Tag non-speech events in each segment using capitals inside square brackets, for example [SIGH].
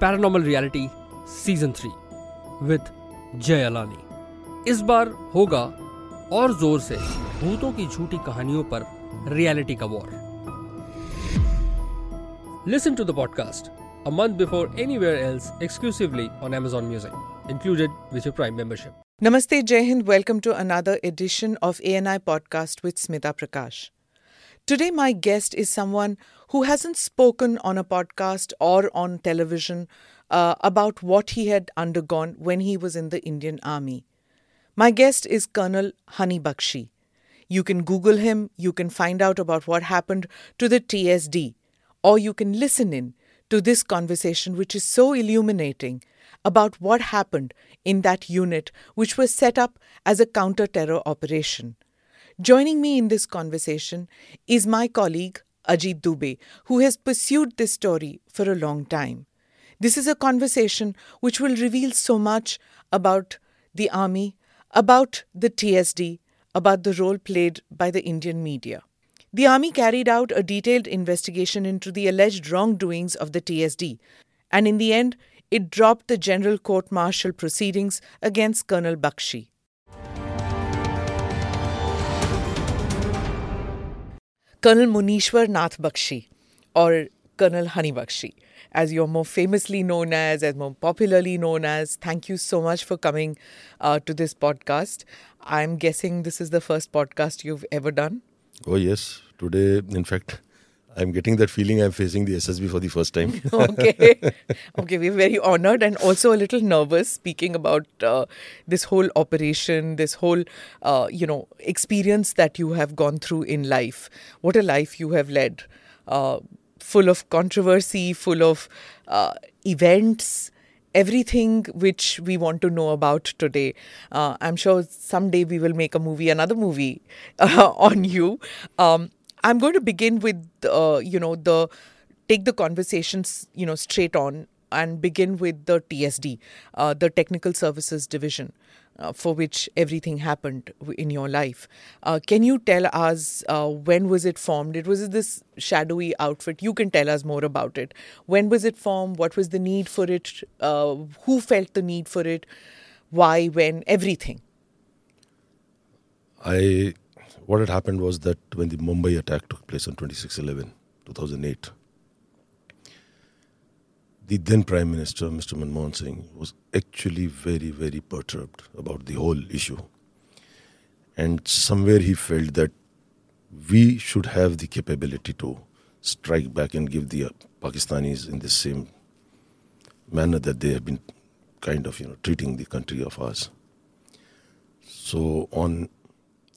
Paranormal reality season three with जयालानी इस बार होगा और ज़ोर से भूतों की झूठी कहानियों पर रियलिटी का war listen to the podcast a month before anywhere else exclusively on Amazon music included with prime membership नमस्ते, जय Hind. Welcome to another edition of ANI podcast with Smita Prakash today my guest is someone who hasn't spoken on a podcast or on television uh, about what he had undergone when he was in the Indian Army. My guest is Colonel Hunny Bakshi. You can Google him, you can find out about what happened to the TSD, or you can listen in to this conversation, which is so illuminating about what happened in that unit, which was set up as a counter terror operation. Joining me in this conversation is my colleague Ajit Dubey, who has pursued this story for a long time. This is a conversation which will reveal so much about the army, about the TSD, about the role played by the Indian media. The army carried out a detailed investigation into the alleged wrongdoings of the TSD, and in the end, it dropped the general court martial proceedings against Colonel Bakshi. Colonel Munishwar Nath Bakshi, or Colonel Hunny Bakshi, as you're more famously known as, as more popularly known as. Thank you so much for coming uh, to this podcast. I'm guessing this is the first podcast you've ever done. Oh, yes. Today, in fact, I'm getting that feeling I'm facing the SSB for the first time. [LAUGHS] okay. Okay, we're very honored and also a little nervous speaking about uh, this whole operation, this whole, uh, you know, experience that you have gone through in life. What a life you have led. Uh, full of controversy, full of uh, events, everything which we want to know about today. Uh, I'm sure someday we will make a movie, another movie [LAUGHS] uh, on you. Um, I'm going to begin with, uh, you know, the take the conversations, you know, straight on and begin with the TSD, uh, the Technical Services Division. Uh, for which everything happened in your life. Uh, can you tell us uh, when was it formed? It was this shadowy outfit. You can tell us more about it. When was it formed? What was the need for it? Uh, who felt the need for it? Why? When? Everything. I what had happened was that when the Mumbai attack took place on 26/11, 2008, the then Prime Minister, Mr. Manmohan Singh, was actually very, very perturbed about the whole issue. And somewhere he felt that we should have the capability to strike back and give the uh, Pakistanis in the same manner that they have been kind of, you know, treating the country of ours. So on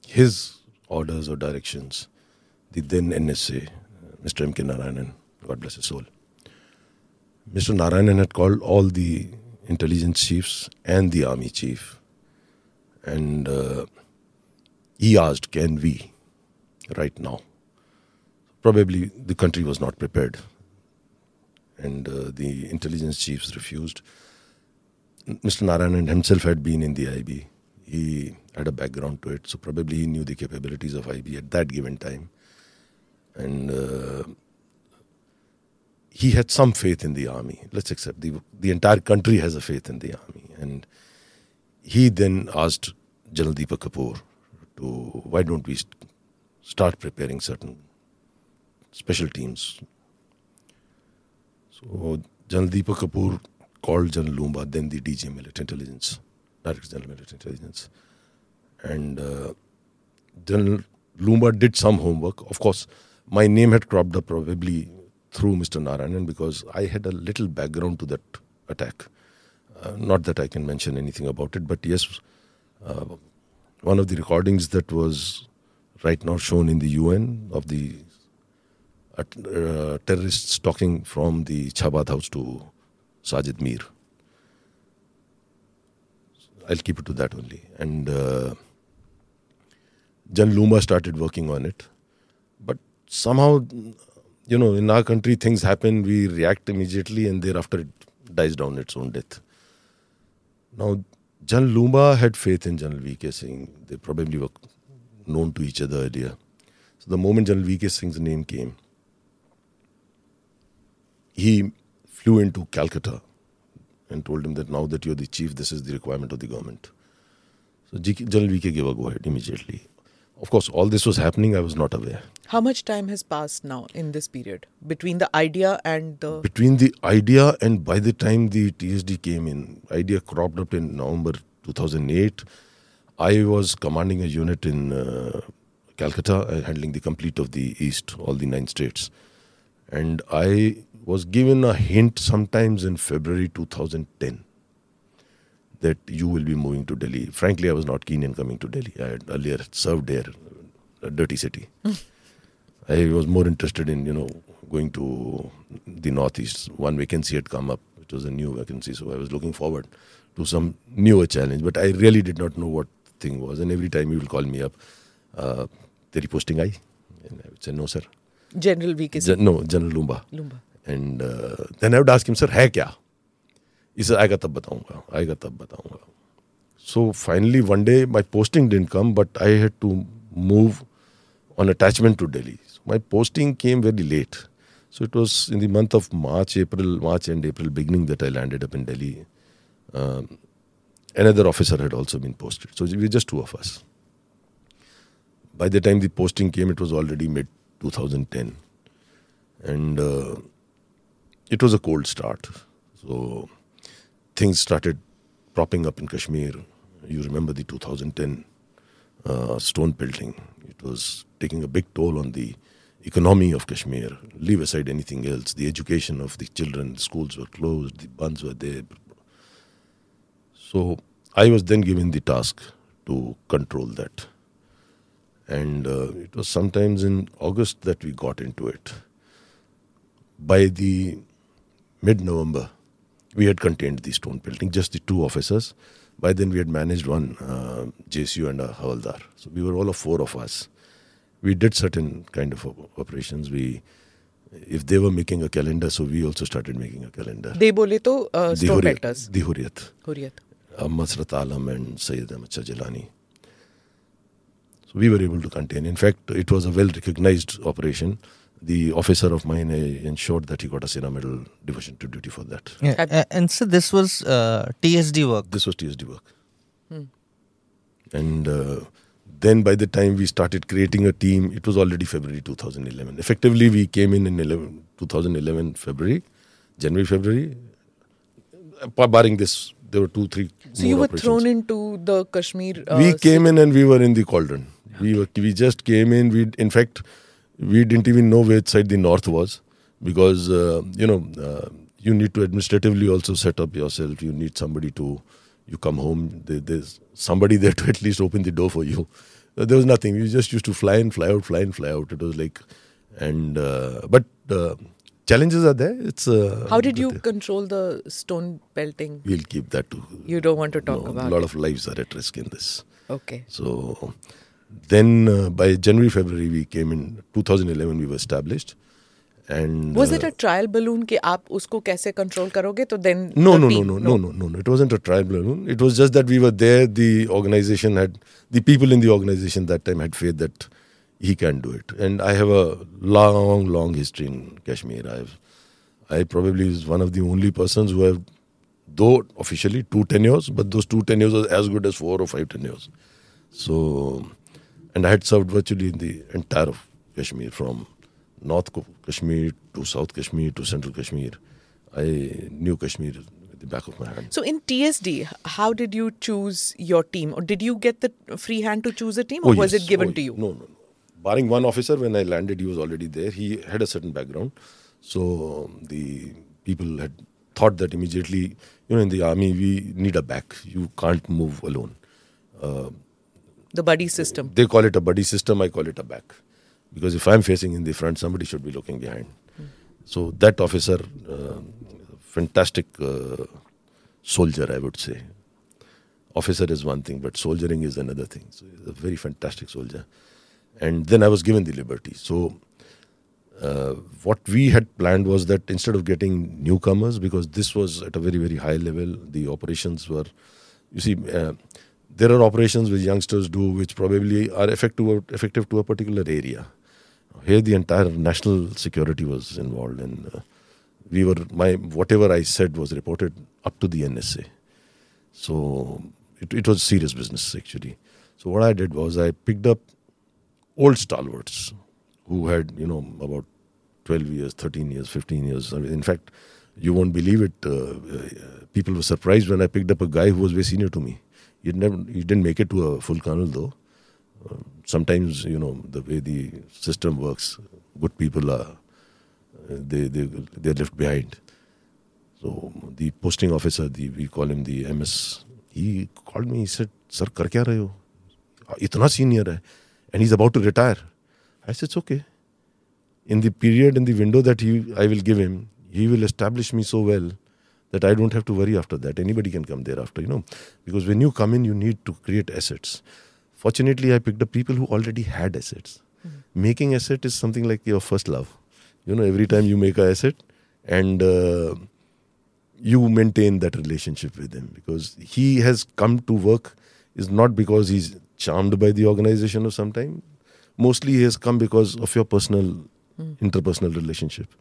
his orders or directions, the then NSA, Mr. M.K. Narayanan, God bless his soul, Mr. Narayanan had called all the intelligence chiefs and the army chief, and uh, he asked, "Can we, right now?" Probably the country was not prepared, and uh, the intelligence chiefs refused. Mr. Narayanan himself had been in the IB. He had a background to it, so probably he knew the capabilities of IB at that given time, and. Uh, he had some faith in the army. Let's accept the the entire country has a faith in the army, and he then asked General Deepak Kapoor to why don't we start preparing certain special teams. So General Deepak Kapoor called General Lumba, then the DG Military Intelligence, Director General Military Intelligence, and uh, General Lumba did some homework. Of course, my name had cropped up probably through Mr. Narayanan because I had a little background to that attack. Uh, not that I can mention anything about it, but yes, uh, one of the recordings that was right now shown in the UN of the uh, terrorists talking from the Chabad house to Sajid Mir. I'll keep it to that only. And uh, Jan Lumba started working on it. But somehow you know, in our country, things happen, we react immediately, and thereafter it dies down its own death. Now, Jan Lumba had faith in General VK Singh. They probably were known to each other earlier. So the moment General VK Singh's name came, he flew into Calcutta and told him that now that you're the chief, this is the requirement of the government. So General VK gave a go ahead immediately. Of course, all this was happening, I was not aware. How much time has passed now in this period between the idea and the. Between the idea and by the time the TSD came in, idea cropped up in November 2008. I was commanding a unit in uh, Calcutta, uh, handling the complete of the East, all the nine states. And I was given a hint sometimes in February 2010 that you will be moving to Delhi. Frankly, I was not keen in coming to Delhi. I had earlier served there, a dirty city. Hmm. I was more interested in, you know, going to the Northeast. One vacancy had come up, it was a new vacancy, so I was looking forward to some newer challenge. But I really did not know what thing was. And every time he will call me up, uh, Teri posting I? And I would say, no, sir. General VK. Gen- no, General Lumba. Lumba. And uh, then I would ask him, sir, hai kya? He said, I got the bataunga. I got the bataunga. So finally, one day my posting didn't come, but I had to move on attachment to Delhi. So my posting came very late. So it was in the month of March, April, March and April beginning that I landed up in Delhi. Um, another officer had also been posted. So we were just two of us. By the time the posting came, it was already mid 2010. And uh, it was a cold start. So things started propping up in Kashmir. You remember the 2010 uh, stone pelting. It was taking a big toll on the economy of Kashmir. Leave aside anything else. The education of the children, schools were closed, the bunds were there. So I was then given the task to control that. And uh, it was sometimes in August that we got into it. By the mid November, we had contained the stone pelting, just the two officers. By then, we had managed one uh, JSU and a Havaldar. So we were all of four of us. We did certain kind of operations. We, if they were making a calendar, so we also started making a calendar. They bole to uh, stone pelters. The Hurriyat. Hurriyat. uh, Masrat Alam and Sayyid Ahmad Shah So we were able to contain. In fact, it was a well recognized operation. The officer of mine uh, ensured that he got a Sena Medal devotion to duty for that. Yeah, Had- and so this was uh, TSD work. This was TSD work. Hmm. And uh, then by the time we started creating a team, it was already February 2011. Effectively, we came in in 11, 2011 February, January, February. Uh, Barring this, there were two, three. So more you were operations. thrown into the Kashmir. Uh, we came in and we were in the cauldron. We were, we just came in. We in fact we didn't even know which side the north was because uh, you know uh, you need to administratively also set up yourself. You need somebody to you come home. There, there's somebody there to [LAUGHS] at least open the door for you. Uh, there was nothing. We just used to fly in, fly out, fly in, fly out. It was like and uh, but uh, challenges are there. It's uh, How did you control the stone pelting? We'll keep that to. You don't want to talk no, about a lot it. of lives are at risk in this. Okay. So then uh, by January, February, we came in 2011, we were established. And Was uh, it a trial balloon कि आप उसको कैसे control करोगे तो then no, the no, no, team- no, no, no, no, no. It wasn't a trial balloon. It was just that we were there. The organization had, the people in the organization that time had faith that he can do it. And I have a long, long history in Kashmir. I've, I probably was one of the only persons who have, though officially two tenures, but those two tenures are as good as four or five tenures. So, and I had served virtually in the entire of Kashmir from North Kashmir to South Kashmir to Central Kashmir. I knew Kashmir at the back of my hand. So in TSD, how did you choose your team, or did you get the free hand to choose a team, or was yes. it given Oh, to you? No, no, no. Barring one officer, when I landed, he was already there. He had a certain background. So um, the people had thought that immediately, you know, in the army, we need a back. You can't move alone. The buddy system. They call it a buddy system, I call it a back. Because if I'm facing in the front, somebody should be looking behind. So that officer, uh, fantastic uh, soldier, I would say. Officer is one thing, but soldiering is another thing. So he's a very fantastic soldier. And then I was given the liberty. So uh, what we had planned was that instead of getting newcomers, because this was at a very, very high level, the operations were, you see, uh, there are operations which youngsters do which probably are effective, effective to a particular area. Here, the entire national security was involved, and uh, we were my whatever I said was reported up to the NSA. So it, it was serious business actually. So what I did was I picked up old stalwarts who had you know about 12 years, 13 years, 15 years. I mean, in fact, you won't believe it. Uh, uh, people were surprised when I picked up a guy who was very senior to me. He never, he didn't make it to a full colonel though. Uh, sometimes you know the way the system works, good people are they they they're left behind. So the posting officer, the we call him the MS. He called me. He said, "Sir, kar kya rahe ho? Senior hai, and he's about to retire." I said, "It's okay. In the period, in the window that he I will give him, he will establish me so well." That I don't have to worry after that. Anybody can come thereafter, you know. Because when you come in, you need to create assets. Fortunately, I picked up people who already had assets. Mm-hmm. Making asset is something like your first love you know every time you make a asset and uh, you maintain that relationship with him because he has come to work is not because he's charmed by the organization or sometime mostly he has come because of your personal mm. interpersonal relationship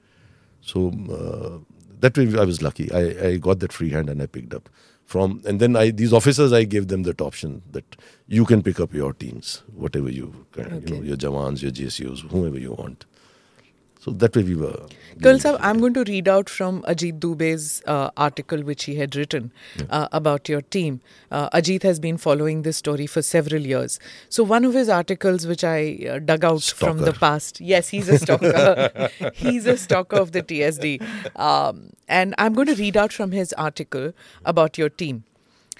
so uh, that way i was lucky I, I got that free hand and i picked up from and then i these officers i gave them that option that you can pick up your teams whatever you can okay. you know your jawans your jcos whomever you want so that way we were. Colonel I'm going to read out from Ajit Dubey's uh, article which he had written yeah. uh, about your team. Uh, Ajit has been following this story for several years. So one of his articles which I uh, dug out stalker. from the past. Yes, he's a stalker. [LAUGHS] he's a stalker of the TSD. Um, and I'm going to read out from his article about your team.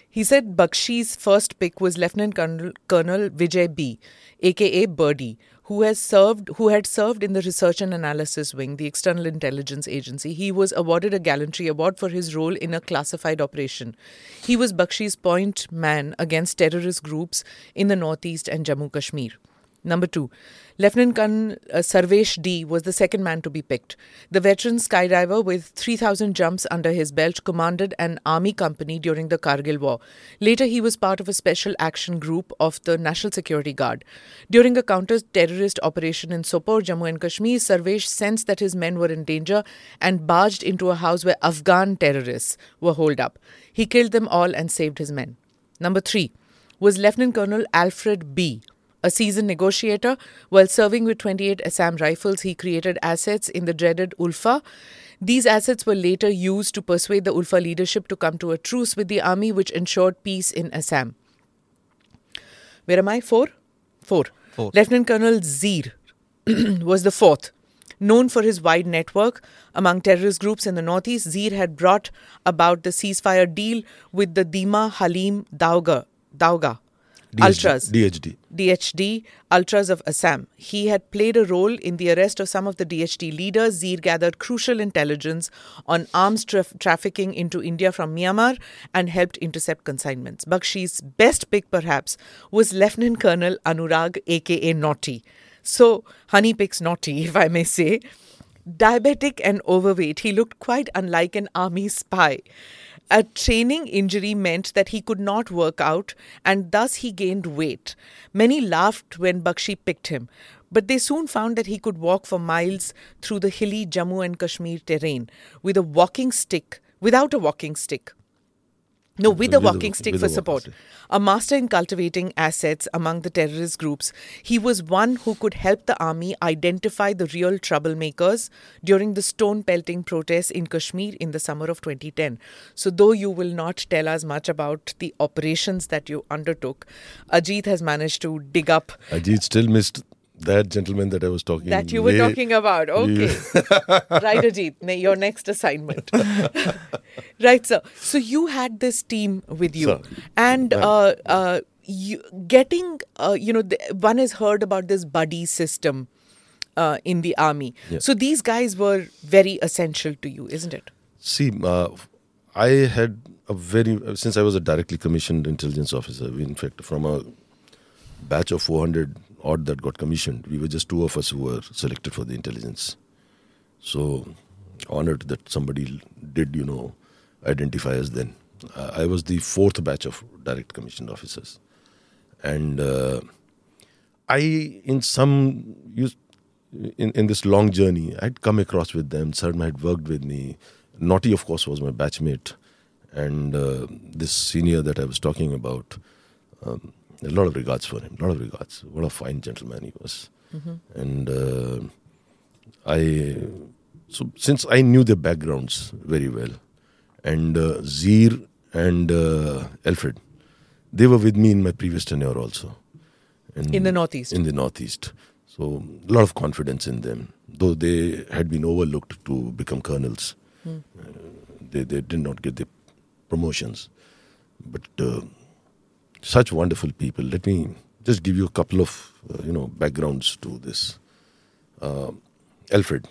He said Bakshi's first pick was Lieutenant Colonel, Colonel Vijay B, aka Birdie, who has served who had served in the research and analysis wing the external intelligence agency he was awarded a gallantry award for his role in a classified operation. He was bakshi's point man against terrorist groups in the northeast and jammu kashmir Number two, Lieutenant Colonel uh, Sarvesh D was the second man to be picked. The veteran skydiver with 3,000 jumps under his belt commanded an army company during the Kargil War. Later, he was part of a special action group of the National Security Guard. During a counter terrorist operation in Sopore, Jammu and Kashmir, Sarvesh sensed that his men were in danger and barged into a house where Afghan terrorists were holed up. He killed them all and saved his men. Number three was Lieutenant Colonel Alfred B a seasoned negotiator, while serving with 28 Assam rifles, he created assets in the dreaded Ulfa. These assets were later used to persuade the Ulfa leadership to come to a truce with the army, which ensured peace in Assam. Where am I? Four? Four. Four. Lieutenant Colonel Zir [CLEARS THROAT] was the fourth. Known for his wide network among terrorist groups in the northeast, Zir had brought about the ceasefire deal with the Dima Halam Daogah, Dauga DHD, Ultras. DHD. DHD Ultras of Assam. He had played a role in the arrest of some of the DHD leaders. Zeer gathered crucial intelligence on arms trafficking into India from Myanmar and helped intercept consignments. Bakshi's best pick, perhaps, was Lieutenant Colonel Anurag, aka Naughty. So, honey picks Naughty, [LAUGHS] if I may say. Diabetic and overweight, he looked quite unlike an army spy. A training injury meant that he could not work out and thus he gained weight. Many laughed when Bakshi picked him, but they soon found that he could walk for miles through the hilly Jammu and Kashmir terrain with a walking stick, without a walking stick. No, with a walking stick for support. A master in cultivating assets among the terrorist groups, he was one who could help the army identify the real troublemakers during the stone pelting protests in Kashmir in the summer of 2010. So, though you will not tell us much about the operations that you undertook, Ajit has managed to dig up. Ajit still missed that gentleman that I was talking about. that you were talking about. Okay, [LAUGHS] right, Ajit. Your next assignment. [LAUGHS] right, sir. So you had this team with you, sir. and uh, uh, you, getting, uh, you know, the, one has heard about this buddy system uh, in the army. Yeah. So these guys were very essential to you, isn't it? See, uh, I had a very since I was a directly commissioned intelligence officer. In fact, from a batch of 400 odd that got commissioned. We were just two of us who were selected for the intelligence. So honored that somebody did, you know, identify us then. Uh, I was the fourth batch of direct commissioned officers. And uh, I, in some, in, in this long journey, I'd come across with them. Sarma had worked with me. Naughty, of course, was my batchmate. And uh, this senior that I was talking about, um, a lot of regards for him, a lot of regards. What a fine gentleman he was. And uh, I, so since I knew their backgrounds very well, and uh, Zeer and uh, Alfred, they were with me in my previous tenure also. And In the Northeast. In the Northeast. So a lot of confidence in them, though they had been overlooked to become colonels. Uh, they, they did not get the promotions. But uh, such wonderful people. Let me just give you a couple of uh, you know backgrounds to this. Uh, Alfred,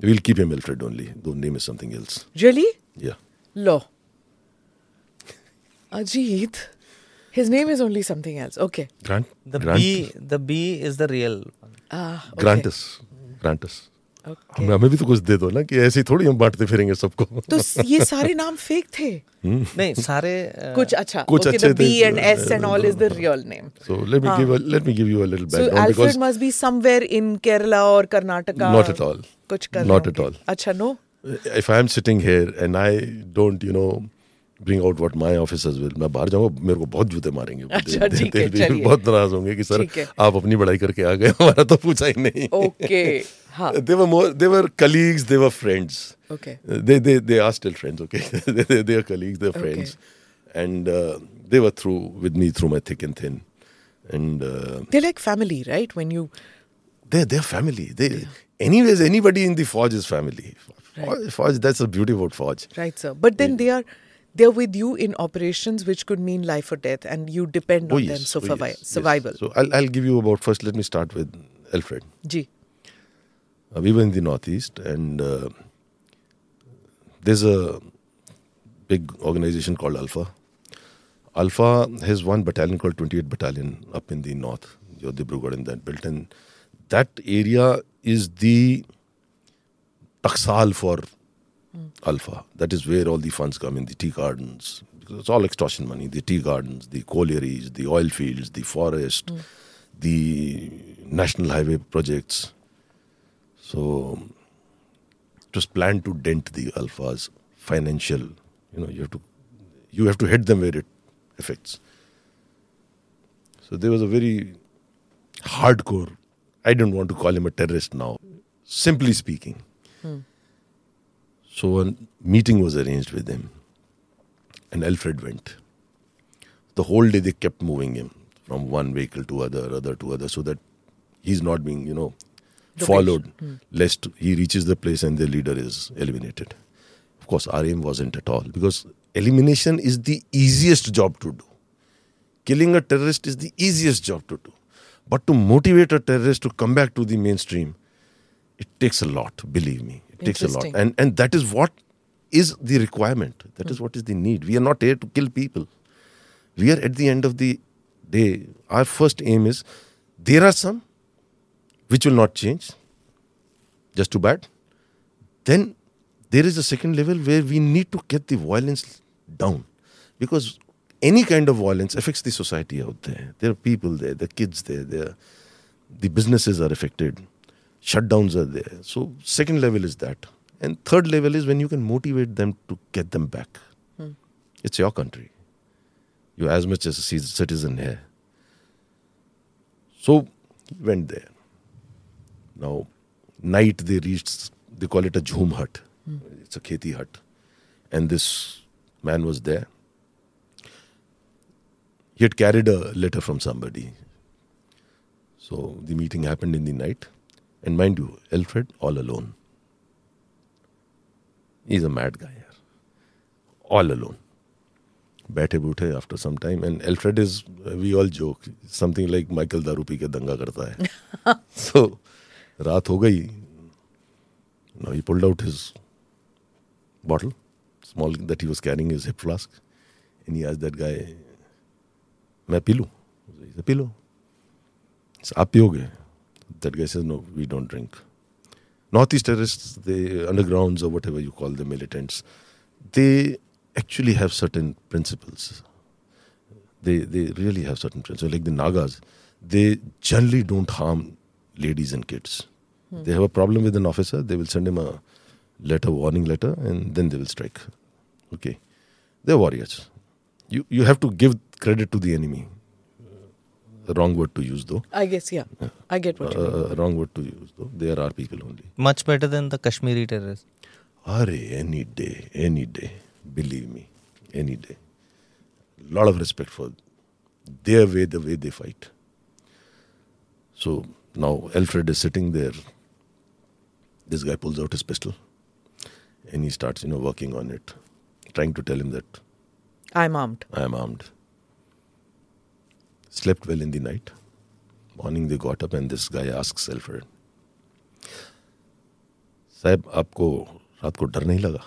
we'll keep him Alfred only. The name is something else. Really? Yeah. Law. [LAUGHS] Ajit. His name is only something else. Okay. Grant. The Grant, B, the B is the real one. Ah, okay. Grant us. okay. हमें हमें भी तो कुछ दे दो ना कि ऐसे थोड़ी हम बांटते फिरेंगे सबको। तो ये सारे नाम फेक थे? हम्म। नहीं सारे कुछ अच्छा कुछ okay, अच्छे B and S and all is the real name so let me give let me give you a little background because Alfred must be somewhere in Kerala और कर्नाटक नॉट एट ऑल कुछ कर not at all अच्छा no if I am sitting here and I don't you know bring out what my officers will मैं बाहर जाऊँगा मेरे को बहुत जूते मारेंगे। [LAUGHS] अच्छा, दे, दे, दे, बहुत नाराज़ होंगे कि सर आप अपनी बढ़ाई करके आ गए हमारा तो पूछा ही नहीं। Okay okay. [LAUGHS] हाँ. they were more they were colleagues they were friends Okay. they they they are still friends okay [LAUGHS] they, they, they are colleagues they're Okay. friends and uh, they were through with me through my thick and thin and uh, They're like family, right? When you they're they're family. They anyways anybody in the forge is family. Forge, forge that's the beauty about forge. right, sir. But then they are they're with you in operations which could mean life or death, and you depend on them. So oh survi- yes, yes. survival. So I'll I'll give you about first. Let me start with Alfred. Ji. Uh, we were in the northeast, and uh, there's a big organization called Ulfa. Ulfa has one battalion called 28 Battalion up in the north, Dibrugarh in that belt, and that area is the taksal for Ulfa. That is where all the funds come in, the tea gardens. Because it's all extortion money. The tea gardens, the collieries, the oil fields, the forest, the national highway projects. So it was planned to dent the Ulfa's financial. You know, you have to you have to hit them where it affects. So there was a very hardcore. I don't want to call him a terrorist now. Simply speaking. Hmm. So a meeting was arranged with him, and Alfred went. The whole day they kept moving him from one vehicle to other, other to other, so that he's not being, you know, Followed, hmm. lest he reaches the place and the leader is eliminated. Of course, our aim wasn't at all because elimination is the easiest job to do. Killing a terrorist is the easiest job to do. But to motivate a terrorist to come back to the mainstream, it takes a lot, believe me. It takes a lot. And and that is what is the requirement. That is hmm. what is the need. We are not here to kill people. We are at the end of the day. Our first aim is there are some which will not change. Just too bad. Then there is a second level where we need to get the violence down. Because any kind of violence affects the society out there. There are people there, there are kids there, there the businesses are affected, shutdowns are there. So second level is that. And third level is when you can motivate them to get them back. Hmm. It's your country. You're as much as a citizen here. So he went there. Now, night they reached, they call it a jhoom hut. It's a kheti hut. And this man was there. He had carried a letter from somebody. So the meeting happened in the night. And mind you, Alfred all alone. He's a mad guy here. All alone. बैठे बूठे after some time and Alfred is we all joke something like Michael दारू पी के दंगा करता है [LAUGHS] सो रात हो गई। No he pulled out his bottle small that he was carrying his hip flask in he asked that guy मैं पी लूँ? पी लो। आप पियोगे? That guy said no we don't drink North East terrorist they undergrounds और whatever you call the militants they actually have certain principles they they really have certain principles like the Nagas they generally don't harm ladies and kids They have a problem with an officer, they will send him a letter, warning letter, and then they will strike. Okay. They're warriors. You, you have to give credit to the enemy. The wrong word to use, though. I guess, yeah. I get what you mean. Uh, wrong word to use, though. They are our people only. Much better than the Kashmiri terrorists. Are any day, any day. Believe me, any day. Lot of respect for their way, the way they fight. So now Alfred is sitting there. This guy pulls out his pistol and he starts, you know, working on it, trying to tell him that I'm armed. I am armed. Slept well in the night. Morning they got up and this guy asks Alfred, साहब आपको रात को डर नहीं लगा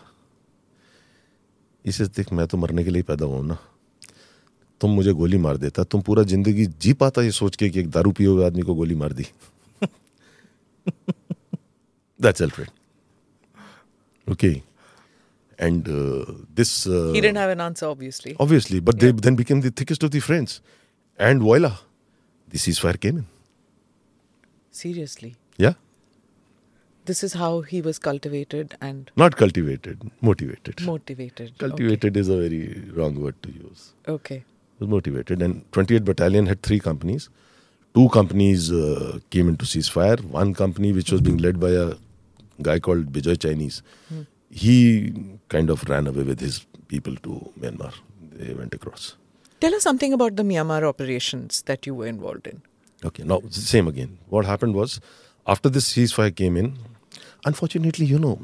इसे देख मैं तो मरने के लिए पैदा हुआ हूं ना तुम मुझे गोली मार देता तुम पूरा ज़िंदगी जी पाता ये सोच के कि एक दारू पिए हुए आदमी को गोली मार दी that's Alfred okay and this He didn't have an answer, obviously. obviously but they then became the thickest of the friends and voila the ceasefire came in Seriously. yeah This is how he was cultivated and not cultivated motivated motivated. cultivated okay. is a very wrong word to use Okay. Was motivated. And 28th Battalion had three companies. Two companies uh, came into ceasefire. One company, which was being led by a guy called Bijoy Chinese, he kind of ran away with his people to Myanmar. They went across. Tell us something about the Myanmar operations that you were involved in. Okay, now same again. What happened was, after this ceasefire came in, unfortunately, you know,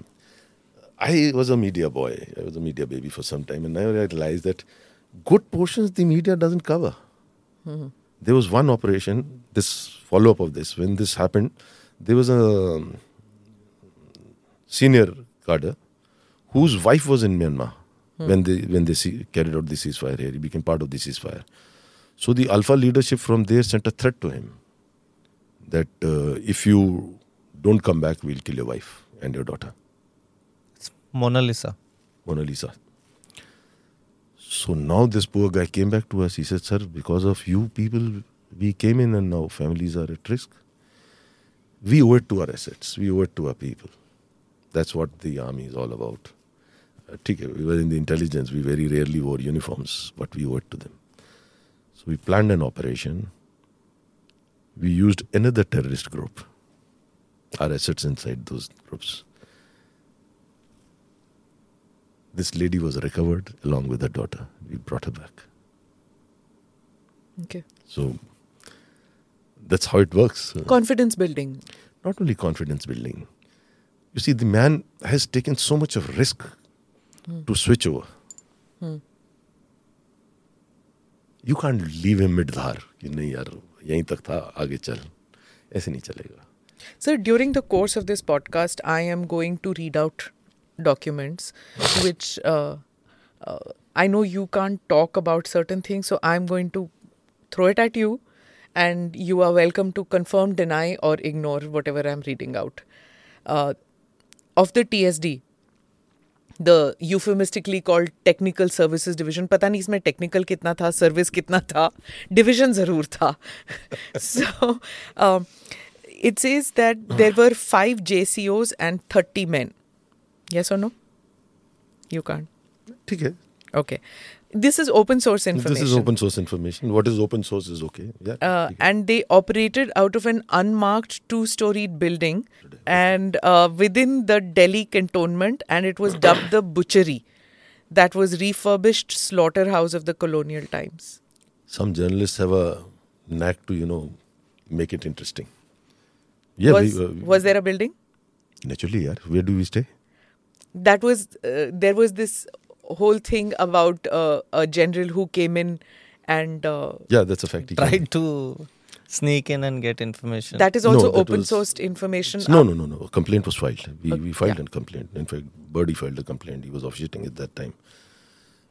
I was a media boy. I was a media baby for some time, and I realized that good portions the media doesn't cover. There was one operation, this follow up of this. When this happened, there was a um, senior cadre whose wife was in Myanmar when they when they see, carried out the ceasefire here. He became part of the ceasefire. So the Ulfa leadership from there sent a threat to him that uh, if you don't come back, we'll kill your wife and your daughter, It's Mona Lisa. Mona Lisa. So now this poor guy came back to us. He said, Sir, because of you people, we came in and now families are at risk. We owe it to our assets, we owe it to our people. That's what the army is all about. Uh, we were in the intelligence, we very rarely wore uniforms, but we owe it to them. So we planned an operation. We used another terrorist group, our assets inside those groups. This lady was recovered along with her daughter. We brought her back. Okay. So that's how it works. Uh, Confidence building. Not only confidence building. You see, the man has taken so much of risk to switch over. You can't leave him mid dhar कि नहीं यार यहीं तक था आगे चल ऐसे नहीं चलेगा Sir, during the course of this podcast, I am going to read out documents which uh, uh, I know you can't talk about certain things, so I'm going to throw it at you, and you are welcome to confirm, deny, or ignore whatever I'm reading out. Uh, of the TSD, the euphemistically called Technical Services Division, पता नहीं इसमें technical कितना था, service कितना था, division ज़रूर था. [LAUGHS] so, um, it says that there were five JCOs and 30 men. Yes or no? You can't. Okay. Okay. This is open source information. This is open source information. What is open source is okay. Yeah. Uh, and they operated out of an unmarked two storied building okay. and uh, within the Delhi cantonment, and it was dubbed the butchery that was refurbished slaughterhouse of the colonial times. Some journalists have a knack to, you know, make it interesting. Yeah. Was, we, uh, was there a building? Naturally, yeah. Where do we stay? That was uh, there was this whole thing about uh, a general who came in and uh, Yeah, that's a fact. He Tried to sneak in and get information. that is No, also that open was- sourced information No, no, no, no. A complaint was filed. We, we filed yeah. a complaint. In fact, Birdie filed a complaint. He was officiating at that time.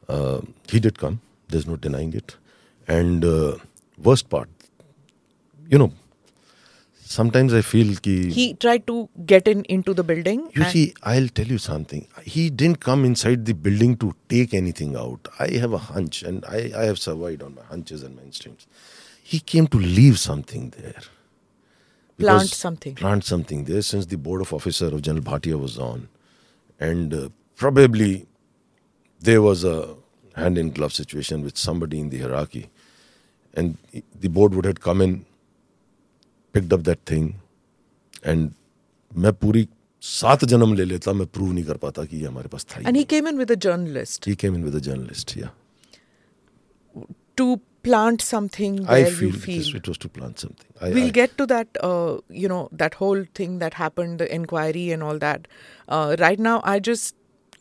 Uh, he did come. There's no denying it. And uh, worst part, you know, sometimes I feel ki, he tried to get in into the building you see, I'll tell you something. He didn't come inside the building to take anything out. I have a hunch, and I, I have survived on my hunches and my instincts. He came to leave something there. Plant something. Plant something there since the board of officer of General Bhatia was on. And uh, probably there was a hand in glove situation with somebody in the hierarchy. And the board would have come in, picked up that thing, and मैं पूरी सात जन्म ले लेता मैं prove नहीं कर पाता कि ये हमारे पास था ही And he नहीं. came in with a journalist he came in with a journalist yeah to plant something I where feel, you feel. This, it was to plant something I, we'll I- get to that, uh, you know, that whole thing that happened, the inquiry and all that. Uh, right now, I just,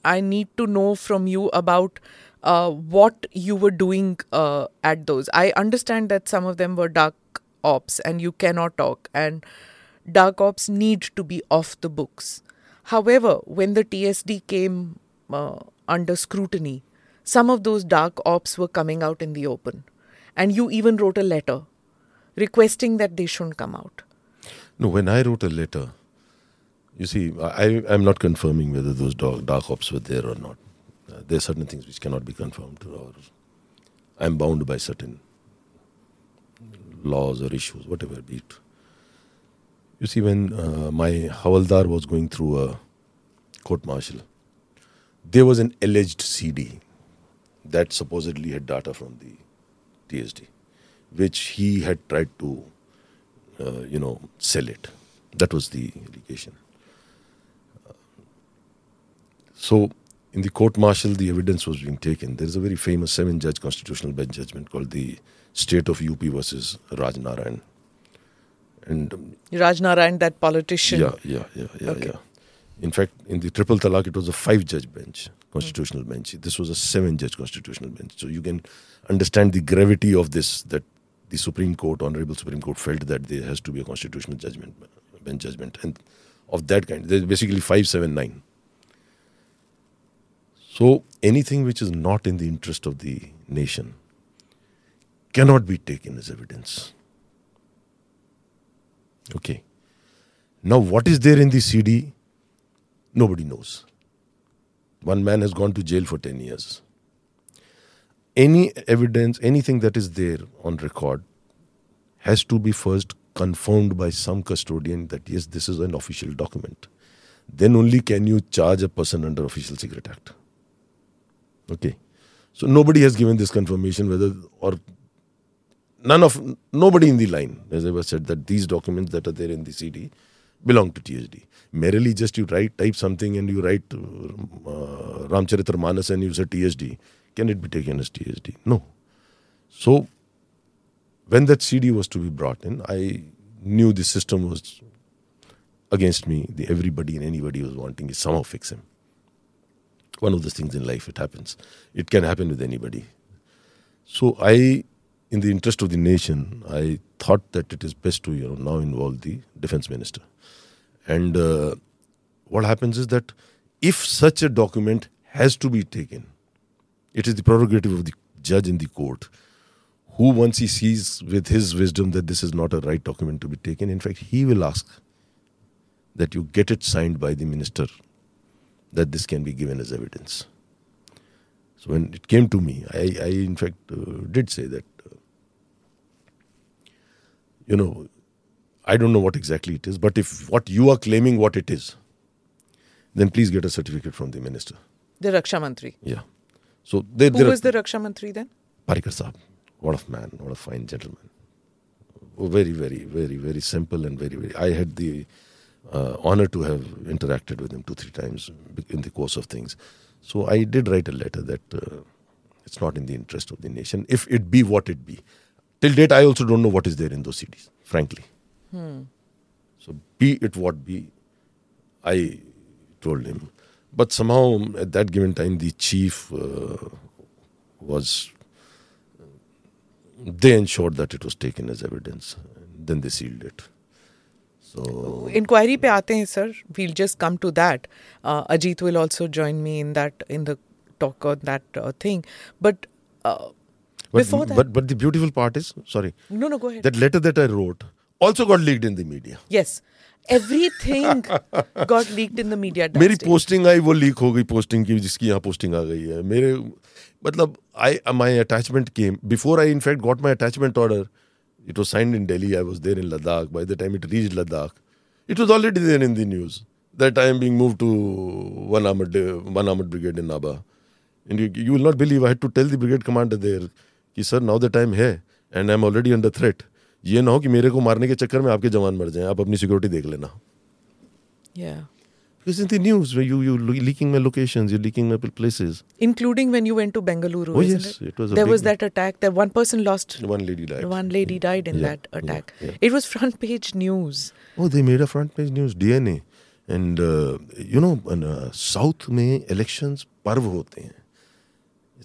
I need to know from you about uh, what you were doing uh, at those. I understand that some of them were dark ops and you cannot talk, and dark ops need to be off the books. However, when the TSD came uh, under scrutiny, some of those dark ops were coming out in the open. And you even wrote a letter requesting that they shouldn't come out. no when I wrote a letter you see I, I'm not confirming whether those dark, dark ops were there or not uh, there are certain things which cannot be confirmed or I'm bound by certain laws or issues whatever be it you see when uh, my Havaldar was going through a court martial there was an alleged CD that supposedly had data from the TSD, which he had tried to, uh, you know, sell it. That was the allegation. So, in the court martial, the evidence was being taken. There is a very famous seven-judge constitutional bench judgment called the State of UP versus Raj Narayan. And um, Raj Narayan, that politician. yeah, yeah, yeah, yeah, Okay. yeah. In fact, in the triple talaq, it was a five-judge bench, constitutional bench. This was a seven-judge constitutional bench. So you can understand the gravity of this. That the Supreme Court, Honorable Supreme Court, felt that there has to be a constitutional judgment, bench judgment, and of that kind. There's basically five, seven, nine. So anything which is not in the interest of the nation cannot be taken as evidence. Okay. Now, what is there in the CD? Nobody knows. One man has gone to jail for 10 years. Any evidence, anything that is there on record, has to be first confirmed by some custodian that yes, this is an official document. Then only can you charge a person under Official Secret Act. Okay. So nobody has given this confirmation whether or none of nobody in the line has ever said that these documents that are there in the CD belong to TSD. Merely just you write type something and you write uh, Ramcharitra Manas and you say TSD. Can it be taken as TSD? No. So when that CD was to be brought in, I knew the system was against me. The everybody and anybody was wanting to somehow fix him. One of those things in life, it happens. It can happen with anybody. So I, in the interest of the nation, I thought that it is best to you know now involve the defense minister. And uh, what happens is that if such a document has to be taken, it is the prerogative of the judge in the court, who once he sees with his wisdom that this is not a right document to be taken, in fact, he will ask that you get it signed by the minister that this can be given as evidence. So when it came to me, I, I in fact uh, did say that, you know, I don't know what exactly it is, but if what you are claiming what it is, then please get a certificate from the minister. The Raksha Mantri. Yeah. So there, Who was the Raksha Mantri then? Parrikar Saab, what a man, what a fine gentleman. Oh, Very, very, very, very simple and very, very. I had the uh, honor to have interacted with him two, three times in the course of things. So I did write a letter that uh, it's not in the interest of the nation, if it be what it be. Till date, I also don't know what is there in those CDs, frankly. So be it what be, I told him. But somehow at that given time, the chief uh, was. They ensured that it was taken as evidence. Then they sealed it. So Inquiry pe aate hain, sir. We'll just come to that. Uh, Ajit will also join me in that in the talk on that uh, thing. But uh, but, But, the beautiful part is, sorry. No, no, go ahead. That letter that I wrote also got leaked in the media. Yes. Everything [LAUGHS] got leaked in the media. Mary posting, I will leak hogi posting, jiski yahan posting a gayi hai. Mere, matlab, I, my attachment came. Before I, in fact, got my attachment order, it was signed in Delhi. I was there in Ladakh. By the time it reached Ladakh, it was already there in the news that I am being moved to one armored, brigade in Nabha. And you will not believe, I had to tell the brigade commander there. कि sir now the time है and I am already under threat ये ना हो कि मेरे को मारने के चक्कर में आपके जवान मर जाए आप अपनी सिक्योरिटी देख लेना। इलेक्शन पर्व होते हैं।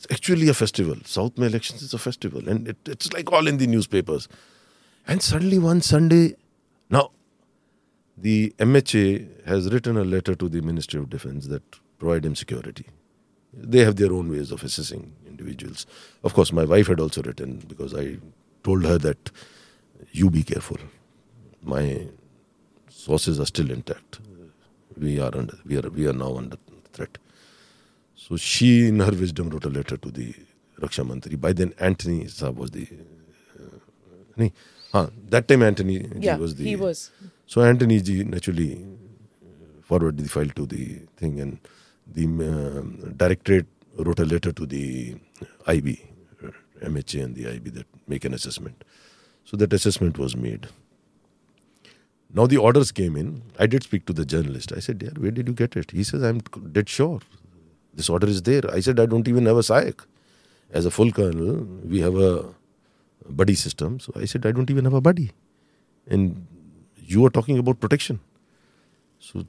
It's actually a festival. South में elections is a festival, and it, it's like all in the newspapers. And suddenly one Sunday, now the MHA has written a letter to the Ministry of Defense that provide him security. They have their own ways of assessing individuals. Of course, my wife had also written because I told her that you be careful. My sources are still intact. We are under, we are we are now under. So she, in her wisdom, wrote a letter to the Raksha Mantri. By then, Antony Saab was the. Uh, हाँ, that time Antony ji Yeah, was the. he was. So Antony ji naturally forwarded the file to the thing, and the um, directorate wrote a letter to the IB, uh, MHA, and the IB that make an assessment. So that assessment was made. Now the orders came in. I did speak to the journalist. I said, "Dear, where did you get it?" He says, "I'm dead sure. This order is there. I said, I don't even have a sahayak. As a full colonel, we have a buddy system. So I said, I don't even have a buddy. And you are talking about protection. So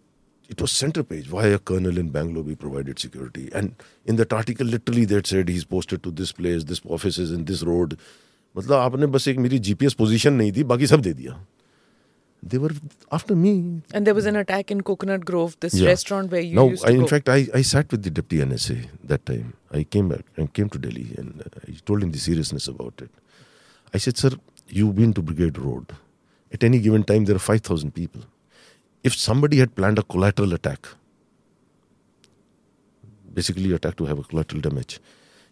it was center page why a colonel in Bangalore be provided security. And in that article, literally, they said he's posted to this place, this office is in this road. मतलब आपने बस एक मेरी GPS position नहीं दी बाकी सब दे दिया they were after me And there was an attack in Coconut Grove, this Yeah. restaurant where you no, used I, in go. fact, I, I sat with the deputy NSA that time. I came back and came to Delhi and uh, I told him the seriousness about it. I said, Sir, you've been to Brigade Road. At any given time, there are 5,000 people. If somebody had planned a collateral attack, basically attack to have a collateral damage,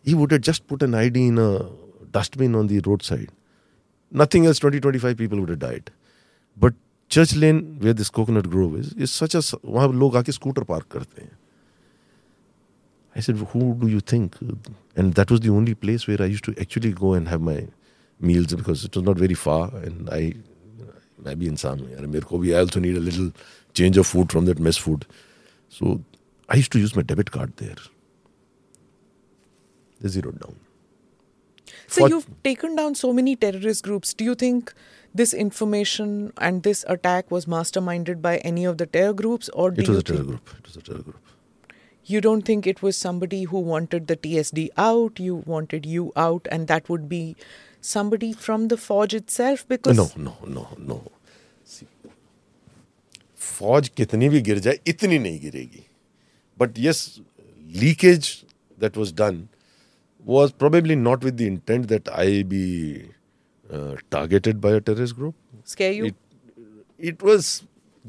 he would have just put an IED in a dustbin on the roadside. Nothing else, 20, 25 people would have died. But church lane where this coconut grove is is such a वहाँ लोग आके scooter park करते हैं I said, who do you think? And that was the only place where I used to actually go and have my meals because it was not very far. And I, मैं भी इंसान हूँ यार मेरे को भी I also need a little change of food from that mess food. So I used to use my debit card there. They zeroed down. So For- you've taken down so many terrorist groups. Do you think this information and this attack was masterminded by any of the terror groups, or do It was you a terror think group. It was a terror group. you don't think it was somebody who wanted the TSD out, you wanted you out, and that would be somebody from the forge itself? Because No, no, no, no. See, फौज कितनी भी गिर जाए इतनी नहीं गिरेगी but yes leakage that was done was probably not with the intent that I be uh, targeted by a terrorist group. scare you. It, it was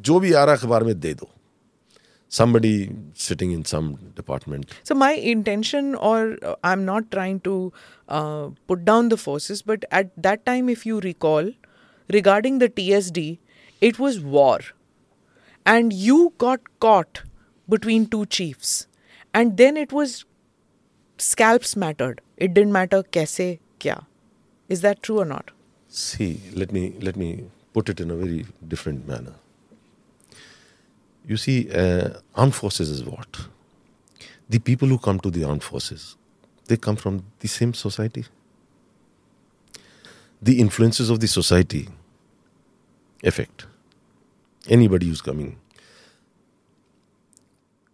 जो भी आ रहा अखबार में दे दो somebody sitting in some department So my intention, or uh, I'm not trying to uh, put down the forces, but at that time, if you recall, regarding the TSD, it was war, and you got caught between two chiefs, and then it was scalps mattered. It didn't matter kaise kya. Is that true or not? See, let me let me put it in a very different manner. You see, uh, armed forces is what? The people who come to the armed forces, they come from the same society. The influences of the society affect anybody who's coming.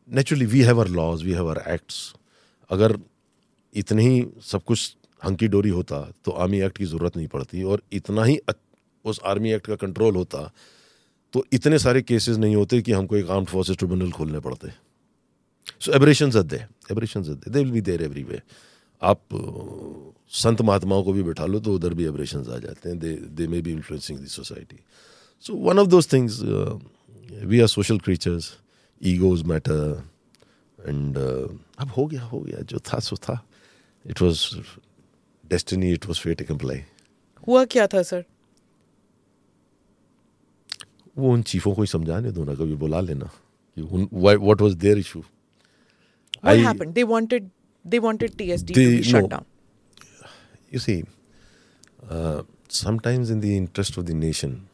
Naturally, we have our laws, we have our acts. अगर इतने ही सब कुछ hunky डोरी होता तो army act की ज़रूरत नहीं पड़ती और इतना ही उस आर्मी एक्ट का कंट्रोल होता तो इतने सारे केसेस नहीं होते कि हमको एक आर्म्ड फोर्सेस ट्रिब्यूनल खोलने पड़ते। So aberration they aberration they they will be there every way आप संत महात्माओं को भी बैठा लो तो उधर भी एबरेशन आ जाते हैं they they may be influencing the society so one of those things we are social creatures egos matter and अब हो गया हो गया, जो था, सो था। It was destiny it was fate employ हुआ क्या था सर वो उन चीफों को ही समझाने दो ना कभी बुला लेना कि what their issue what you see sometimes in the interest of the nation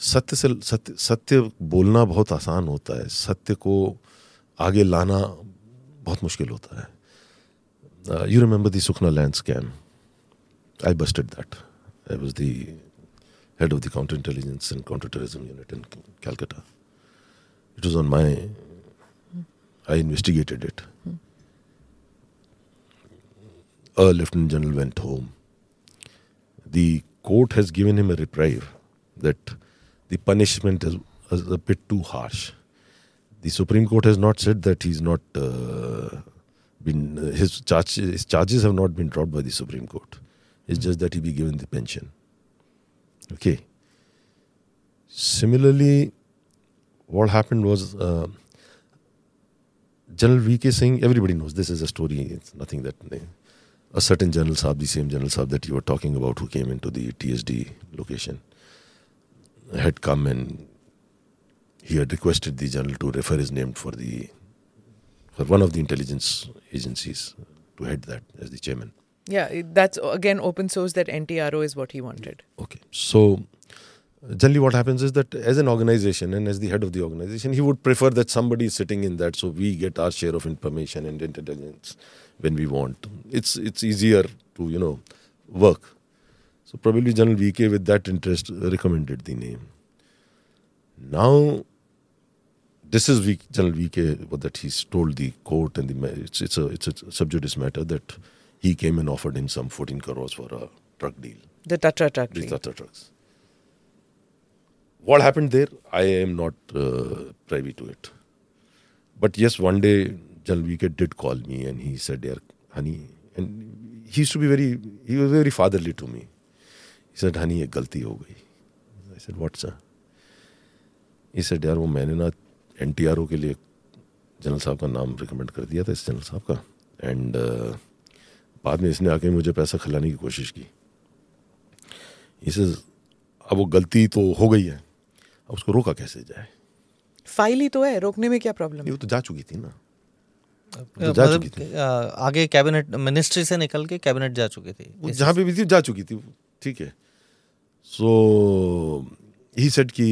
सत्य से सत्य सत्य बोलना बहुत आसान होता है। सत्य को आगे लाना बहुत मुश्किल होता है। uh, you remember the Sukhna land scam? I busted that. I was the head of the counterintelligence and counterterrorism unit in Calcutta. It was on my. I investigated it. A lieutenant general went home. The court has given him a reprieve that the punishment is, is a bit too harsh. The Supreme Court has not said that he's not. Uh, been his charge, his charges have not been dropped by the Supreme Court. It's just that he be given the pension. Okay. Similarly, what happened was uh, General V.K. Singh. Everybody knows this is a story. It's nothing that a certain General Saab, the same General Saab that you were talking about, who came into the TSD location, had come and he had requested the general to refer his name for the for one of the intelligence agencies to head that as the chairman. Yeah, that's again open source that NTRO is what he wanted. Okay, so uh, generally what happens is that as an organization and as the head of the organization, he would prefer that somebody is sitting in that, so we get our share of information and intelligence when we want. It's it's easier to you know work. So probably General VK with that interest recommended the name. Now, this is v, General VK that he's told the court and the it's, it's a it's a sub judice matter that he came and offered him some 14 crores for a drug deal. The Tatra truck the. Tatra trucks. What happened there, I am not uh, privy to it. But yes, one day General VK did call me and he said, "Dear Hunny," and he used to be very he was very fatherly to me. He said, "Hunny, a galti ho gayi." I said, "What sir?" He said, "Dear, wo मैंने na." NTRO के लिए general साहब का नाम recommend कर दिया था इस जनरल साहब का। एंड बाद में इसने आके मुझे पैसा खिलाने की कोशिश की। इसे अब वो गलती तो हो गई है। अब उसको रोका कैसे जाए? फ़ाइल ही तो है रोकने में क्या प्रॉब्लम ये है? तो जा चुकी थी ना। तो जा मतलब चुकी थी। आगे कैबिनेट मिनिस्ट्री से निकल के कैबिनेट जा चुकी थी। जहाँ पे भी थी जा चुकी थी। ठीक है। सो ही सेट कि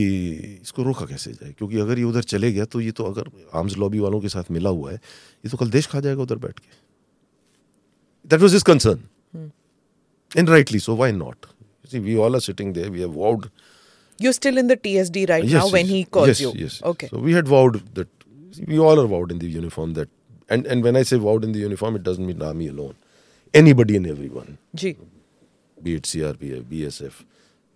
इसको रोका कैसे जाए? क्योंकि अगर ये उधर चले गया तो ये तो अगर आर्म्स लॉबी वालों के साथ मिला हुआ है ये तो कल देश खा जाएगा उधर बैठ के। That was is concern in rightly so why not see we all are sitting there we have worn you still in the TSD right now when he calls you okay so we had worn that we all are worn in the uniform that and and when I say worn in the uniform it doesn't mean army alone anybody and everyone G B BSF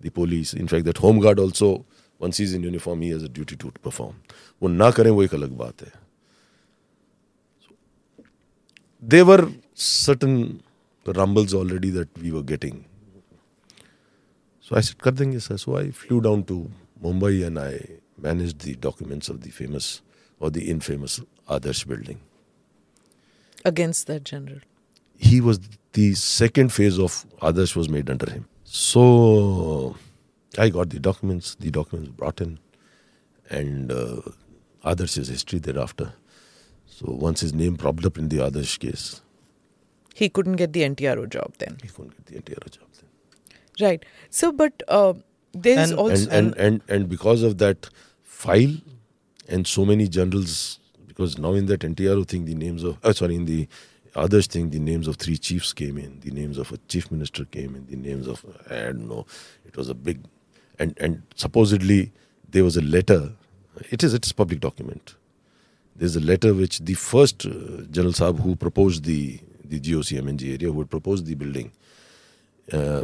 the police. In fact, that home guard also, once he's in uniform, he has a duty to perform. वो ना करें वो एक अलग बात है. There were certain rumbles already that we were getting. So I said, कर देंगे sir. So I flew down to Mumbai and I managed the documents of the famous or the infamous Adarsh building. Against that general. He was the second phase of Adarsh was made under him. So I got the documents, the documents brought in, and uh, Adarsh's history thereafter. So once his name popped up in the Adarsh case, He couldn't get the NTRO job then. he couldn't get the NTRO job. Then. Right. So, but uh, there's And- also. and, and, and, and because of that file and so many generals, because now in that NTRO thing, the names of, uh, sorry, in the others thing, the names of three chiefs came in, the names of a chief minister came in, the names of, I don't know, it was a big, and, and supposedly there was a letter, it is, it's public document. There's a letter which the first uh, General Saab who proposed the, the GOCMNG area, who had proposed the building, uh,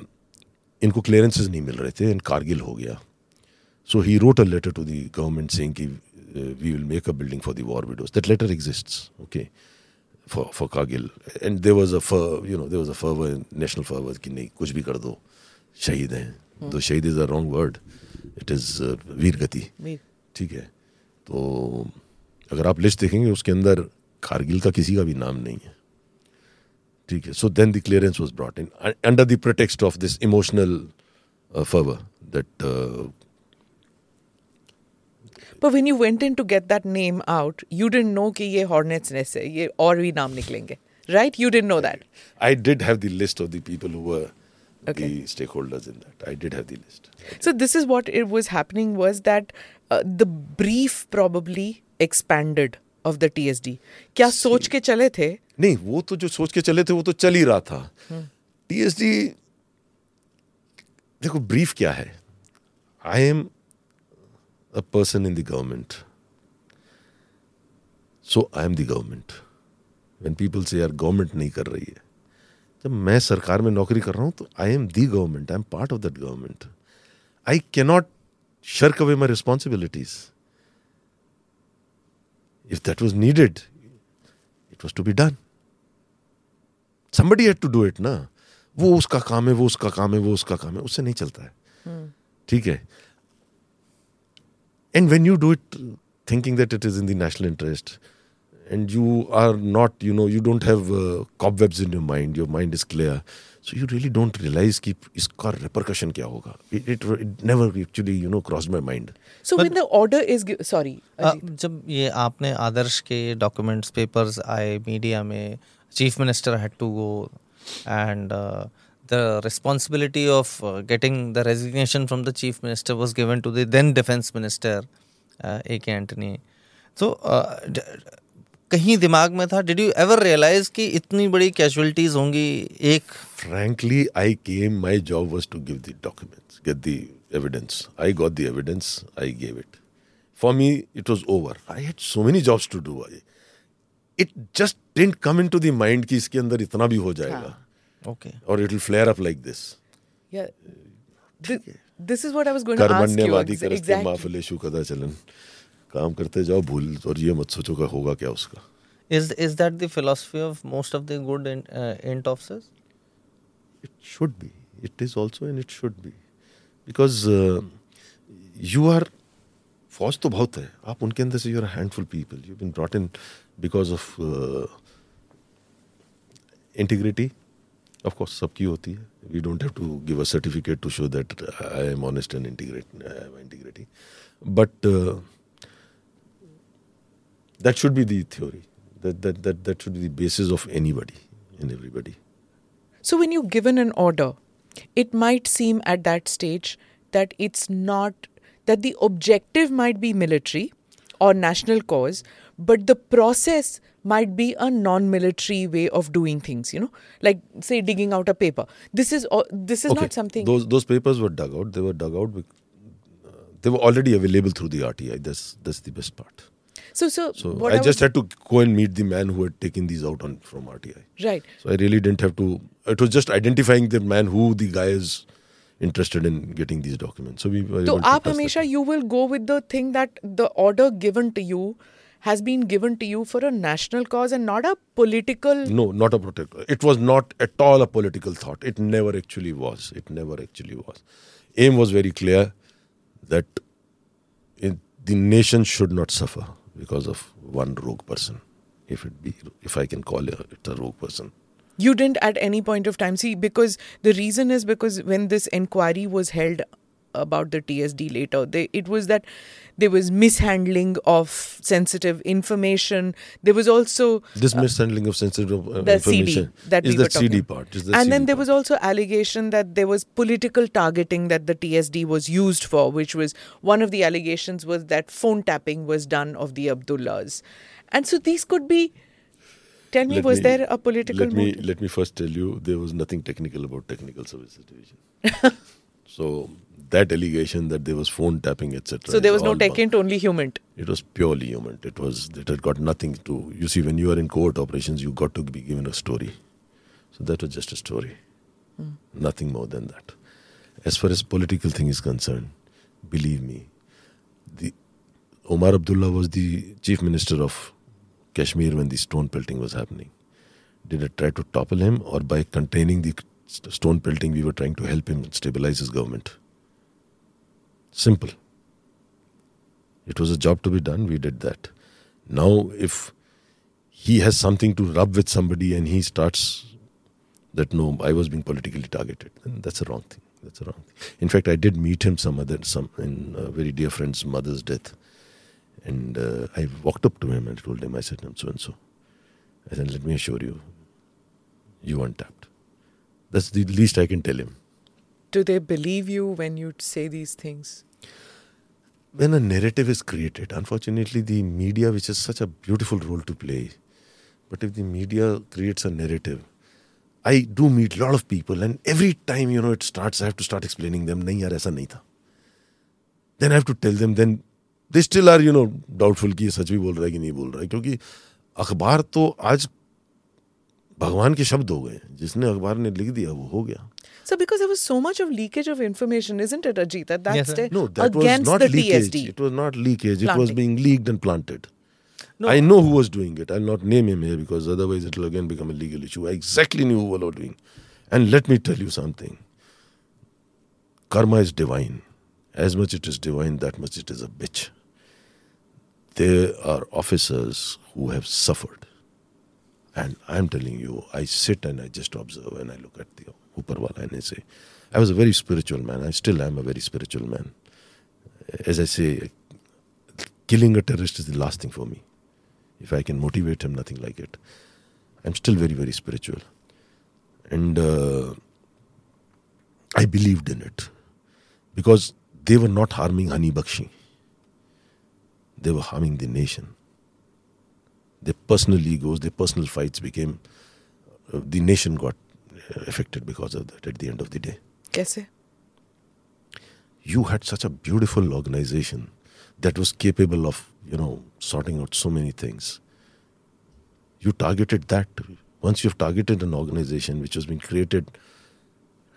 इनको clearances नहीं मिल रहे थे and Kargil हो गया सो he wrote a letter to the government saying कि we will make a building for the war widows that letter exists okay For for Kargil and there was a you know there was a fervour national fervour कि नहीं कुछ भी कर दो शहीद हैं। तो शहीद is a wrong word it is वीर गति। ठीक है? तो अगर आप लिस्ट देखेंगे उसके अंदर कारगिल का किसी का भी नाम नहीं है। ठीक है? So then the clearance was brought in under the pretext of this emotional fervour that But when you went in to get that name out, you didn't know कि ये Hornets nest है, ये और भी नाम निकलेंगे, right? You didn't know that. I did have the list of the people who were Okay. the stakeholders in that. I did have the list. So this is what it was happening was that uh, the brief probably expanded of the TSD. क्या सोच के चले थे? नहीं वो तो जो सोच के चले थे वो तो चल ही रहा था टीएसडी देखो ब्रीफ क्या है I am a person in the government so I am the government when people say यार गवर्नमेंट नहीं कर रही है जब मैं सरकार में नौकरी कर रहा हूँ तो I am the government I am part of that government I cannot shirk away my responsibilities. If that was needed it was to be done. Somebody had to do it ना वो उसका काम है वो उसका काम है वो उसका काम है उससे नहीं चलता है। ठीक है? And when you do it thinking that it is in the national interest and you are not you know you don't have cobwebs in your mind your mind is clear so you really don't realise कि इसका repercussion क्या होगा sorry जब ये आपने आदर्श के documents papers आए media में चीफ मिनिस्टर है to go and the responsibility of getting the resignation from the chief minister was given to the then defence minister ए के एंटनी तो कहीं दिमाग में था डिड यू एवर रियलाइज कि इतनी बड़ी कैजुअलिटीज होंगी एक frankly i came my job was to give the documents get the evidence i got the evidence i gave it for me it was over i had so many jobs to do I, it just didn't come into the mind कि इसके अंदर इतना भी हो जाएगा okay और it will flare up like this Yeah. Th- this is what I was going to ask you. कर्मण्यवादी ex- करस्ते exactly. माफलेशु कदा चलन काम करते जाओ भूल और ये मत सोचो का होगा क्या उसका is is that the philosophy of most of the good int officers It should be. It is also and it should be. Because uh, you are फौज तो बहुत है आप उनके अंदर से your handful people you been brought in because of integrity of course सबकी होती है we don't have to give a certificate to show that I am honest and integrate integrity but that should be the theory that that that, that should be the basis of anybody and everybody So when you're given an order, it might seem at that stage that it's not that the objective might be military or national cause, but the process might be a non-military way of doing things. You know, like say digging out a paper. This is this is not something. Those those papers were dug out. They were dug out. uh, they were already available through the RTI. That's that's the best part. so so So I, I, just had to go and meet the man who had taken these out on from RTI. right. So I really didn't have to. It was just identifying the man who the guy is interested in getting these documents. So we were So able to aap hamesha you will go with the thing that the order given to you has been given to you for a national cause and not a political No, not a political. It was not at all a political thought. It never actually was. It never actually was. Aim was very clear that in, the nation should not suffer because of one rogue person. If it be, if I can call it a rogue person. You didn't at any point of time see because the reason is because when this inquiry was held about the TSD later, they, it was that there was mishandling of sensitive information. There was also This mishandling of sensitive uh, the CD information that is we the CD part. Is the and then CD there was also allegation that there was political targeting that the TSD was used for, which was one of the allegations was that phone tapping was done of the Abdullahs, and so these could be. Tell me, Let was me- there a political let me let me first tell you there was nothing technical about technical services division [LAUGHS] so that allegation that there was phone tapping etc So there was no tech int, only human. it was purely human it was it had got nothing to you see when you are in covert operations you got to be given a story so that was just a story hmm. nothing more than that as far as political thing is concerned believe me the Omar Abdullah was the chief minister of Kashmir when the stone pelting was happening. Did I try to topple him, or by containing the stone pelting, we were trying to help him stabilize his government? Simple. It was a job to be done, we did that. Now, if he has something to rub with somebody and he starts that no, I was being politically targeted, then that's a wrong thing. That's a wrong thing. In fact, I did meet him some other some in a very dear friend's mother's death, And uh, I walked up to him and told him, I said, I'm so and so. I said, let me assure you, you weren't tapped. That's the least I can tell him. Do they believe you when you say these things? When a narrative is created, unfortunately, the media, which has such a beautiful role to play, but if the media creates a narrative, I do meet a lot of people, and every time you know it starts, I have to start explaining them. नहीं यार ऐसा नहीं था. Then I have to tell them. Then they still are you know doubtful ये सच भी बोल रहा है कि नहीं बोल रहा है क्योंकि अखबार तो आज भगवान के शब्द हो गए जिसने अखबार ने लिख दिया वो हो गया So, because there was so much of leakage of information, isn't it, Ajit? That that's Yes, sir. the- No, that was against not the leakage. TSD. It was not leakage. It was being leaked and planted. No. I know who was doing it. I'll not name him here because otherwise it will again become a legal issue. I exactly knew who was doing. And let me tell you something. Karma is divine. As much it is divine, that much it is a bitch. There are officers who have suffered. And I'm telling you, I sit and I just observe and I look at the I say, I was a very spiritual man. I still am a very spiritual man. As I say, killing a terrorist is the last thing for me. If I can motivate him, nothing like it. I'm still very, very spiritual. And uh, I believed in it because they were not harming Hunny they were harming the nation. Their personal egos, their personal fights became, uh, the nation got affected because of that at the end of the day. Kaise? you had such a beautiful organization that was capable of you know sorting out so many things you targeted that once you've targeted an organization which has been created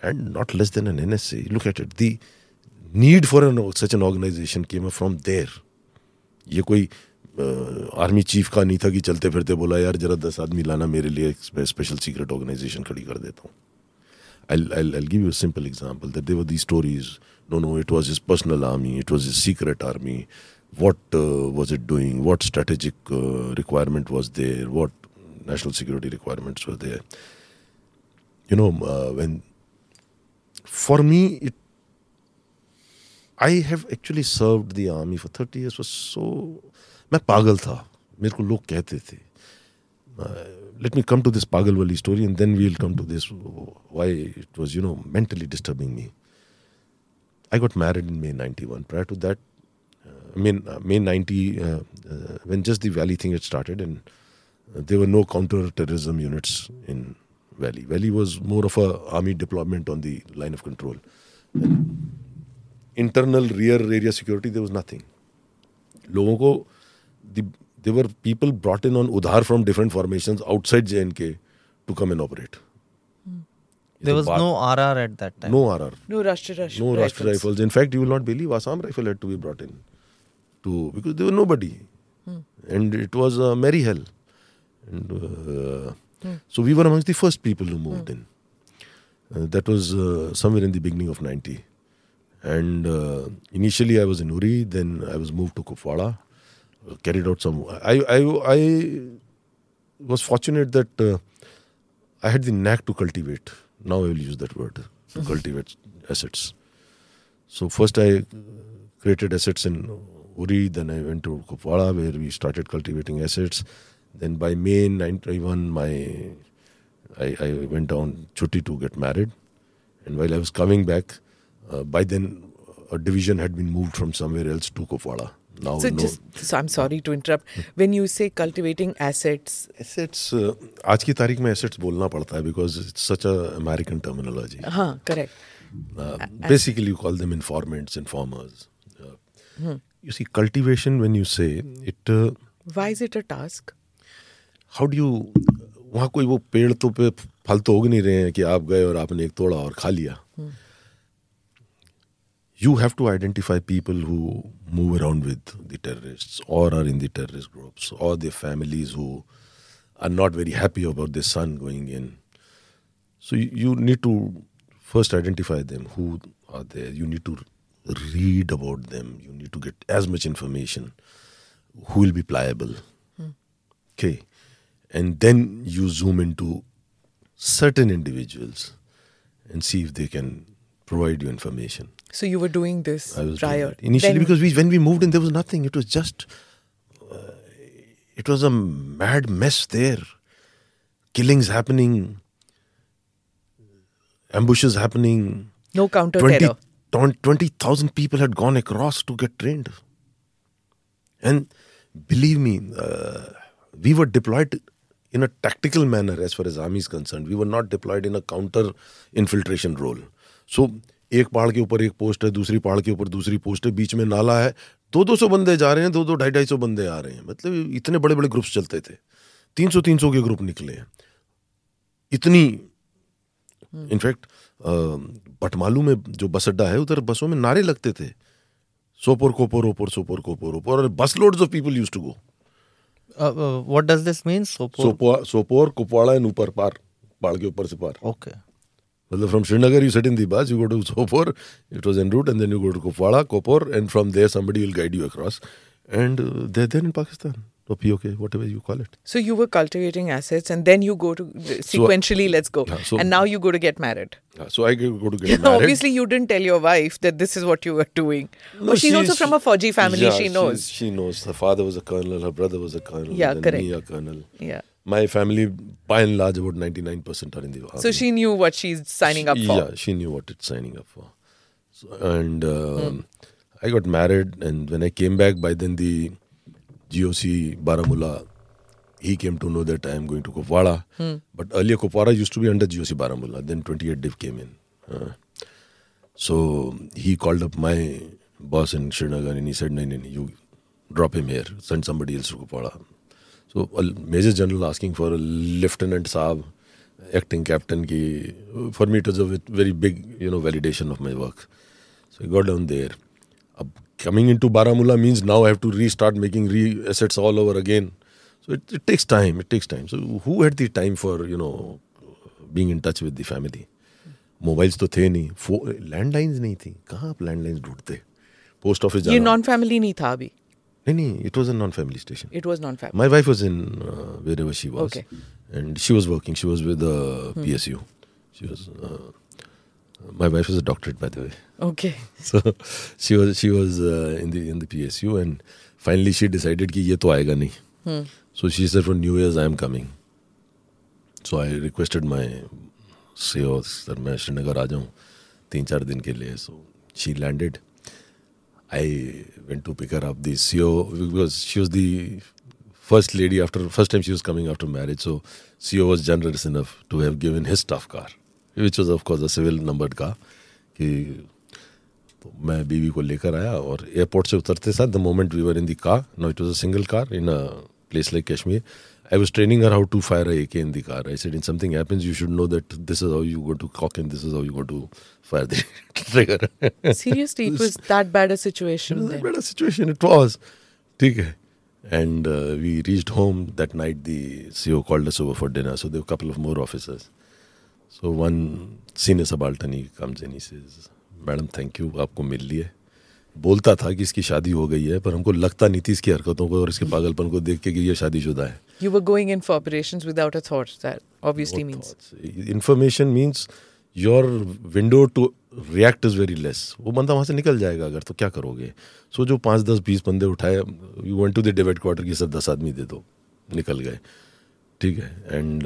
and not less than an NSA look at it the need for an, such an organization came up from there ये कोई Army chief का नहीं था कि चलते फिरते बोला, यार, जरा दस आदमी लाना मेरे लिए स्पेशल सीक्रेट ऑर्गेनाइजेशन खड़ी कर देता हूँ. Give you simple example that there the stories no no it was is personal army it was is secret army what was it doing what strategic requirement was there what national security requirements was there you know when for me it I have actually serve the army for thirty years was so मैं पागल था मेरे को लोग कहते थे let me come to this Pagal Wali story and then we'll come to this why it was, you know, mentally disturbing me. I got married in May 91. Prior to that, uh, I mean, uh, May 90, uh, uh, when just the Valley thing had started and uh, there were no counter-terrorism units in Valley. Valley was more of a army deployment on the line of control. And internal rear area security, there was nothing. लोगों को the there were people brought in on Udhar from different formations outside J&K to come and operate. There was Bar- no RR at that time. no RR, No Rashtriya Rifles. no Rashtra rifles. In fact, you will not believe Assam rifle had to be brought in to because there was nobody, and it was a merry hell. And uh, so we were amongst the first people who moved in. Uh, that was uh, somewhere in the beginning of '90, and uh, initially I was in Uri. Then I was moved to Kupwara. Carried out some. I I I was fortunate that uh, I had the knack to cultivate. Now I will use that word to cultivate assets. So first I created assets in Uri. Then I went to Kupwara where we started cultivating assets. Then by May '91, my I, I went down Chutti to get married, and while I was coming back, uh, by then a division had been moved from somewhere else to Kupwara. Now So no, just so I'm sorry to interrupt. When you say cultivating assets, assets uh, आज की तारीख में assets बोलना पड़ता है because it's such a American terminology. huh, correct. Uh, basically, you call them informants, informers. Uh, hmm. You see, cultivation when you say it, uh, Why is it a task? how do you वहाँ कोई वो पेड़ तो पे फल तो उग नहीं रहे हैं कि आप गए और आपने एक तोड़ा और खा लिया you have to identify people who move around with the terrorists or are in the terrorist groups or their families who are not very happy about their son going in. So you, you need to first identify them who are there. You need to read about them. You need to get as much information. Who will be pliable? Hmm. Okay. And then you zoom into certain individuals and see if they can provide you information. So you were doing this doing prior. that. Initially, Then- because we, when we moved in, there was nothing. It was just it was a mad mess there. Killings happening, ambushes happening. No counter 20 terror. 20,000 people had gone across to get trained. And believe me, uh, we were deployed in a tactical manner as far as army is concerned. We were not deployed in a counter infiltration role. So एक पहाड़ के ऊपर एक post है दूसरी पहाड़ के ऊपर दूसरी पोस्ट है बीच में नाला है। दो दो सौ बंदे जा रहे हैं दो दो ढाई ढाई सौ बंदे आ रहे हैं। मतलब इतने बड़े बड़े ग्रुप्स चलते थे। तीन सौ तीन सौ के ग्रुप निकले हैं। इतनी इनफैक्ट बटमालू में जो बस अड्डा है उधर बसों में नारे लगते थे। सोपोर कोपोर ओपोर सोपोर कोपोर ओपोर और बस loads of people used to go does this mean? Sopor. Sopore Sopore Kupwara and ऊपर पार पहाड़ के ऊपर से पार। Okay okay. Well, from Srinagar, you sit in the bus, you go to Sopore, it was en route, and then you go to Kupwara, Kopor, and from there somebody will guide you across. And uh, they're then in Pakistan or POK, whatever you call it. So you were cultivating assets, and then you go to uh, sequentially. So, let's go, yeah, so, and now you go to get married. Yeah, so I go to get [LAUGHS] married. Obviously, you didn't tell your wife that this is what you were doing. No, oh, she's also from a Fauji family. she knows. She, she, knows. Her father was a colonel. Her brother was a colonel. Yeah, correct. Me, a colonel. Yeah. My family, by and large, about ninety-nine percent are in the army. So she knew what she's signing up for. Yeah, she knew what it's signing up for. So, and um, I got married, and when I came back, by then the GOC Baramulla, he came to know that I am going to Kupwara. But earlier Kupwara used to be under GOC Baramulla. Then 28 Div came in. Uh, so he called up my boss in Srinagar and he said, no, no, no, you drop him here, send somebody else to Kupwara. So major general asking for lieutenant साहब acting captain की for me it is a very big you know validation of my work so I got down there अब coming in to Baramulla means now have to restart making re assets all over again so it it takes time it takes time so who had the time for you know being in touch with the family mobiles तो थे नहीं landlines नहीं थी कहाँ आप landlines ढूंढते post office ये non family नहीं था अभी। नहीं नहीं it was a non family station it was non family my wife was in wherever she was and she was working she was with P S U she was my wife is a doctor by the way okay so she was she was in the in the P S U and finally she decided कि ये तो आएगा नहीं so she sir for new years I am coming so I requested my C sir मैं श्रीनगर आ जाऊँ तीन चार दिन के लिए so she landed I went to pick her up. The CEO because she was the first lady after first time she was coming after marriage. So CEO was generous enough to have given his staff car, which was of course a civil numbered car. कि तो मैं बीवी को लेकर आया और airport से उतरते साथ the moment we were in the car no it was a single car in a place like Kashmir I was training her how to fire a AK in the car. I said, "In something happens, you should know that this is how you go to cock and this is how you go to fire the trigger." Seriously, it was that bad a situation. It was a then. better situation. It was. ठीक है. And uh, we reached home that night. The CEO called us over for dinner. So there were a couple of more officers. So one senior subaltern he comes in. He says, "Madam, thank you. आपको मिल लिए." बोलता था कि इसकी शादी हो गई है पर हमको लगता नहीं थी इसकी हरकतों को और इसके पागलपन को देख के कि ये शादीशुदा है You were going in for operations without a thought. That obviously means. Information means your window to react is very less वो बंदा वहाँ से निकल जाएगा अगर तो क्या करोगे? सो जो पाँच दस बीस बंदे उठाए you want to the divide quarter की सर दस आदमी दे दो निकल गए। ठीक है? And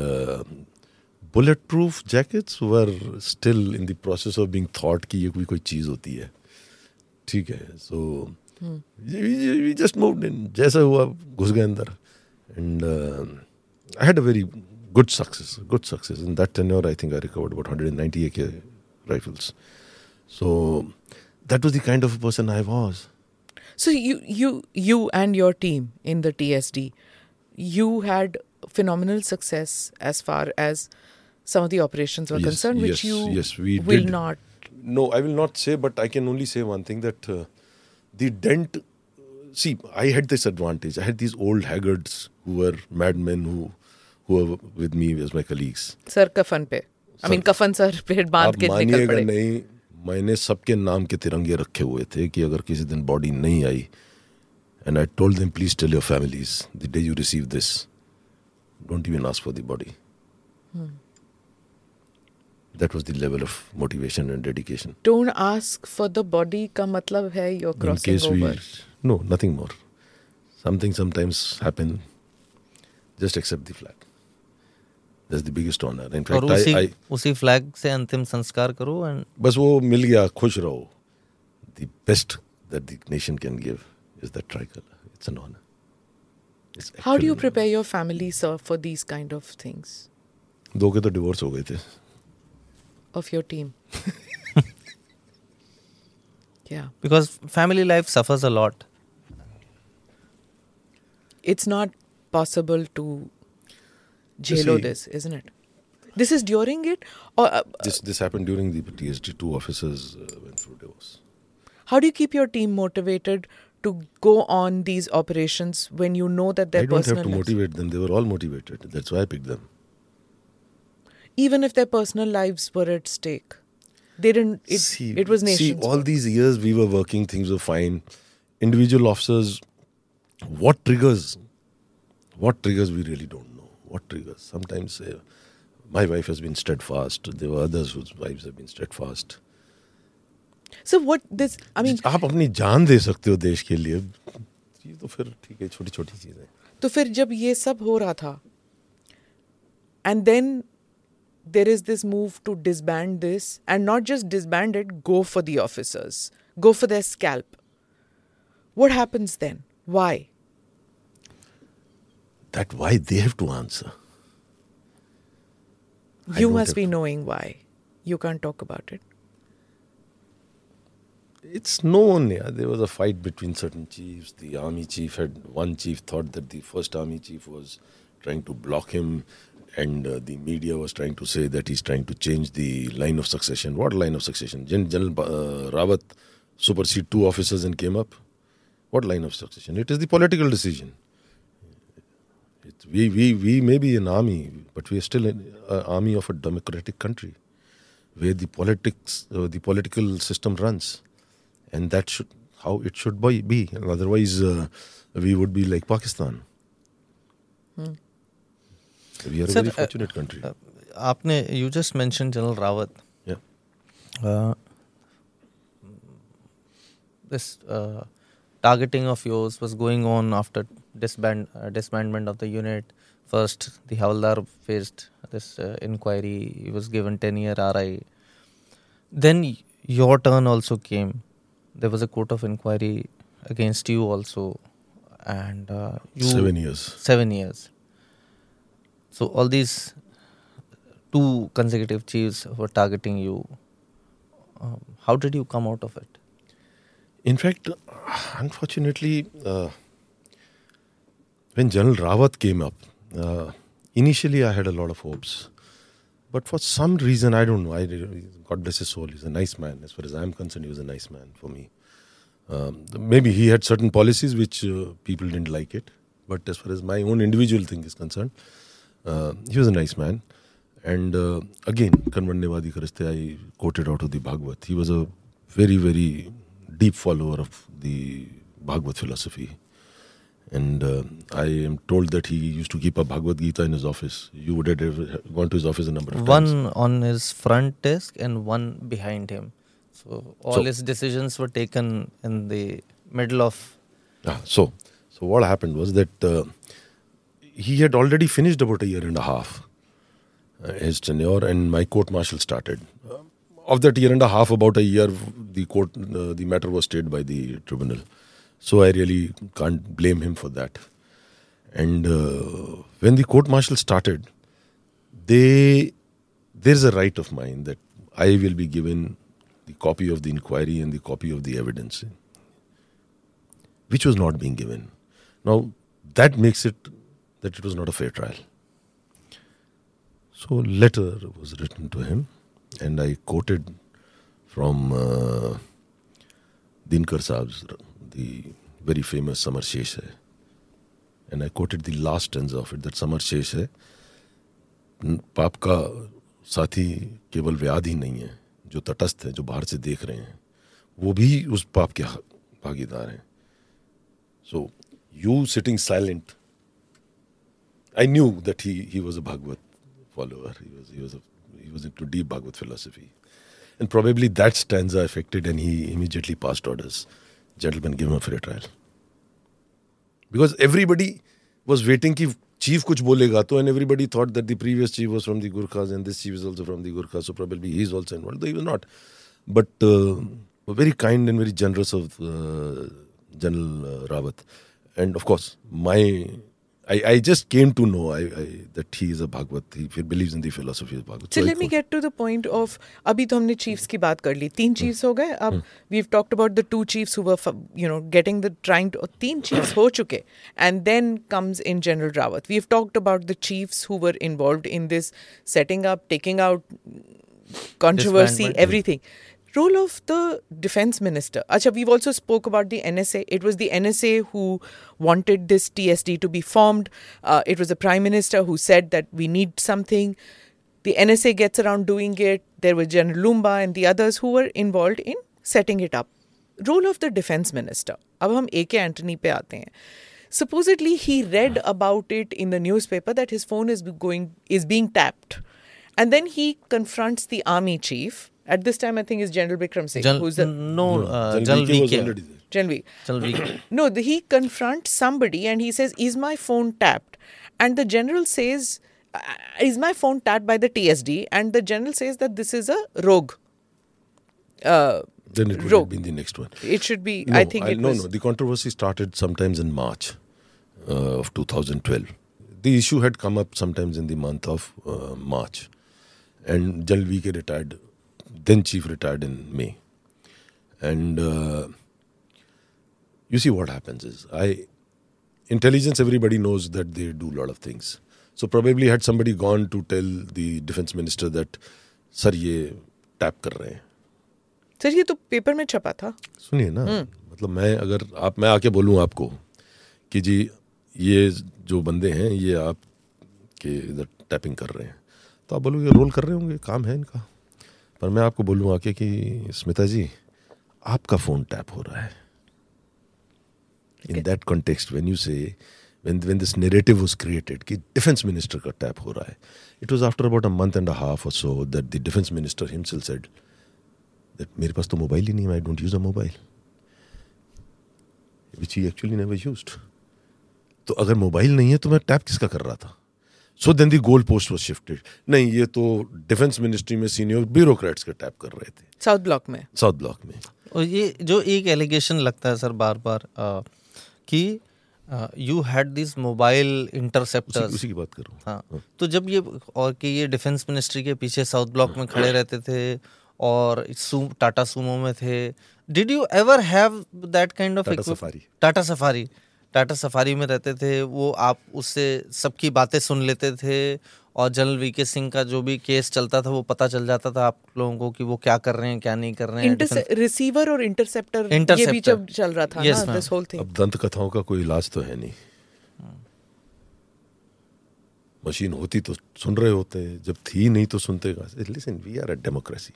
bullet proof jackets were still in the process of being thought कि ये कोई कोई चीज़ होती है। ठीक है? सो जस्ट मूव्ड इन जैसा हुआ घुस गए अंदर। And uh, I had a very good success, good success. In that tenure, I think I recovered about 190 AK rifles. So that was the kind of person I was. So you, you, you, and your team in the TSD, you had phenomenal success as far as some of the operations were yes, concerned, yes, which you yes, we will did. not. No, I will not say, but I can only say one thing that uh, the dent. See, I had this advantage. I had these old haggards who were madmen who who were with me as my colleagues. Sir कफन पे I mean कफन sir पे बाँध के निकल मानिएगा पड़े। नहीं मैंने सबके नाम के तिरंगे रखे हुए थे कि अगर किसी दिन बॉडी नहीं आई and I told them please tell your families the day you receive this don't even ask for the body that was the level of motivation and dedication don't ask for the body का मतलब है you're in crossing case we over. No nothing more. Something sometimes happen just accept the flag. That's the biggest honor. In और fact, उसी I, I उसी flag से अंतिम संस्कार करो एंड बस वो मिल गया खुश रहो the best that the nation can give is that tricolor. It's an honor. It's How do you actually an prepare your family, sir, for these kind of things honor. दो के तो डिवोर्स हो गए थे of your team? [LAUGHS] yeah. Because family life suffers a lot It's not possible to jalo this, isn't it? This is during it? Or uh, this this happened during the TSD two officers uh, went through divorce how do you keep your team motivated to go on these operations when you know that their I don't have to lives- motivate them they were all motivated that's why I picked them even if their personal lives were at stake? They didn't. It, see, it was nations. See, all these years we were working, things were fine. Individual officers, what triggers? What triggers we really don't know. What triggers? Sometimes uh, my wife has been steadfast. There were others whose wives have been steadfast. so what this? I mean, आप अपनी जान दे सकते हो देश के लिए ये तो फिर ठीक है छोटी छोटी चीजें तो फिर जब ये सब हो रहा था and then there is this move to disband this and not just disband it go for the officers go for their scalp what happens then why That why they have to answer you must be to. knowing why you can't talk about it It's known. Yeah, there was a fight between certain chiefs. The army chief had one chief thought that the first army chief was trying to block him, and uh, the media was trying to say that he's trying to change the line of succession. What line of succession? Gen- General uh, Rawat superseded two officers and came up. What line of succession? It is the political decision we, we, we may be an army, but we are still an army of a democratic country where the politics, uh, the political system runs. And that should how it should be. Otherwise, uh, we would be like Pakistan. Hmm. We are Sir, a very uh, fortunate uh, country. Aapne, you just mentioned General Rawat. Yeah. Uh, this uh, targeting of yours was going on after disband uh, disbandment of the unit. First, the Havaldar faced this uh, inquiry. He was given 10 year RI. Then your turn also came. There was a court of inquiry against you also, and uh, you Seven years. seven years. So all these two consecutive chiefs were targeting you. Um, how did you come out of it? In fact, unfortunately, uh, when General Rawat came up, uh, initially I had a lot of hopes. But for some reason, I don't know. I, God bless his soul. He's a nice man. As far as I'm concerned, he was a nice man for me. Um, maybe he had certain policies which uh, people didn't like it. But as far as my own individual thing is concerned, uh, he was a nice man. And uh, again, Karmanye Vadhikaraste, I quoted out of the Bhagavad. He was a very, very deep follower of the Bhagavad philosophy. And uh, I am told that he used to keep a Bhagavad Gita in his office. You would have gone to his office a number of times. One on his front desk and one behind him. So all So- his decisions were taken in the middle of. Ah, so, so what happened was that uh, he had already finished about a year and a half uh, his tenure, and my court martial started. Uh, of that year and a half, about a year, the court, uh, the matter was stayed by the tribunal. So I really can't blame him for that. And uh, when the court martial started, they there's a right of mine that I will be given the copy of the inquiry and the copy of the evidence which was not being given. Now, that makes it that it was not a fair trial. So, a letter was written to him, and I quoted from uh, Dinkar Saab's, the very famous Samar Shesh hai. And I quoted the last stanza of it, that Samar Shesh hai. पाप का साथी केवल व्याध ही नहीं है जो तटस्थ है जो बाहर से देख रहे हैं वो भी उस पाप के भागीदार हैं so you sitting silent I knew that he he was a Bhagwat follower to deep Bhagwat philosophy and probably that stand affected and he immediately passed orders gentlemen, give him a fair trial. Because everybody was waiting कि chief kuch bolega to and everybody thought that the previous chief was from the Gurkhas and this chief is also from the Gurkhas so probably he is also involved though he was not. But uh, very kind and very generous of uh, General uh, Rawat and of course my I, I just came to know I, I, that he is a Bhagavad. He believes in the philosophy of Bhagavad. So I let me quote- get to the point of अभी तो हमने chiefs की बात कर ली तीन chiefs हो गए अब we've talked about the two chiefs who were you know getting the trying to तीन chiefs हो चुके and then comes in General Rawat we've talked about the chiefs who were involved in this setting up taking out controversy Disbandment. everything role of the defense minister acha we've also spoke about the nsa it was the nsa who wanted this tsd to be formed uh, it was the prime minister who said that we need something the nsa gets around doing it there was general lumba and the others who were involved in setting it up role of the defense minister अब हम ए के Antony पे आते हैं supposedly he read about it in the newspaper that his phone is going is being tapped and then he confronts the army chief at this time i think is general vikram singh Jal- who's the no, uh, General Jal VK was VK. already there. general V- no the, he confronts somebody and he says is my phone tapped and the general says "Uh, is my phone tapped by the tsd and the general says that this is a rogue uh, Then it would rogue. have been the next one. it should be No, i think it no, was no. The controversy started sometimes in March uh, of 2012. The issue had come up sometimes in the month of uh, March, and Jal VK retired. Then chief retired in May, and uh, you see what happens is I intelligence. Everybody knows that they do a lot of things. So probably had somebody gone to tell the defense minister that, sir, ये tap कर रहे हैं. Sir ये तो paper में छपा था सुनिए ना मतलब मैं अगर आप मैं आके बोलूँ आपको कि जी ये जो बंदे हैं ये आप के इधर टैपिंग कर रहे हैं तो आप बोलोगे रोल कर रहे होंगे काम है इनका पर मैं आपको बोलूँ आके कि स्मिता जी आपका फ़ोन टैप हो रहा है। In that context when you say when when this narrative was created कि डिफेंस मिनिस्टर का टैप हो रहा है। It was after about a month and a half और so that the defence minister himself said that मेरे पास तो mobile ही नहीं I don't use a mobile which he actually never use तो अगर मोबाइल नहीं है तो मैं टैप किसका कर रहा था? So then the goal post was shifted नहीं ये तो डिफेंस मिनिस्ट्री में सीनियर ब्यूरोक्रेट्स के टैप कर रहे थे। साउथ ब्लॉक में। साउथ ब्लॉक में। और ये जो एक एलिगेशन लगता है सर बार बार कि यू हैड दिस मोबाइल उसी, इंटरसेप्टर्स उसी की बात कर रहा हूँ। हाँ। तो जब ये और कि ये डिफेंस मिनिस्ट्री के पीछे साउथ ब्लॉक में खड़े [COUGHS] रहते थे और सू, टाटा सूमो में थे। Did you ever have that kind of Tata Safari. Tata Safari Tata Safari में रहते थे वो आप उससे सबकी बातें सुन लेते थे और जनरल वीके सिंह का जो भी केस चलता था वो पता चल जाता था आप लोगों को कि वो क्या कर रहे हैं क्या नहीं कर रहे हैं रिसीवर और इंटरसेप्टर ये भी जब चल रहा था Yes, ना दिस होल थिंग अब दंत कथाओं का कोई इलाज तो है नहीं। मशीन होती तो सुन रहे होते जब थी नहीं तो सुनते listen we are a democracy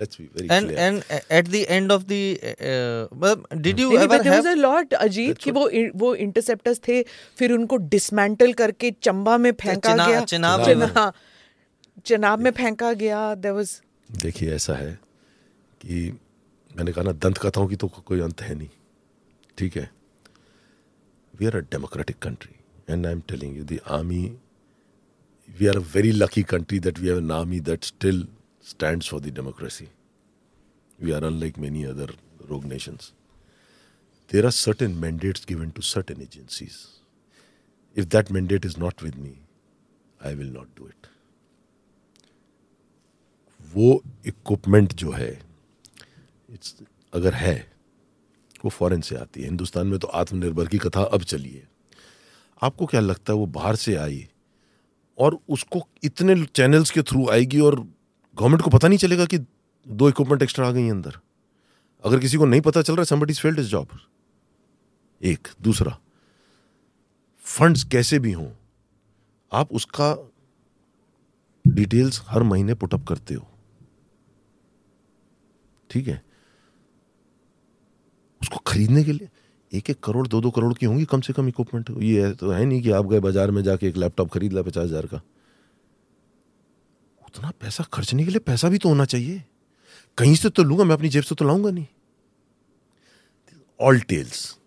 let's be very and clear and at the end of the uh, uh, did you ever but there have? was a lot Ajit कि वो वो इंटरसेप्टर्स थे फिर उनको डिसमेंटल करके चंबा में फेंका चिना- गया चिनाब में। चिना- चिनाब में फेंका गया देयर वाज देखिए ऐसा है कि मैंने कहा ना दंत कथाओं की तो कोई अंत है नहीं ठीक है we are a democratic country and I am telling you the army we are a very lucky country that we have an army that still stands for the democracy we are unlike many other rogue nations. There are certain mandates given to certain agencies. If that mandate is not with me, i will not do it. वो equipment जो है it's अगर है, वो foreign से आती है। हिंदुस्तान में तो आत्मनिर्भर की कथा अब चली है। आपको क्या लगता है वो बाहर से आई और उसको इतने चैनल्स के थ्रू आएगी और गवर्नमेंट को पता नहीं चलेगा कि दो इक्विपमेंट एक्स्ट्रा आ गई हैं अंदर। अगर किसी को नहीं पता चल रहा है फेल्ड इज़ जॉब एक, दूसरा फंड्स कैसे भी हों, आप उसका डिटेल्स हर महीने पुटअप करते हो। ठीक है? उसको खरीदने के लिए एक एक करोड़, दो दो करोड़ की होंगी, कम से कम इक्विपमेंट ये है तो है नहीं कि आप गए बाज़ार में जाके एक लैपटॉप खरीद ला पचास हज़ार का। उतना पैसा खर्चने के लिए पैसा भी तो होना चाहिए। कहीं से तो लूँगा मैं अपनी जेब से तो लाऊँगा नहीं। All tales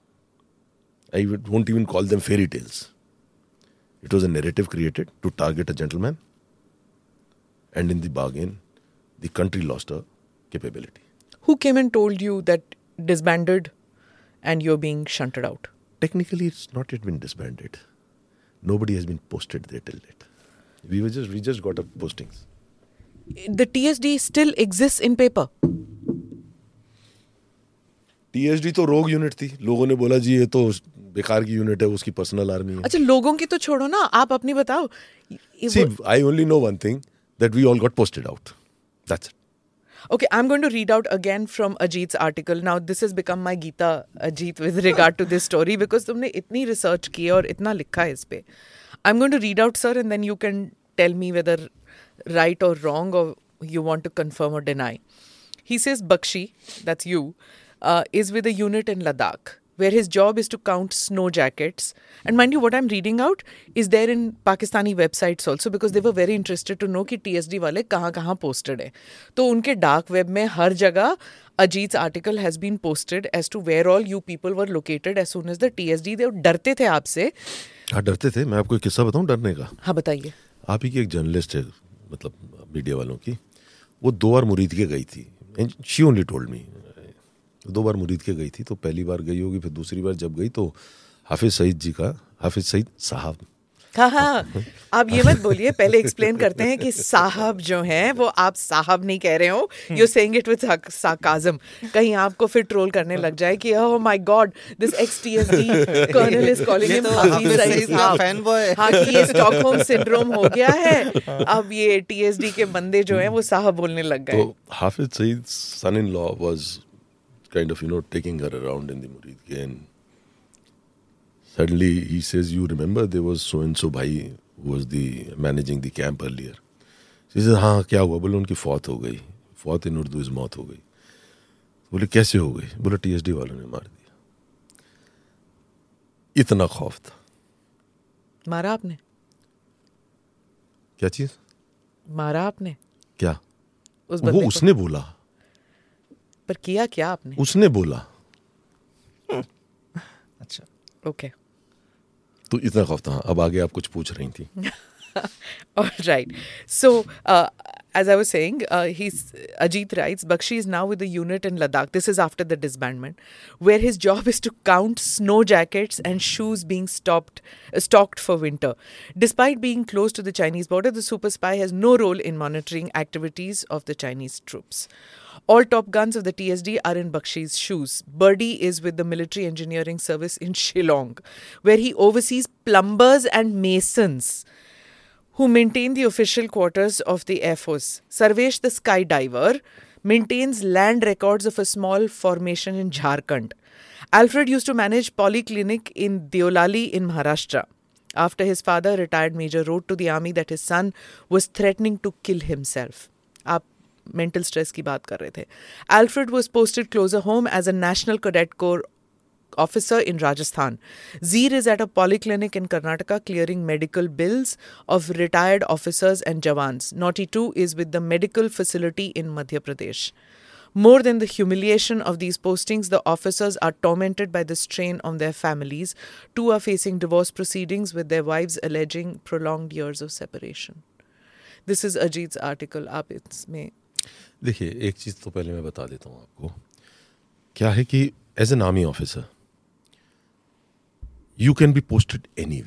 I won't even call them fairy tales it was a narrative created to target a gentleman and in the bargain lost a who came and told you that disbanded and you being out technically it's not it been disbanded nobody has been posted that We were just, we just got up postings. The TSD still exists in paper. TSD तो rogue unit थी लोगों ने बोला जी ये तो बेकार की unit है उसकी पर्सनल आर्मी है अच्छा लोगों की तो छोड़ो ना आप अपनी बताओ ये See, वो- I only know one thing that we all got posted out. Okay, I'm going to read out again from Ajit's article. Now, this has become my Gita, Ajit, with regard to this story because तुमने इतनी research की है और इतना लिखा है इस पे. I'm going to read out, sir, and then you can tell me whether right or wrong or you want to confirm or deny. He says Bakshi, that's you, uh, is with a unit in Ladakh where his job is to count snow jackets. And mind you, what I'm reading out is there in Pakistani websites also because they were very interested to know कि TSD वाले कहाँ कहाँ posted है. तो उनके dark web में हर जगह Ajit's article has been posted as to where all you people were located as soon as the TSD they डरते थे आपसे हाँ डरते थे मैं आपको एक किस्सा बताऊं डरने का हाँ बताइए आप ही की एक जर्नलिस्ट है मतलब मीडिया वालों की, वो दो बार मुरीद के गई थी। शी ओनली टोल्ड मी दो बार मुरीद के गई थी तो पहली बार गई होगी, फिर दूसरी बार जब गई तो हाफिज सईद जी का, हाफिज सईद साहब हाँ हाँ। आप ये मत बोलिए पहले एक्सप्लेन करते हैं कि साहब जो हैं वो आप साहब नहीं कह रहे हो। You saying it with sarcasm कहीं आपको फिर ट्रोल करने लग जाए कि ओह my God this ex TSD colonel is calling him Hafiz Saeed का साहब. हाँ कि ये स्टॉकहोम सिंड्रोम हो गया है। अब ये टीएसडी के बंदे जो हैं वो साहब बोलने लग गए। तो Hafiz Saeed son in law was kind of you know taking her around in the Muridke and suddenly he says you remember there was so and so bhai who was the managing the camp earlier? She says हाँ क्या हुआ? बोले उनकी फौत हो गई। फौत इन Urdu is मौत हो गई। बोले कैसे हो गई? बोले टीएसडी वालों ने मार दिया। इतना खौफ था। मारा आपने? क्या चीज़? मारा आपने? क्या? उस वो उसने बोला। पर किया क्या आपने? उसने बोला। [LAUGHS] अच्छा ओके। तो इतना खौफ था हाँ, अब आगे आप कुछ पूछ रही थी [LAUGHS] All right. So, uh, as I was saying, uh, he's Ajit writes, Bakshi is now with the unit in Ladakh. This is after the disbandment, where his job is to count snow jackets and shoes being stopped, uh, stocked for winter. Despite being close to the Chinese border, the super spy has no role in monitoring activities of the Chinese troops. All top guns of the TSD are in Bakshi's shoes. Birdie is with the military engineering service in Shillong, where he oversees plumbers and masons who maintain the official quarters of the Air Force. Sarvesh, the skydiver, maintains land records of a small formation in Jharkhand. Alfred used to manage polyclinic in Deolali in Maharashtra. After his father, retired major, wrote to the army that his son was threatening to kill himself. आप mental stress की बात कर रहे थे. Alfred was posted closer home as a National Cadet Corps officer in Rajasthan. Zeer is at a polyclinic in Karnataka clearing medical bills of retired officers and jawans. Naughty 2 is with the medical facility in Madhya Pradesh. More than the humiliation of these postings, the officers are tormented by the strain on their families. Two are facing divorce proceedings with their wives alleging prolonged years of separation. This is Ajit's article. आप इसमें देखिए एक चीज़ तो पहले मैं बता देता हूँ आपको। क्या है कि as an army officer you can be posted any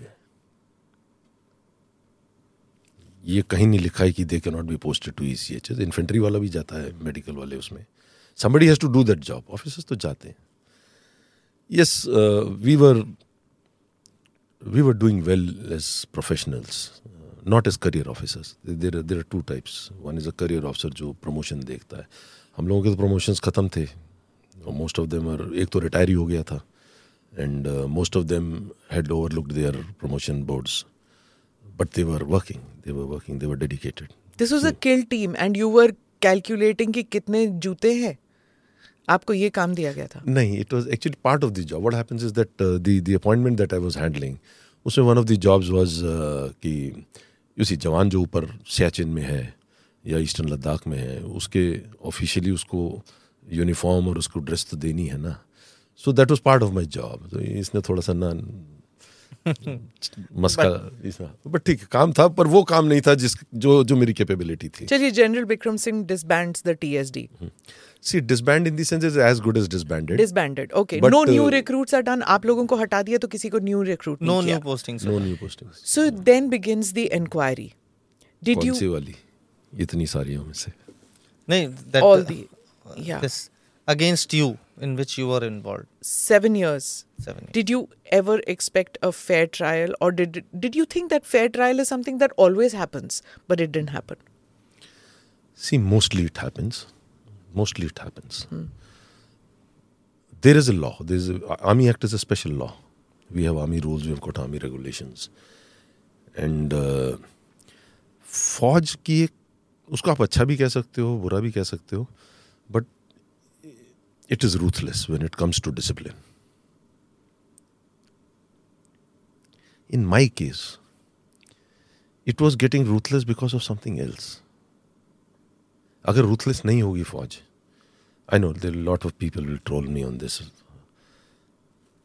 ये कहीं नहीं लिखा है कि they can not be posted to E C H S infantry वाला भी जाता है मेडिकल वाले उसमें। Somebody has to do that job officers तो जाते हैं। Yes we were we were doing well as professionals, not as career officers. There are, there are two types. One is a career officer जो promotion देखता है। हम लोगों के तो promotions ख़त्म थे। मोस्ट ऑफ़ देम एक तो रिटायर ही हो गया था। And most of them had overlooked their promotion boards but they were working they were working they were dedicated This was a kill team. And you were calculating कि कितने जूते हैं? आपको ये काम दिया गया था। नहीं it was actually part of the job what happens is that the the appointment that I was handling उसमें one of the jobs was कि उसी जवान जो ऊपर सियाचिन में है या ईस्टर्न लद्दाख में है, उसके ऑफिशियली उसको यूनिफॉर्म और उसको ड्रेस तो देनी है ना। So that was part of my job तो इसने थोड़ा सा ना [LAUGHS] मस्का बट ठीक काम था पर वो काम नहीं था जिस जो जो मेरी कैपेबिलिटी थी। चलिए general Vikram Singh disbands the TSD see disband in the sense is as good as disbanded disbanded okay no new recruits are done आप लोगों को हटा दिया तो किसी को new recruit no new postings no new postings so then begins the inquiry did you see वाली? इतनी सारी में से। नहीं दैट ऑल द या against you in which you were involved. seven years? Seven. years. Did you ever expect a fair trial, or did did you think that fair trial is something that always happens, but it didn't happen? See, mostly it happens. Mostly it happens. There is a law. There is a, Army Act is a special law. We have army rules. We have got army regulations. And uh, फौज की एक उसको आप अच्छा भी कह सकते हो बुरा भी कह सकते हो but it is ruthless when it comes to discipline in my case it was getting ruthless because of something else अगर रूथलेस नहीं होगी फौज I know there lot of people will troll me on this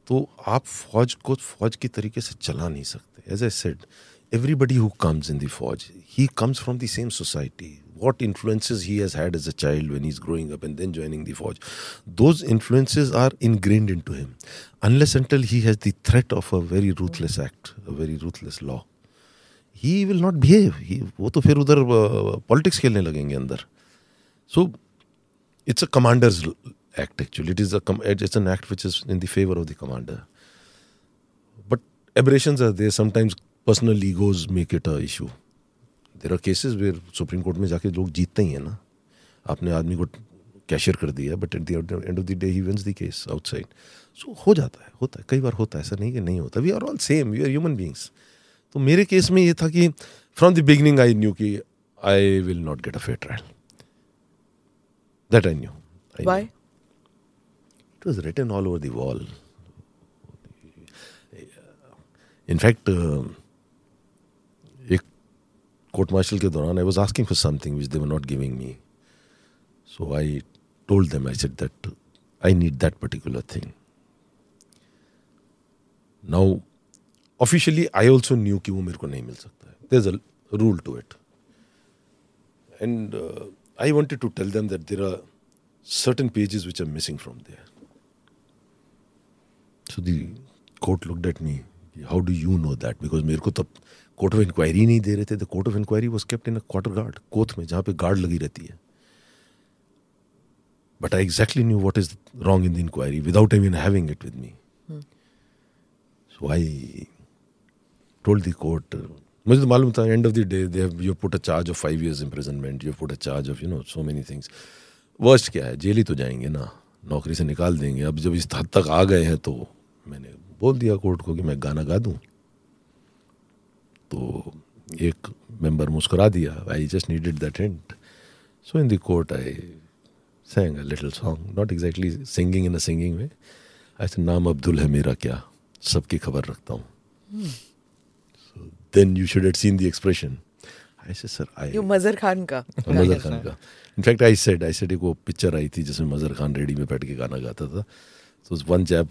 तो आप फौज को फौज की तरीके से चला नहीं सकते as I said everybody who comes in the फौज he comes from the same society what influences he has had as a child when he's growing up and then joining the forge those influences are ingrained into him unless until he has the threat of a very ruthless act a very ruthless law he will not behave he, वो तो फिर उधर politics खेलने लगेंगे अंदर so it's a commander's act actually it is a com- it's an act which is in the favor of the commander but aberrations are there sometimes personal egos make it a issue There are cases where Supreme Court में जाके लोग जीतते ही हैं ना। आपने आदमी को cashier कर दिया but at the end of the day he wins the case outside so हो जाता है होता है कई बार होता है ऐसा नहीं कि नहीं होता। We are all same we are human beings तो मेरे केस में ये था कि from the beginning I knew कि I will not get a fair trial that I knew Why? It was written all over the wall. In fact, एक court martial के दौरान I was asking for something which they were not giving me. So I told them, I said that I need that particular thing. Now, officially, I also knew कि वो मेरे को नहीं मिल सकता है. There's a rule to it. And uh, I wanted to tell them that there are certain pages which are missing from there. So the court looked at me. How do you know that? Because मेरे को तब court of inquiry नहीं दे रहे थे the court of inquiry was kept in a quarter guard कोथ में जहाँ पे गार्ड लगी रहती है। But I exactly knew what is wrong in the inquiry without even having it with me so I told the court मुझे तो मालूम था end of the day they have you put a charge of five years imprisonment you put a charge of you know so many things worst क्या है jail ही तो जाएँगे ना नौकरी से निकाल देंगे। अब जब इस हद तक आ गए हैं तो मैंने बोल दिया कोर्ट को कि मैं गाना गा दूँ। तो एक मेंबर मुस्कुरा दिया I just needed that hint so in the court I sang a little song not exactly singing in a singing way. I said नाम अब्दुल है मेरा क्या सबकी खबर रखता हूँ then you should have seen the expression. I said sir I You Mazhar Khan ka. Mazhar Khan का in fact I said I said एक वो पिक्चर आई थी जिसमें मजर खान रेडी में बैठ के गाना गाता था तो one JAP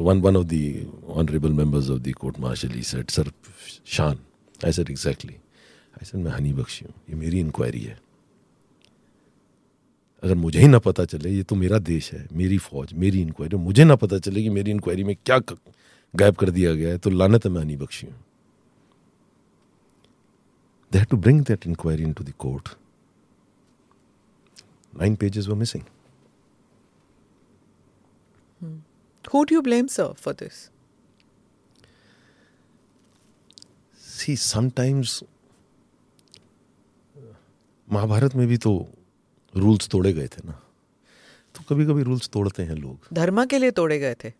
one one of the honourable members of the court martial he said sir Shaan I said exactly I said मैं हनी बख्शी हूँ ये मेरी इंक्वायरी है अगर मुझे ही ना पता चले ये तो मेरा देश है मेरी फौज मेरी इंक्वायरी मुझे ना पता चले कि मेरी इंक्वायरी में क्या गायब कर दिया गया है तो लानत मैं हनी बख्शी हूँ They had to bring that inquiry into the court. Nine pages were missing. Who do you blame, sir, for this? See, sometimes Mahabharat में भी तो रूल्स तोड़े गए थे ना। तो कभी कभी रूल्स तोड़ते हैं लोग। धर्मा के लिए तोड़े गए थे।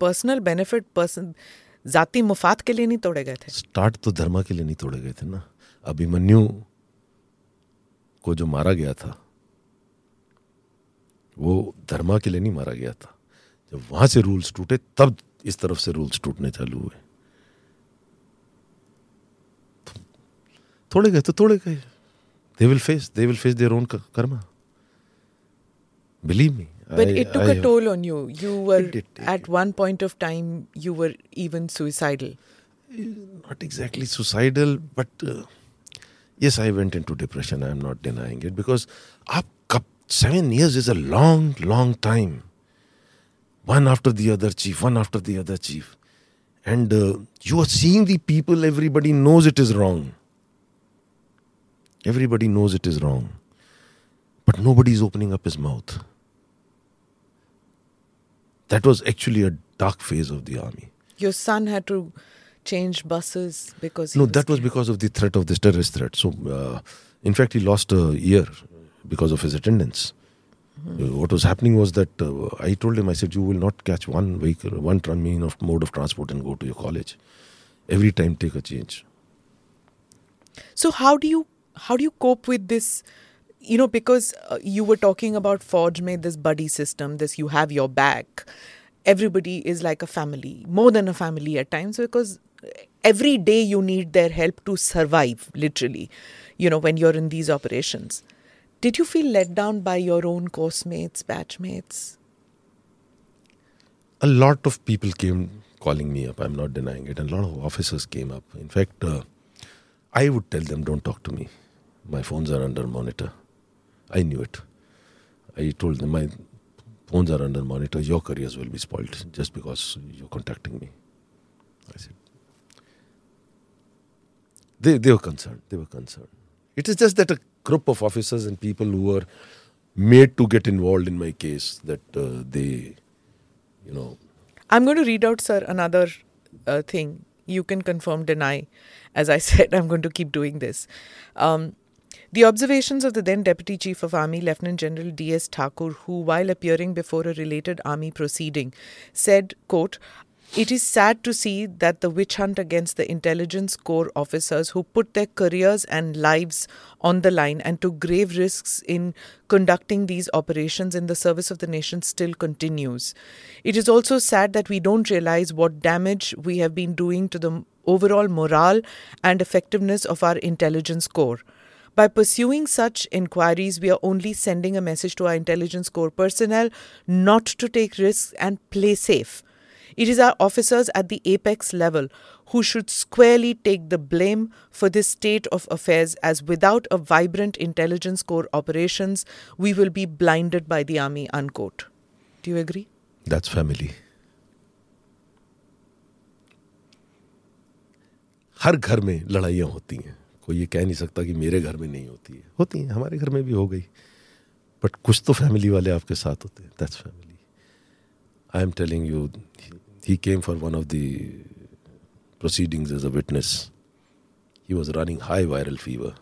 पर्सनल बेनिफिट पर्सन जाति मुफात के लिए नहीं तोड़े गए थे। स्टार्ट तो धर्मा के लिए नहीं तोड़े गए थे ना। अभिमन्यु को जो मारा गया था वो धर्मा के लिए नहीं मारा गया था। जब वहाँ से रूल्स टूटे तब इस तरफ़ से रूल्स टूटने चालू हुए। थोड़े गए तो थोड़े गए। They will face they will face their own karma believe me but it took a toll on you you were at one point of time you were even suicidal not exactly suicidal but yes I went into depression I am not denying it because आप कब 7 years is a long long time one after the other chief one after the other chief and you are seeing the people everybody knows it is wrong Everybody knows it is wrong, but nobody is opening up his mouth. That was actually a dark phase of the army. Your son had to change buses because he No, that was because of the threat of this terrorist threat. So, uh, in fact, he lost a year because of his attendance. Uh, What was happening was that uh, I told him, I said, you will not catch one vehicle, one mean of mode of transport and go to your college. Every time, take a change. So how do you how do you cope with this? You know, because uh, you were talking about Fauj made this buddy system. This you have your back. Everybody is like a family, more than a family at times, because every day you need their help to survive. Literally, you know, when you're in these operations. Did you feel let down by your own course mates, batch mates? A lot of people came calling me up. I'm not denying it. And a lot of officers came up. In fact, uh, I would tell them, don't talk to me. My phones are under monitor. I knew it. I told them, my phones are under monitor. Your careers will be spoiled just because you're contacting me. I said, they, they were concerned. They were concerned. It is just that a group of officers and people who were made to get involved in my case that uh, they, you know, I'm going to read out, sir, another uh, thing. You can confirm, deny. As I [LAUGHS] said, I'm going to keep doing this. Um, the observations of the then Deputy Chief of Army, Lieutenant General D.S. Thakur, who, while appearing before a related army proceeding, said, quote, it is sad to see that the witch hunt against the intelligence corps officers who put their careers and lives on the line and took grave risks in conducting these operations in the service of the nation still continues. It is also sad that we don't realize what damage we have been doing to the overall morale and effectiveness of our intelligence corps. By pursuing such inquiries, we are only sending a message to our intelligence corps personnel not to take risks and play safe. It is our officers at the apex level who should squarely take the blame for this state of affairs, as without a vibrant intelligence corps operations, we will be blinded by the army. Unquote. Do you agree? that's family. हर घर में लड़ाइयाँ होती हैं कोई ये कह नहीं सकता कि मेरे घर में नहीं होती है। होती हैं हमारे घर में भी हो गई। बट कुछ तो फैमिली वाले आपके साथ होते हैं that's family I am telling you he came for one of the proceedings as a witness he was running high viral fever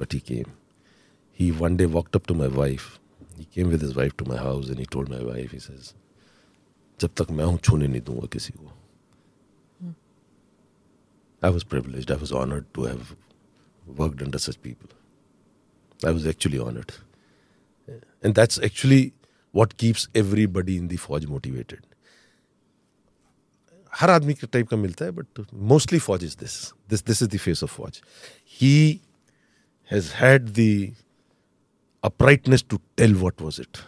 but he came he one day walked up to my wife he came with his wife to my house and he told my wife he says जब तक मैं हूँ छूने नहीं दूँगा किसी को. I was privilege I was honoured to have worked under such people. I was actually honored. And that's actually what keeps everybody in the fauj motivated. Haradmi आदमी के टाइप का मिलता है but mostly is is this this this is the face of फौज he has had uprightness to tell what was it.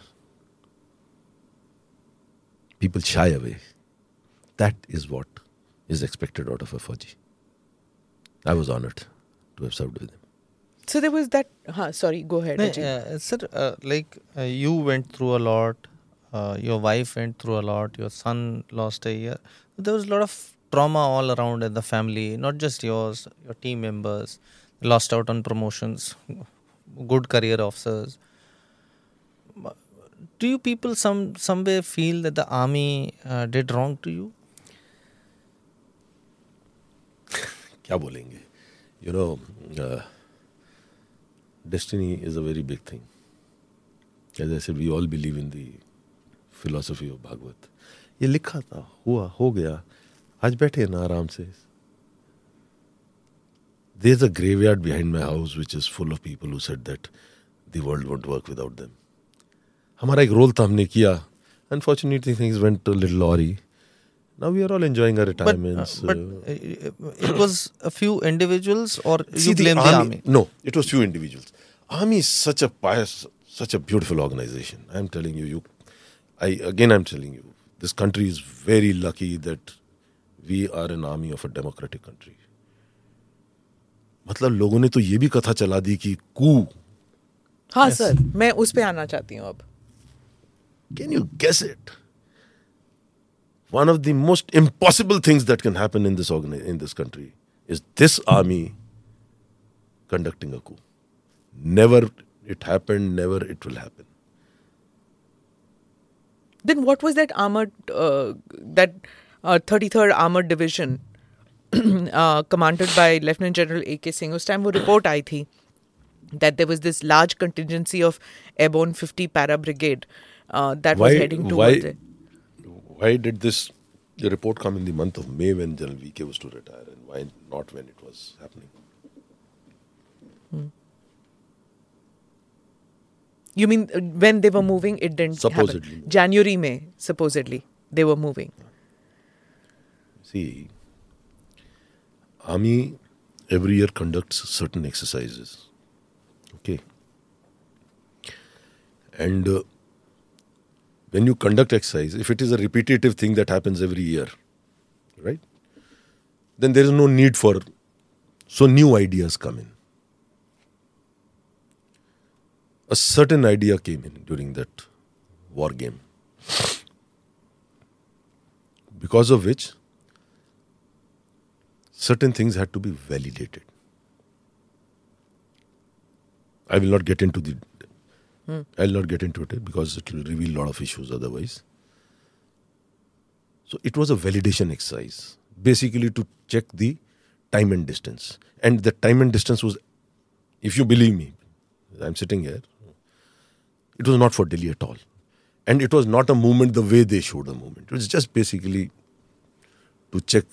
People shy away. That is what is expected out of a Fauji. I was honored to have served with him. So there was that. Huh, sorry, go ahead. No, Ajit. uh, sir, uh, like uh, you went through a lot, uh, your wife went through a lot, your son lost a year. There was a lot of trauma all around in the family, not just yours, your team members lost out on promotions, good career officers. Do you people some somewhere feel that the army uh, did wrong to you? [LAUGHS] क्या बोलेंगे you know destiny is a very big thing as I said we all believe in the philosophy of Bhagavat ये लिखा था हुआ हो गया आज बैठे ना आराम से देर is a graveyard behind my house which is full of people who said that the world won't work without them हमारा एक रोल था हमने किया unfortunately things went little lorry Now we are all enjoying our But, uh, retirements. but uh, uh, it was a few individuals, or See, you blame the army. No, it was few individuals. Army is such a pious, such a beautiful organization. I'm telling you, you I again I'm telling you, this country is very lucky that we are an army of a democratic country. मतलब लोगों ने तो ये भी कथा चला दी कि कू हाँ सर मैं उस पे आना चाहती हूँ अब Can you guess it? One of the most impossible things that can happen in this organi- in this country is this army conducting a coup. Never it happened. Never it will happen. Then what was that armored, uh, that uh, 33rd Armored Division, [CLEARS THROAT] uh, commanded by Lieutenant General A.K. Singh? उस time वो report आई थी that there was this large contingency of airborne 50 para brigade uh, that was heading why, towards it. why did this the report come in the month of May when General VK was to retire, and why not when it was happening? You mean uh, when they were moving, it didn't Supposedly. happen? January, May, supposedly, they were moving. See, army every year conducts certain exercises. Okay. And uh, when you conduct exercise, if it is a repetitive thing that happens every year, right? Then there is no need for so new ideas come in. A certain idea came in during that war game. Because of which certain things had to be validated. I will not get into the. I'll not get into it eh, because it will reveal a lot of issues otherwise. So it was a validation exercise, basically to check the time and distance. And the time and distance was, if you believe me, I'm sitting here, it was not for Delhi at all. And it was not a movement the way they showed the movement. It was just basically to check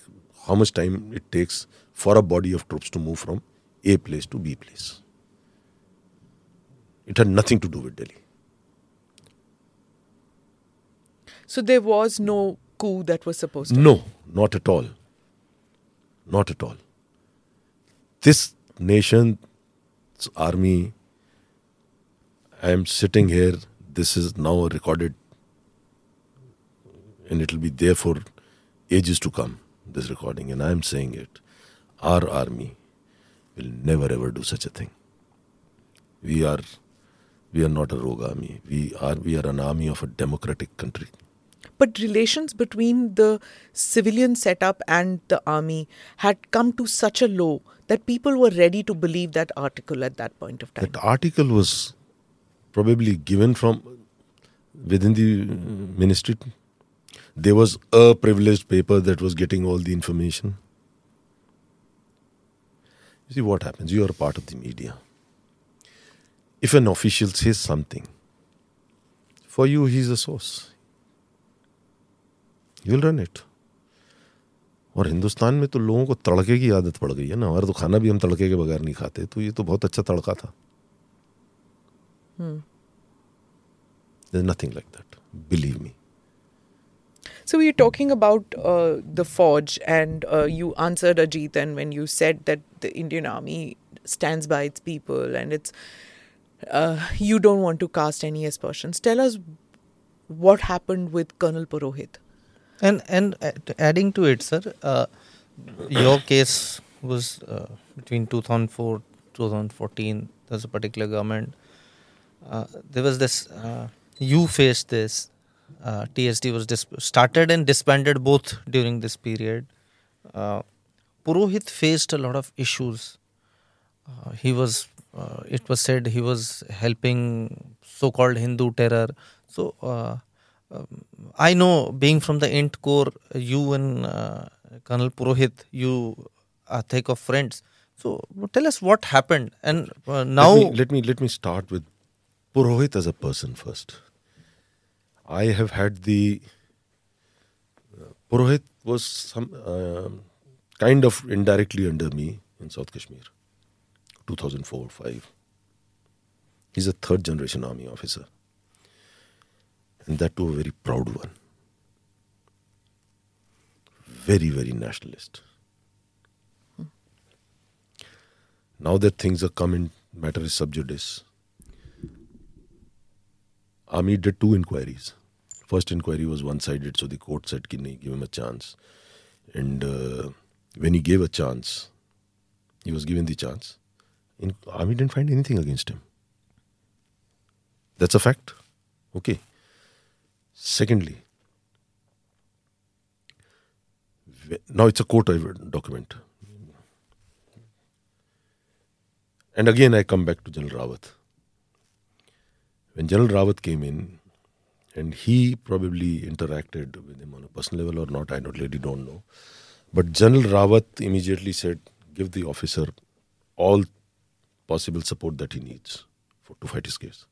how much time it takes for a body of troops to move from A place to B place. It had nothing to do with Delhi. So there was no coup that was supposed to No, not at all. Not at all. This nation's army, I am sitting here, this is now recorded, and it will be there for ages to come, this recording, and I am saying it. Our army will never ever do such a thing. We are we are not a rogue army. We are we are an army of a democratic country. But relations between the civilian setup and the army had come to such a low that people were ready to believe that article at that point of time. That article was probably given from within the ministry. There was a privileged paper that was getting all the information. You see what happens? You are a part of the media if an official says something, for you, he's a source. You'll run it. और हिंदुस्तान में तो लोगों को तड़के की आदत पड़ गई है ना हमारा तो खाना भी हम तड़के के बगैर नहीं खाते तो ये तो बहुत अच्छा तड़का था nothing like that believe me So we are talking about uh, the fauj, and uh, you answered Ajit, and when you said that the Indian Army stands by its people and it's uh, you don't want to cast any aspersions. Tell us what happened with Colonel Purohit. And and adding to it, sir, uh, your case was uh, between 2004 2014. There's a particular government. Uh, there was this. Uh, you faced this. TSD was dis- started and disbanded both during this period. Purohit faced a lot of issues. He was. Uh, it was said he was helping so-called Hindu terror. So. Uh, um, I know, being from the Int Corps, you and uh, Colonel Purohit, you are thick of friends. So tell us what happened, and uh, now let me, let me let me start with Purohit as a person first. I have had the uh, Purohit was some uh, kind of indirectly under me in South Kashmir, 2004 5. He's a third generation army officer, and that too a very proud one. Very, very nationalist. Now that things are coming, matter is sub judice. Army did two inquiries. First inquiry was one-sided, so the court said, "Can give him a chance?" And uh, when he gave a chance, he was given the chance. In army didn't find anything against him. That's a fact. Okay. Secondly, now it's a court document. And again, I come back to General Rawat. When General Rawat came in, and he probably interacted with him on a personal level or not, I don't really don't know. But General Rawat immediately said, give the officer all possible support that he needs for, to fight his case.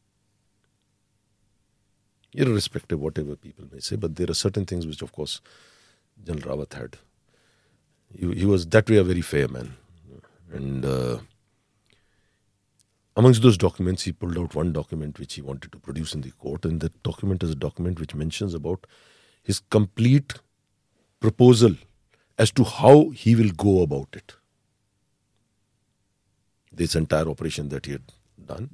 Irrespective whatever people may say, but there are certain things which, of course, General Rawat had. He, he was that way a very fair man. And uh, amongst those documents, he pulled out one document which he wanted to produce in the court, and that document is a document which mentions about his complete proposal as to how he will go about it. This entire operation that he done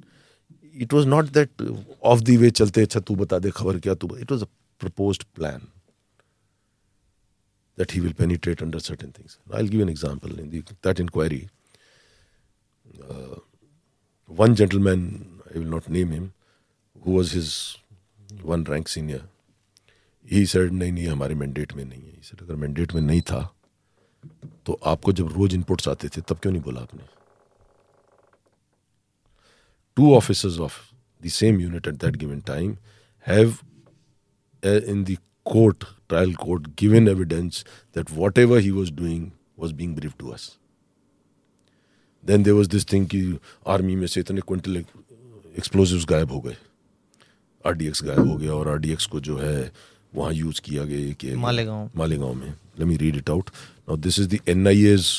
it was not that of the way चलते अच्छा तू बता दे खबर क्या तू it was a propose plan that he will penetrate under certain things I will give an example in that inquiry one gentleman I will not name him who was his one rank senior he said नहीं नहीं हमारे mandate में नहीं है अगर mandate में नहीं था तो आपको जब रोज इनपुट्स आते थे तब क्यों नहीं बोला आपने two officers of the same unit at that given time have uh, in the court trial court given evidence that whatever he was doing was being briefed to us then there was this thing कि army में से इतने quintal explosives गायब हो गए are गायब हो गया और आर को जो है वहाँ यूज किया गया कि मालेगांव मालेगांव में let me read it out now this is the एनआईए's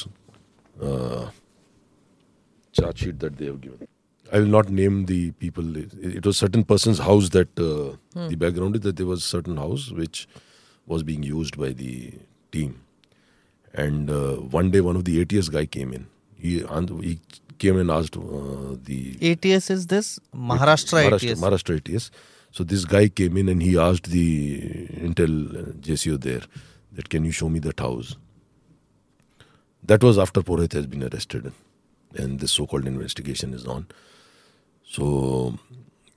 charge sheet that they have given. I will not name the people. It, was certain person's house that uh, hmm. the background is that there was certain house which was being used by the team. And uh, one day, one of the ATS guy came in he, he came and asked uh, the ATS is this Maharashtra, Maharashtra ATS. Maharashtra ATS. So this guy came in and he asked the Intel JCO there that can you show me that house. That was after Purohit has been arrested and this so-called investigation is on. So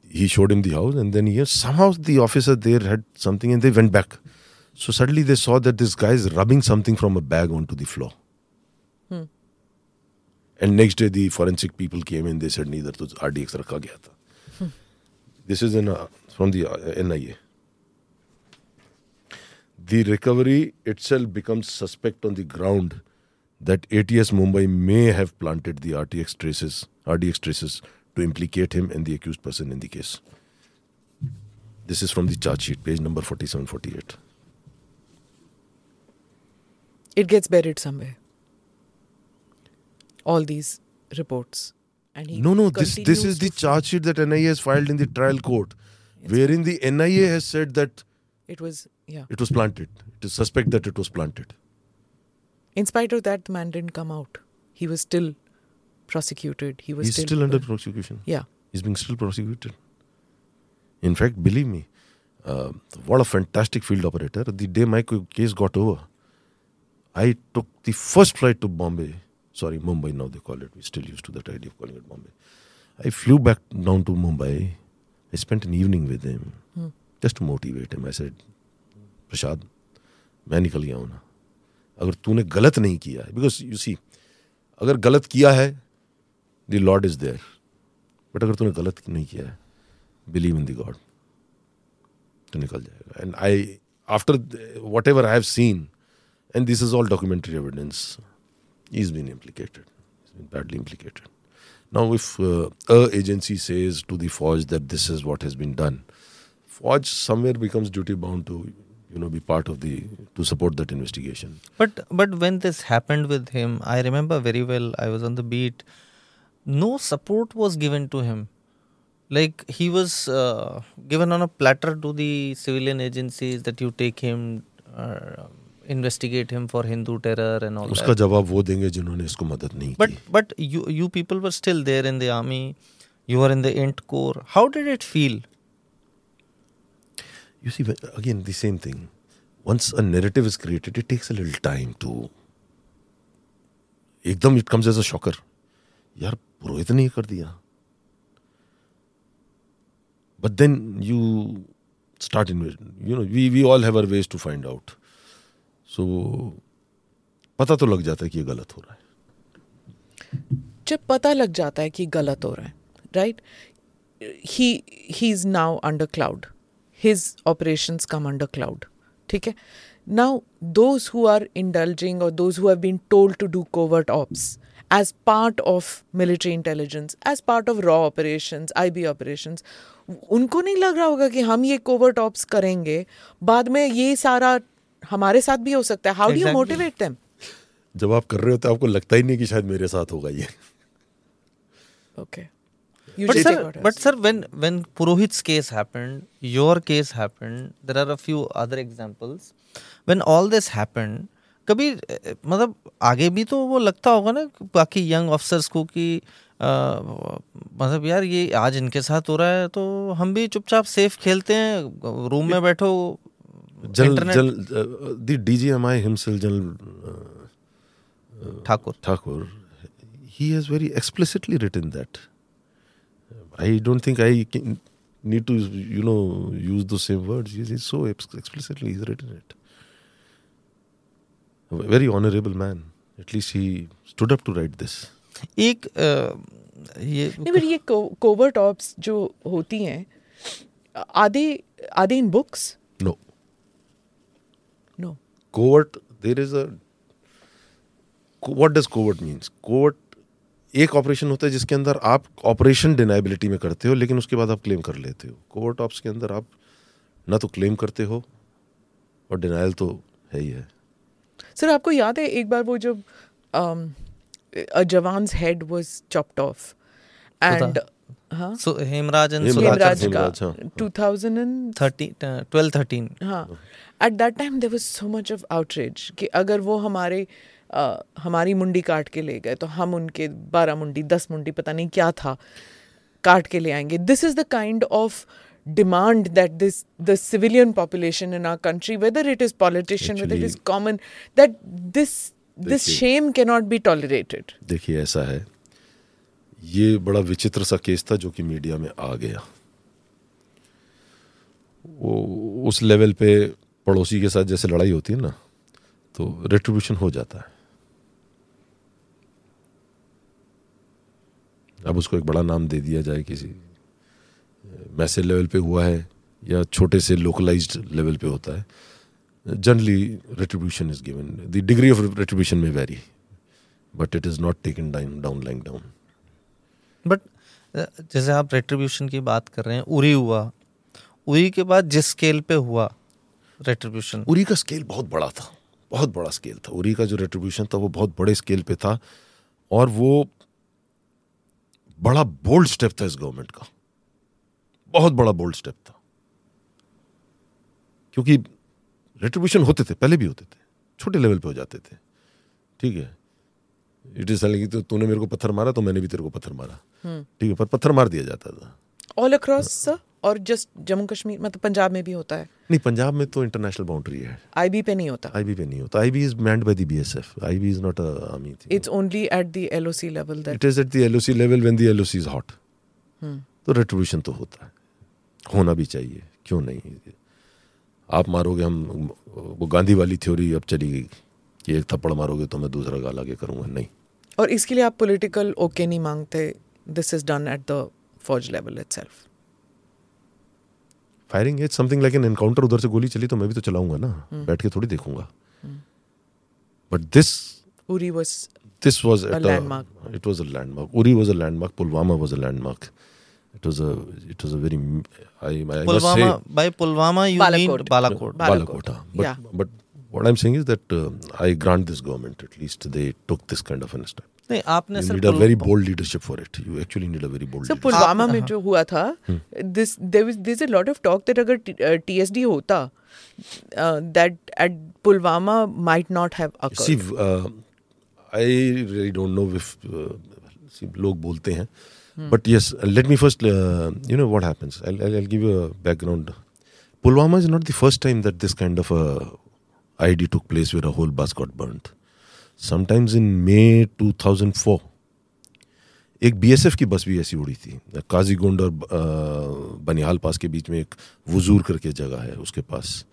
he showed him the house and then he somehow the officer there had something and they went back. So suddenly they saw that this guy is rubbing something from a bag onto the floor. And next day the forensic people came in. They said neither to RDX rakha gaya tha. This is in, uh, from the uh, NIA. The recovery itself becomes suspect on the ground that ATS Mumbai may have planted the RTX traces, RDX traces to implicate him and the accused person in the case. This is from the charge sheet, page number 47 48. It gets buried somewhere all these reports. And he no, no, this this is the charge sheet that NIA has filed in the trial court, wherein the NIA has said that it was yeah it was planted. It is suspect that it was planted. In spite of that, the man didn't come out. He was still prosecuted. He was He's still, still under prosecution. Yeah, he's being still prosecuted. In fact, believe me, uh, what a fantastic field operator. The day my case got over, I took the first flight to Bombay sorry, Mumbai now they call it. We're still used to that idea of calling it Bombay. I flew back down to Mumbai. I spent an evening with him hmm. just to motivate him. I said, प्रसाद मैं निकल गया हूँ ना अगर तूने गलत नहीं किया है बिकॉज़ यू सी अगर गलत किया है The Lord is there, but अगर तूने गलत नहीं किया है बिलीव इन द गॉड तो निकल जाएगा and I after whatever I have seen and this is all documentary evidence is been implicated been badly implicated. Now, if uh, a agency says to the fauj that this is what has been done, fauj somewhere becomes duty bound to, you know, be part of the to support that investigation. But but when this happened with him, I remember very well. I was on the beat no support was given to him like he was uh, given on a platter to the civilian agencies that you take him uh, investigate him for Hindu terror and all उसका जवाब वो देंगे जिन्होंने इसको मदद नहीं but, की but you you people were still there in the army you were in the int corps how did it feel you see, again, the same thing. Once a narrative is created, it takes a little time to. एकदम it comes as a shocker. यार पुरोहित ने ये कर दिया। But then you start in you know, we we all have our ways to find out. So, पता तो लग जाता है कि ये गलत हो रहा है। जब पता लग जाता है कि गलत हो रहा है right he he is now under cloud his operations come under cloud ठीक है? Now those who are indulging और those who have been told to do covert ops as part of military intelligence, as part of raw operations, IB operations, उनको नहीं लग रहा होगा कि हम ये कोवर्ट ऑप्स करेंगे बाद में ये सारा हमारे साथ भी हो सकता है how do you. Motivate them जब आप कर रहे होते आपको लगता ही नहीं कि शायद मेरे साथ होगा ये okay but sir, but sir, when when Purohit's case happened, your case happened. There are a few other examples. When all this happened, कभी मतलब आगे भी तो वो लगता होगा ना बाकी यंग ऑफिसर्स को कि मतलब यार ये आज इनके साथ हो रहा है तो हम भी चुपचाप सेफ़ खेलते हैं रूम में बैठो general Thakur. Thakur he has very explicitly written that I don't need to you know use the same A very honorable man. At least he stood up to write this. एक अ, ये नहीं but ये covert ops जो होती हैं आधे आधे in books No, no covert. There is a. co- What does covert means? Covert एक ऑपरेशन होता है जिसके अंदर आप ऑपरेशन डिनाइबिलिटी में करते हो लेकिन उसके बाद आप क्लेम कर लेते हो कोवर्ट ऑप्स के अंदर आप ना तो क्लेम करते हो और डिनाइल तो है ही है सर आपको याद है एक बार वो जब jawans head was chopped off and हाँ। सो हेमराज एंड हेमराज का हेमराज, हाँ। 2000 and थर्टी ट्वेल्व थर्टीन। हाँ। At that time there was so much of outreach कि अगर वो हमारे अ, हमारी मुंडी काट के ले गए तो हम उनके बारह मुंडी दस मुंडी पता नहीं क्या था काट के ले आएँगे। This is the kind of demand that this the civilian population in our country whether it is politician Actually, whether it is common that this this shame cannot be tolerated देखिए ऐसा है ये बड़ा विचित्र सा केस था जो कि मीडिया में आ गया वो उस लेवल पे पड़ोसी के साथ जैसे लड़ाई होती है ना तो रेट्रीब्यूशन हो जाता है अब उसको एक बड़ा नाम दे दिया जाए किसी मैसेज लेवल पे हुआ है या छोटे से लोकलाइज्ड लेवल पे होता है generally retribution is given the degree of retribution में very but it is not taken down down lying down but जैसे आप रेट्रीब्यूशन की बात कर रहे हैं उरी हुआ। उरी के बाद जिस स्केल पे हुआ रेट्रीब्यूशन उरी का स्केल बहुत बड़ा था बहुत बड़ा स्केल था। उरी का जो रेट्रीब्यूशन था वो बहुत बड़े स्केल पे था और वो बड़ा बोल्ड स्टेप था इस गवर्नमेंट का। बहुत बड़ा बोल्ड स्टेप था। क्योंकि रेट्रीब्यूशन होते थे पहले भी होते थे छोटे लेवल पे हो जाते थे। ठीक है? इट इज़ कि तो तूने मेरे को पत्थर मारा तो मैंने भी तेरे को पत्थर मारा। ठीक है पर पत्थर मार दिया जाता था। Across sir और जस्ट जम्मू कश्मीर मतलब पंजाब में भी होता है। नहीं पंजाब में तो इंटरनेशनल बाउंड्री है। आईबी पे नहीं होता। आईबी पे नहीं होता। IB is manned by the BSF IB is not a army thing it's only at the LOC level that it is at the LOC level when the LOC is hot तो retribution तो होता है। होना भी चाहिए क्यों नहीं आप मारोगे हम वो गांधी वाली थ्योरी अब चली गई कि एक थप्पड़ मारोगे तो मैं दूसरा गाल आगे करूँगा नहीं और इसके लिए आप पॉलिटिकल ओके नहीं मांगते this is done at the फौज level itself firing is something like an encounter उधर से गोली चली तो मैं भी तो चलाऊँगा ना hmm. बैठ के थोड़ी देखूँगा but this Uri was A at landmark. it was a landmark. Uri was a landmark. Pulwama was a landmark. It was a it was a very I, I must say Pulwama bye Pulwama you mean Balakot. Balakot Balakot. Balakot. huh? But Yeah. but what I'm saying is that uh, I grant this government at least they took this kind of an step. नहीं आपने You sir need a pull- very bold leadership for it. You actually need a very bold. Sir leadership. Pulwama आप- में जो हुआ था this there was there is a lot of talk that अगर TSD होता that at Pulwama might not have See, occurred uh, I really don't know if uh, see, लोग बोलते हैं but yes let me first you know what happens I'll, I'll I'll give you a background Pulwama is not the first time that this kind of a ID took place where a whole bus got burnt. Sometimes in May 2004, एक BSF की बस भी ऐसी उड़ी थी काजीगुंड और बनिहाल पास के बीच में एक वजूर करके जगह है उसके पास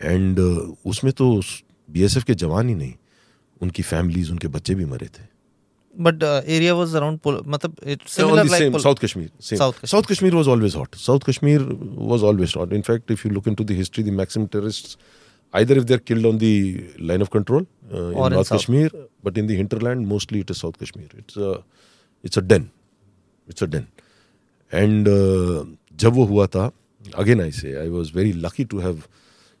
एंड उसमें तो बीएसएफ के जवान ही नहीं उनकी फैमिलीज़ उनके बच्चे भी मरे थे But uh, area was around Pul- matlab it's All similar the like same, Pul- South Kashmir. Same. South Kashmir. South Kashmir was always hot. South Kashmir was always hot. In fact, if you look into the history, the maximum terrorists, either if they're killed on the line of control uh, in Or in North South. Kashmir, but in the hinterland, mostly it is South Kashmir. It's a, it's a den. It's a den. And uh, जब वो हुआ था, again I say, I was very lucky to have,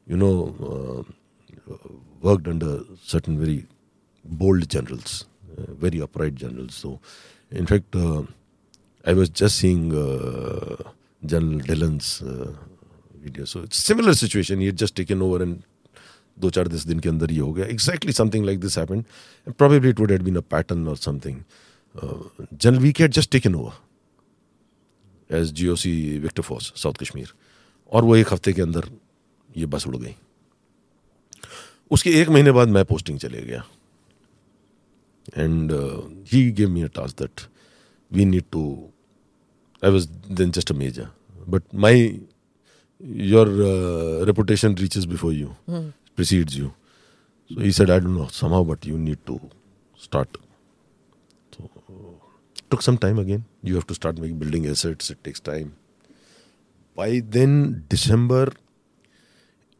you know, uh, worked under certain very bold generals, uh, very upright generals. So, in fact, uh, I was just seeing uh, General Dillon's uh, video. So it's similar situation. He had just taken over and दो चार दस दिन के अंदर ये हो गया exactly something like this happened and probably it would have been a pattern or something uh, General VK had just taken over as GOC Victor Force South Kashmir और वो एक हफ़्ते के अंदर ये बस उड़ गई उसके एक महीने बाद मैं पोस्टिंग चले गया and uh, he gave me a task that we need to. I was then just a major, but my your uh, reputation reaches before you, mm. precedes you. So he said, I don't know somehow, but you need to start. So took some time again. You have to start making building assets. It takes time. By then December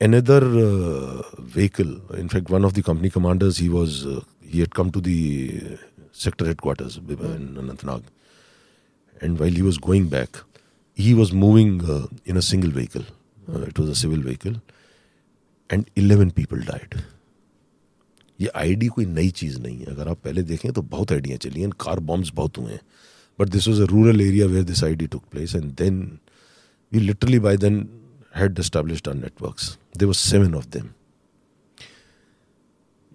another uh, vehicle in fact one of the company commanders he was uh, he had come to the sector headquarters in Anantnag, and while he was going back, he was moving uh, in a single vehicle. Uh, it was a civil vehicle, and 11 people died. ये ID कोई नई चीज़ नहीं है अगर आप पहले देखें तो बहुत आइडियाँ चली हैं कार बॉम्ब्स बहुत हुए हैं but this was a rural area where this ID took place and then we literally bye then had established are networks they was seven of them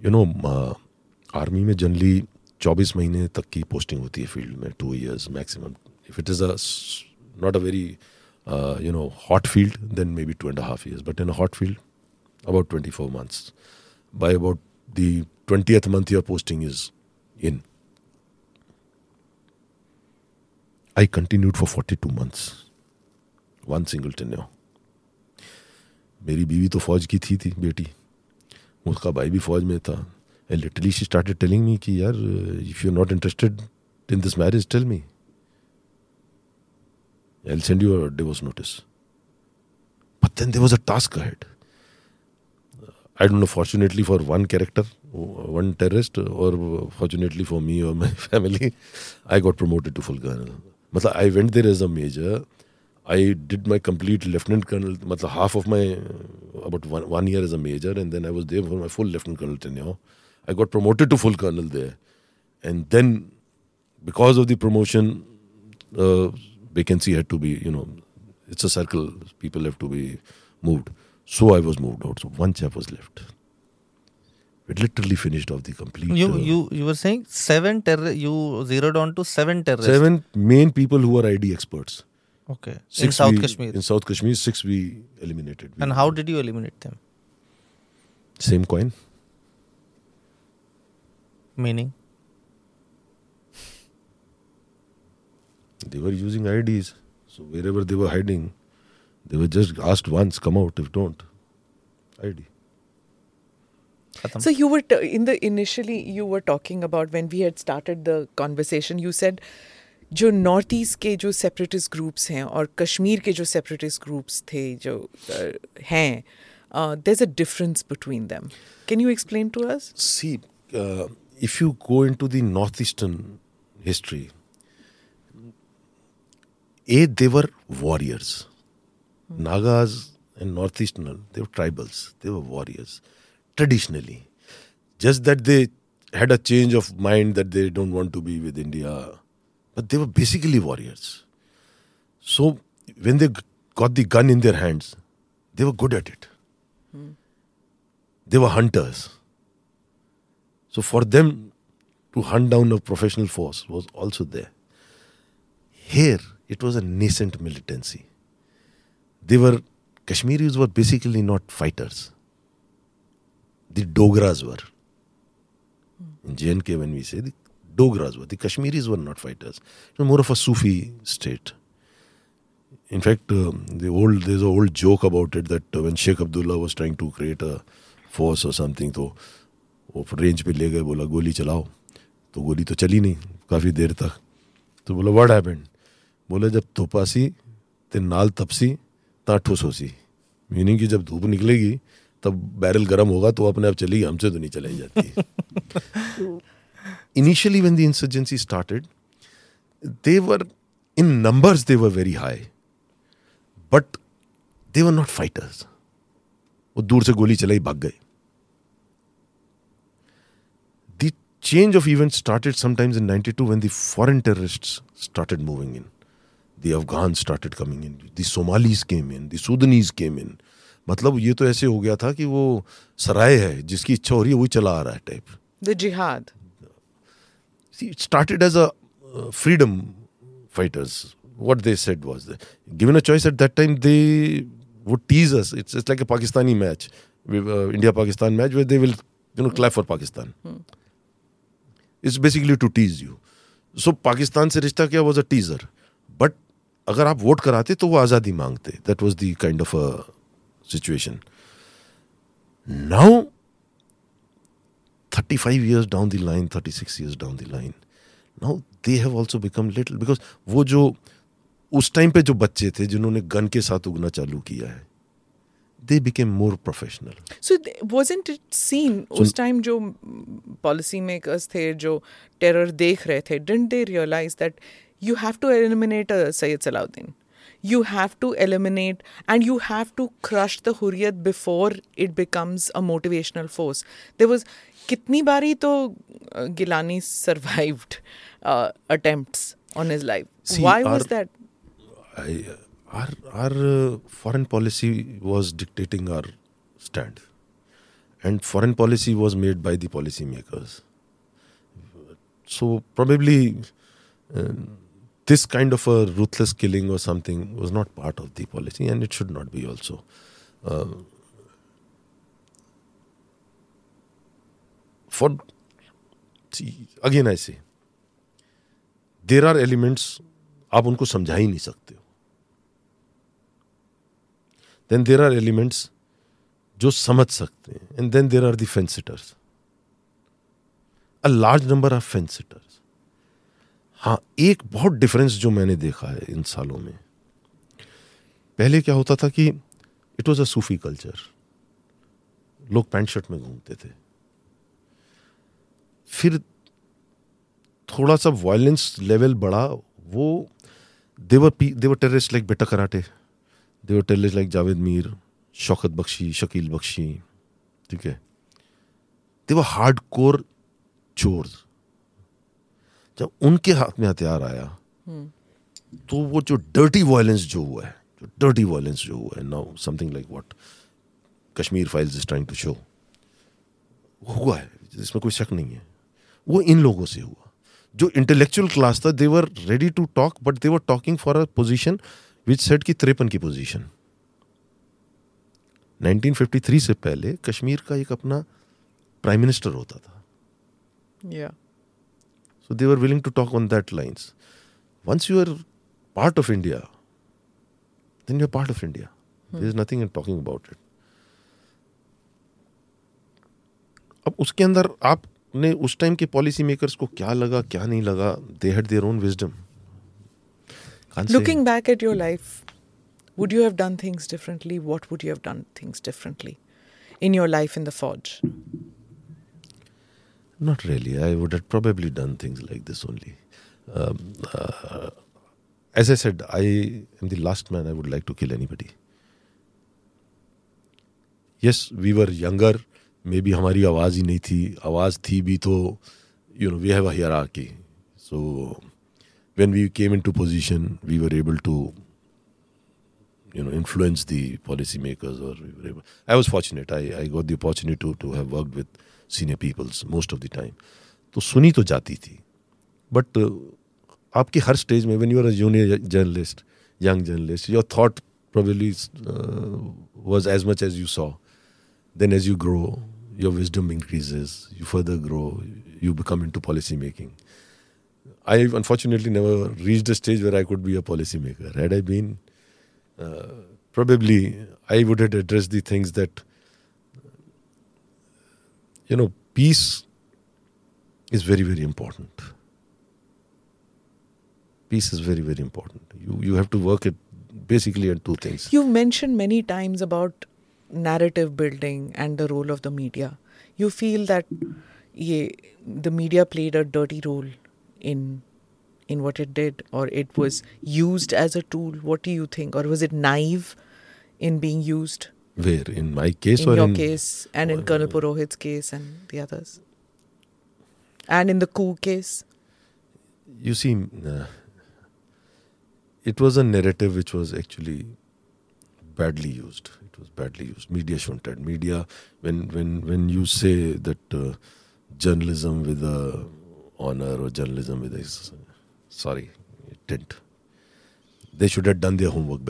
you know army में generally 24 महीने तक की posting होती है field में two years maximum if it is a not a very you know hot field then may be two and half years but in a hot field about twenty four months by about the twenty month, your posting is in. I continued for two months one single ten मेरी बीवी तो फौज की थी थी, बेटी। उसका भाई भी फौज में था। literally she started telling me कि यार if you're not interested in this marriage tell me I'll send you a divorce notice. But then there was a task ahead. I don't know, fortunately for one character, one terrorist, or fortunately for me or my [LAUGHS] family, I got promoted to full colonel. Matlab, I went there as a major. I did my complete lieutenant colonel, matlab, half of my, about one, one year as a major, and then I was there for my full lieutenant colonel tenure. I got promoted to full colonel there. And then, because of the promotion, uh, vacancy had to be, you know, it's a circle. People have to be moved. So I was moved out. So one chap was left. It literally finished off the complete. You uh, you you were saying seven terror. You zeroed on to seven terrorists. seven main people who are IED experts. Okay. in South we- Kashmir. In South Kashmir, six we eliminated. We- and how did you eliminate them? Same coin. Meaning? They were using IEDs. So wherever they were hiding, they were just asked once, come out. If don't, IED. So you were t- in the initially you were talking about when we had started the conversation. You said जो north east के जो separatist groups हैं और कश्मीर के जो separatist groups थे जो हैं there is a difference between them can you explain to us see if you go into the northeastern history, A, they were warriors. Nagas and northeastern, they were tribals. They were warriors. Traditionally. Just that they had a change of mind that they don't want to be with India. But they were basically warriors. So when they got the gun in their hands, they were good at it. Hmm. They were hunters. So for them to hunt down a professional force was also there. Here, it was a nascent militancy. They were Kashmiris were basically not fighters. The Dogras were. In J&K, when we say the Dogras were, the Kashmiris were not fighters. It was more of a Sufi state. In fact, um, the old there's an old joke about it that uh, when Sheikh Abdullah was trying to create a force or something, तो वो range पे ले गए, बोला, गोली चलाओ। तो गोली तो चली नहीं काफ़ी देर तक। तो बोला व्हाट हैपेंड बोले, जब तोपासी ते नाल तपसी ता ठुस होसी मीनिंग कि जब धूप निकलेगी, तब बैरल गर्म होगा तो अपने आप चलेगी हमसे तो नहीं चलाई जाती। Initially when the insurgency started they were in numbers they were high but they were not fighters वो दूर से गोली चलाई, भाग गए। change of events started sometimes in 92 when the foreign terrorists started moving in. The Afghans started coming in, the Somalis came in, the Sudanese came in. मतलब ये तो ऐसे हो गया था कि वो सराय है जिसकी इच्छा हो रही है वही चला आ रहा है type The jihad. See, it started as a uh, freedom fighters. What they said was that given a choice at that time, they would tease us. It's, it's like a Pakistani match, uh, India-Pakistan match, where they will you know clap for Pakistan. Is basically to tease you so Pakistan से रिश्ता क्या was a teaser but अगर आप vote कराते तो वो आज़ादी मांगते. That was the kind of situation now thirty five years down the line thirty six years down the line now they have also become little because वो जो, उस टाइम पे जो बच्चे थे, जिन्होंने गन के साथ उगना चालू किया है they became more professional. So wasn't it seen so, time जो mm, policy makers थे जो terror देख रहे थे didn't they realize that you have to eliminate a Sayyid Salahuddin? You have to eliminate and you have to crush the Hurriyat before it becomes a motivational force. There was कितनी बारी तो uh, Gilani survived uh, attempts on his life. See, Why our, was that? I, uh, our our uh, foreign policy was dictating our stand, and foreign policy was made by the policymakers. So probably uh, this kind of a ruthless killing or something was not part of the policy, and it should not be also. Uh, for see, again, I say there are elements आप उनको समझा ही नहीं सकते हो then there are elements जो समझ सकते हैं and then there are the fence sitters a large number of fence sitters हाँ एक बहुत डिफरेंस जो मैंने देखा है इन सालों में। पहले क्या होता था कि it was a Sufi culture लोग पैंट शर्ट में घूमते थे। फिर थोड़ा सा वायलेंस लेवल बढ़ा, वो there were there were terrorist like Bitta Karate. There were terrorist like Javed Mir Shaukat Bakshi Shakeel Bakshi ठीक है? देवर हार्ड कोर चोर्स जब उनके हाथ में हथियार आया तो वो जो डर्टी वायलेंस जो हुआ है जो डर्टी वायलेंस जो हुआ है now something like what Kashmir Files is trying to show हुआ है इसमें कोई शक नहीं है। वो इन लोगों से हुआ। जो इंटेलेक्चुअल क्लास था they were ready to talk but they were talking for a position which set की त्रेपन की पोजीशन। 1953 से पहले कश्मीर का एक अपना प्राइम मिनिस्टर होता था। So they were willing to talk on that lines once you are part of India then you are part of India they is nothing in talking about it अब उसके अंदर आपने उस टाइम के policy makers को क्या लगा क्या नहीं लगा? They had their own wisdom Can't Looking say. back at your life, would you have done things differently? What would you have done things differently in your life in the fauj? Not really. I would have probably done things like this only. Um, uh, as I said, I am the last man I would like to kill anybody. Yes, we were younger. Maybe be हमारी आवाज़ ही नहीं थी आवाज़ थी भी तो you know we have a hierarchy so when we came into position, we were able to you know influence the policymakers or we were able, I was fortunate. I, I got the opportunity to, to have worked with senior peoples most of the time. तो सुनी तो जाती थी but आपकी हर stage में when you are a junior journalist young journalist your thought probably uh, was as much as you saw. Then, as you grow, your wisdom increases. You further grow. You become into policy making. I unfortunately never reached a stage where I could be a policymaker. Had I been, uh, probably I would have addressed the things that, you know, peace is very, very important. Peace is very, very important. You, you have to work it basically on two things. You've mentioned many times about narrative building and the role of the media. You feel that the media played a dirty role in in what it did or it was used as a tool? What do you think? Or was it naive in being used? Where? In my case in or your in case and in colonel purohit's case and the others? And in the coup case? You see uh, it was a narrative which was actually badly used. It was badly used. Media shouldn't media when when when you say that uh, journalism with a honor or journalism with his sorry it didn't they should have done their homework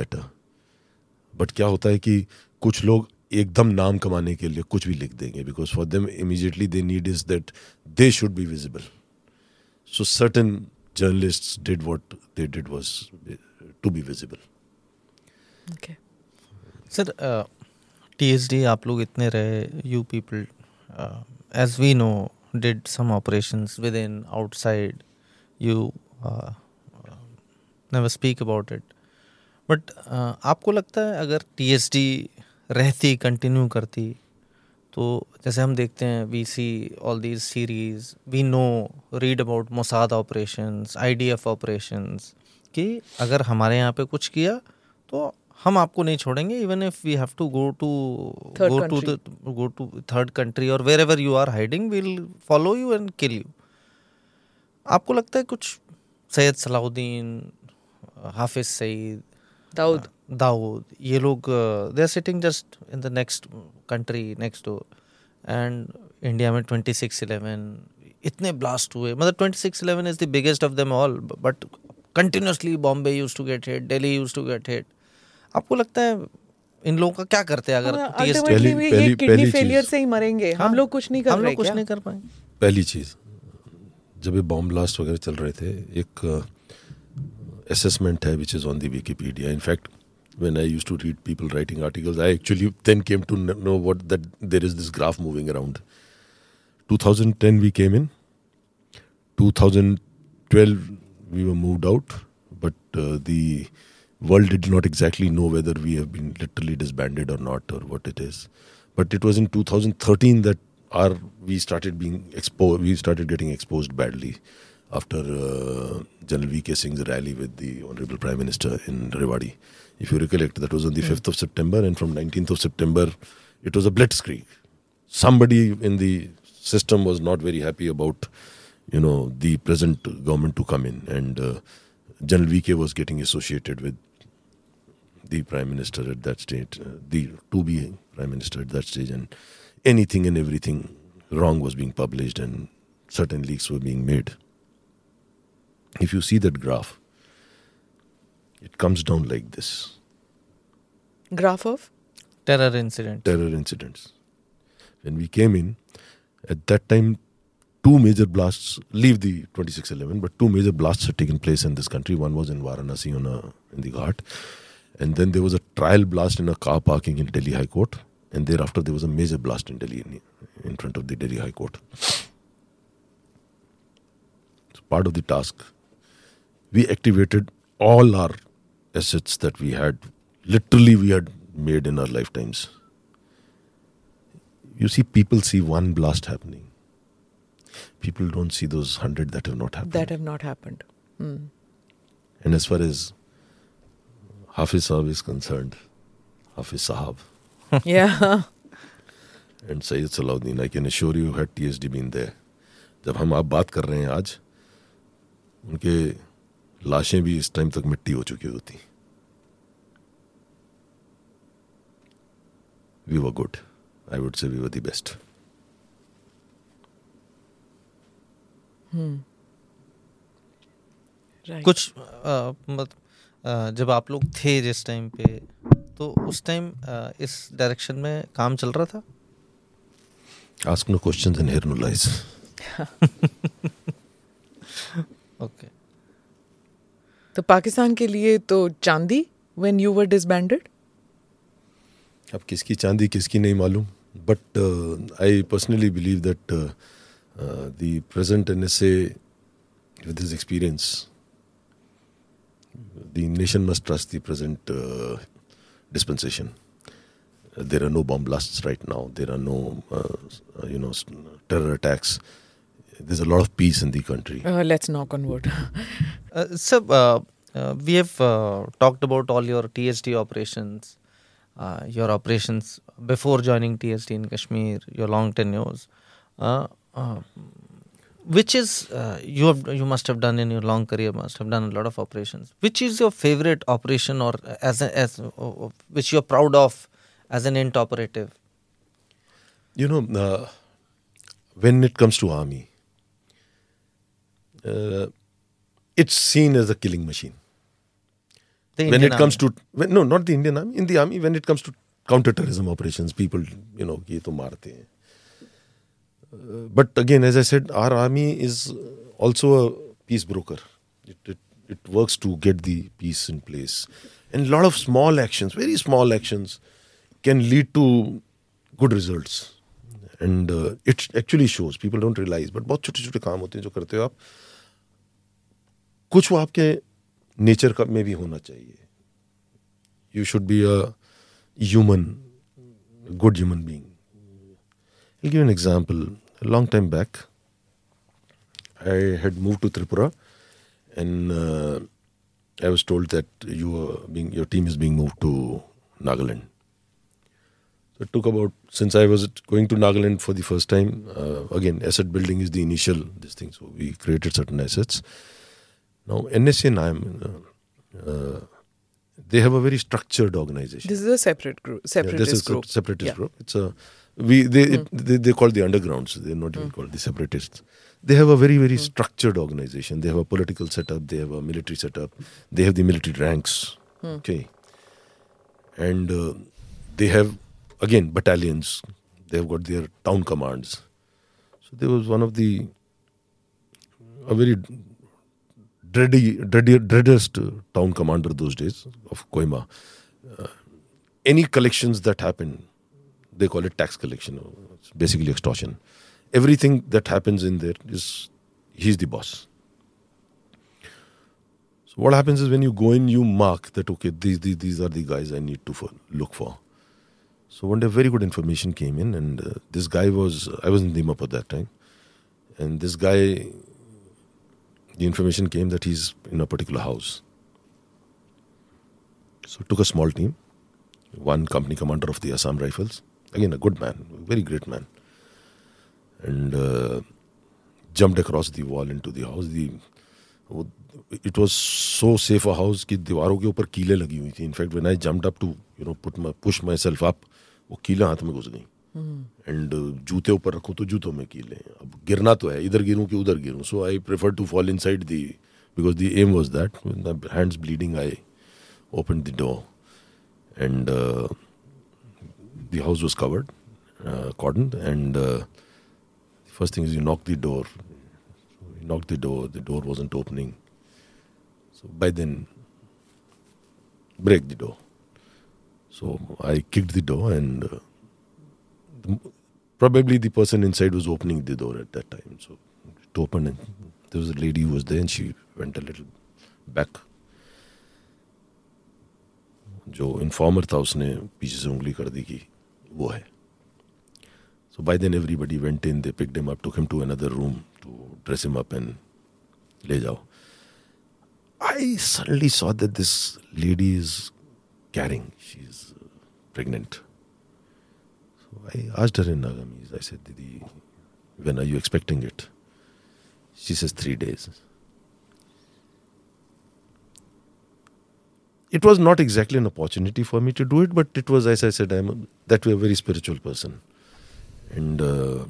but क्या होता है कि कुछ लोग एकदम नाम कमाने के लिए कुछ भी लिख देंगे because for them immediately they need is that they should be visible so certain journalist did what they did was to be visible okay. Sir TSD आप लोग इतने रहे you people as we know did some operations within outside you never speak about it but आपको लगता है अगर TSD रहती continue करती तो जैसे हम देखते हैं we see all these series we know read about Mossad operations IDF operations कि अगर हमारे यहाँ पे कुछ किया तो हम आपको नहीं छोड़ेंगे even if we have to go to go to go to third country और wherever you are hiding will follow you and kill you आपको लगता है कुछ सैयद सलाउद्दीन हाफिज सईद daud दाऊद ये लोग they are sitting just in the next country next door and India में twenty six eleven इतने blast हुए। मतलब twenty six eleven is the biggest of them all but continuously Bombay use to get hit Delhi use to get hit आपको लगता है इन लोगों का क्या करते हैं अगर हाँ, किडनी फेलियर से ही मरेंगे। हम हाँ, लोग कुछ नहीं कर हम कुछ नहीं कर पाए पहली चीज़ जब ये बॉम्ब ब्लास्ट वगैरह चल रहे थे एक असेसमेंट है which is on the Wikipedia in fact when I use to read people writing articles I actually then came to know what that there is this graph moving around 2010 we came in 2012 we were moved out but the world did not exactly know whether we have been literally disbanded or not or what it is. But it was in 2013 that our we started being exposed. We started getting exposed badly after uh, General V.K. Singh's rally with the Honorable Prime Minister in Rewari. If you recollect, that was on the 5th of September, and from 19th of September, it was a blitzkrieg. Somebody in the system was not very happy about, you know, the present government to come in, and uh, General V.K. was getting associated with the Prime Minister at that stage, uh, the to be Prime Minister at that stage, and anything and everything wrong was being published, and certain leaks were being made. If you see that graph, it comes down like this graph of terror incident terror incidents. When we came in, at that time, two major blasts, leave the 2611, but two major blasts had taken place in this country. One was in Varanasi on a, in the Ghat, and then there was a trial blast in a car parking in Delhi High Court, and thereafter there was a major blast in Delhi, in, in front of the Delhi High Court. It's part of the task. We activated all our assets that we had, literally, we had made in our lifetimes. You see, people see one blast happening. People don't see those hundred that have not happened. that have not happened. Hmm. and as far as Hafiz Sahab is concerned, Hafiz Sahab yeah. and Sayyid Salahuddin, I can assure you, had TSD been there. जब हम आप बात कर रहे हैं आज उनके लाशें भी इस टाइम तक मिट्टी हो चुकी होती we were good I would say we were the best Hmm. कुछ अ, मत अ, जब आप लोग थे जिस टाइम पे तो उस टाइम इस डायरेक्शन में काम चल रहा था? Ask no questions and hear no lies. [LAUGHS] Okay तो पाकिस्तान के लिए तो चांदी when यू were disbanded? अब किसकी चांदी किसकी नहीं मालूम। But I personally believe that the present N S A with his experience the nation must trust the present uh, dispensation. Uh, there are no bomb blasts right now. There are no, uh, you know, terror attacks. There's a lot of peace in the country. uh, let's knock on wood [LAUGHS] Uh, so uh, uh, we have uh, talked about all your TSD operations, uh, your operations before joining TSD in Kashmir, your long tenures which is uh, you have you must have done in your long career must have done a lot of operations. Which is your favorite operation or as a, as uh, uh which you're proud of as an int operative? You know uh, when it comes to army uh, it's seen as a killing machine. The when Indian it comes army. to when, no not the indian army. In the army when it comes to counter terrorism operations people you know ye to marte hain. Uh, but again, as I said, our army is also a peace broker. It, it it works to get the peace in place, and a lot of small actions, very small actions, can lead to good results. Uh, it actually shows. People don't realize, but बहुत छोटे छोटे काम होते हैं जो करते हो आप. कुछ वो आपके नेचर का में भी होना चाहिए you should be a human good human give you an example. A long time back, I had moved to Tripura, and uh, I was told that you are being your team is being moved to Nagaland. So it took about since I was going to Nagaland for the first time. Uh, again, asset building is the initial this thing. So we created certain assets. Now NSA and IM, uh, uh, they have a very structured organization. this is a separate group Yeah, this is group a separatist Yeah. group. It's a we they it, they they call the undergrounds. They're not even called the separatists. They have a very very structured organization. They have a political setup. They have a military setup. They have the military ranks. Okay, and uh, they have again battalions. They have got their town commands. So there was one of the a very dready, dready, dreadest uh, town commander those days of Kohima. Uh, any collections that happen, they call it tax collection. It's basically extortion. Everything that happens in there is he's the boss. So what happens is when you go in, you mark that okay, these these, these are the guys I need to for, look for. So one day, very good information came in, and uh, this guy was I was in Dimap at that time, and this guy, the information came that he's in a particular house. So took a small team, one company commander of the Assam Rifles, again a good man, very great man, and uh, jumped across the wall into the house. The वो- it was so safe a house कि दीवारों के ऊपर कीलें लगी हुई थी. In fact when I jumped up to you know put my push myself up वो कीलें हाथ में घुस गई. एंड जूते ऊपर रखो तो जूतों में कीलें. अब गिरना तो है इधर गिरूं कि उधर गिरूं. So I prefer to fall inside the because the um was that hands bleeding I open the door. And uh, the house was covered, uh, cordoned, and uh, the first thing is you knock the door. So you knock the door, the door wasn't opening. So by then, break the door. So I kicked the door, and uh, the, probably the person inside was opening the door at that time. So it opened, and there was a lady who was there, and she went a little back. जो informer था उसने पीछे से उंगली कर दी कि वो है। So by then everybody went in they picked him up to him to another room to dress him up and ले जाओ। I suddenly saw that this lady is carrying she is pregnant so I asked her in Nagamese I said दीदी when are you expecting it she says three it was not exactly an opportunity for me to do it, but it was, as I said, I'm a, that way a very spiritual person, and uh,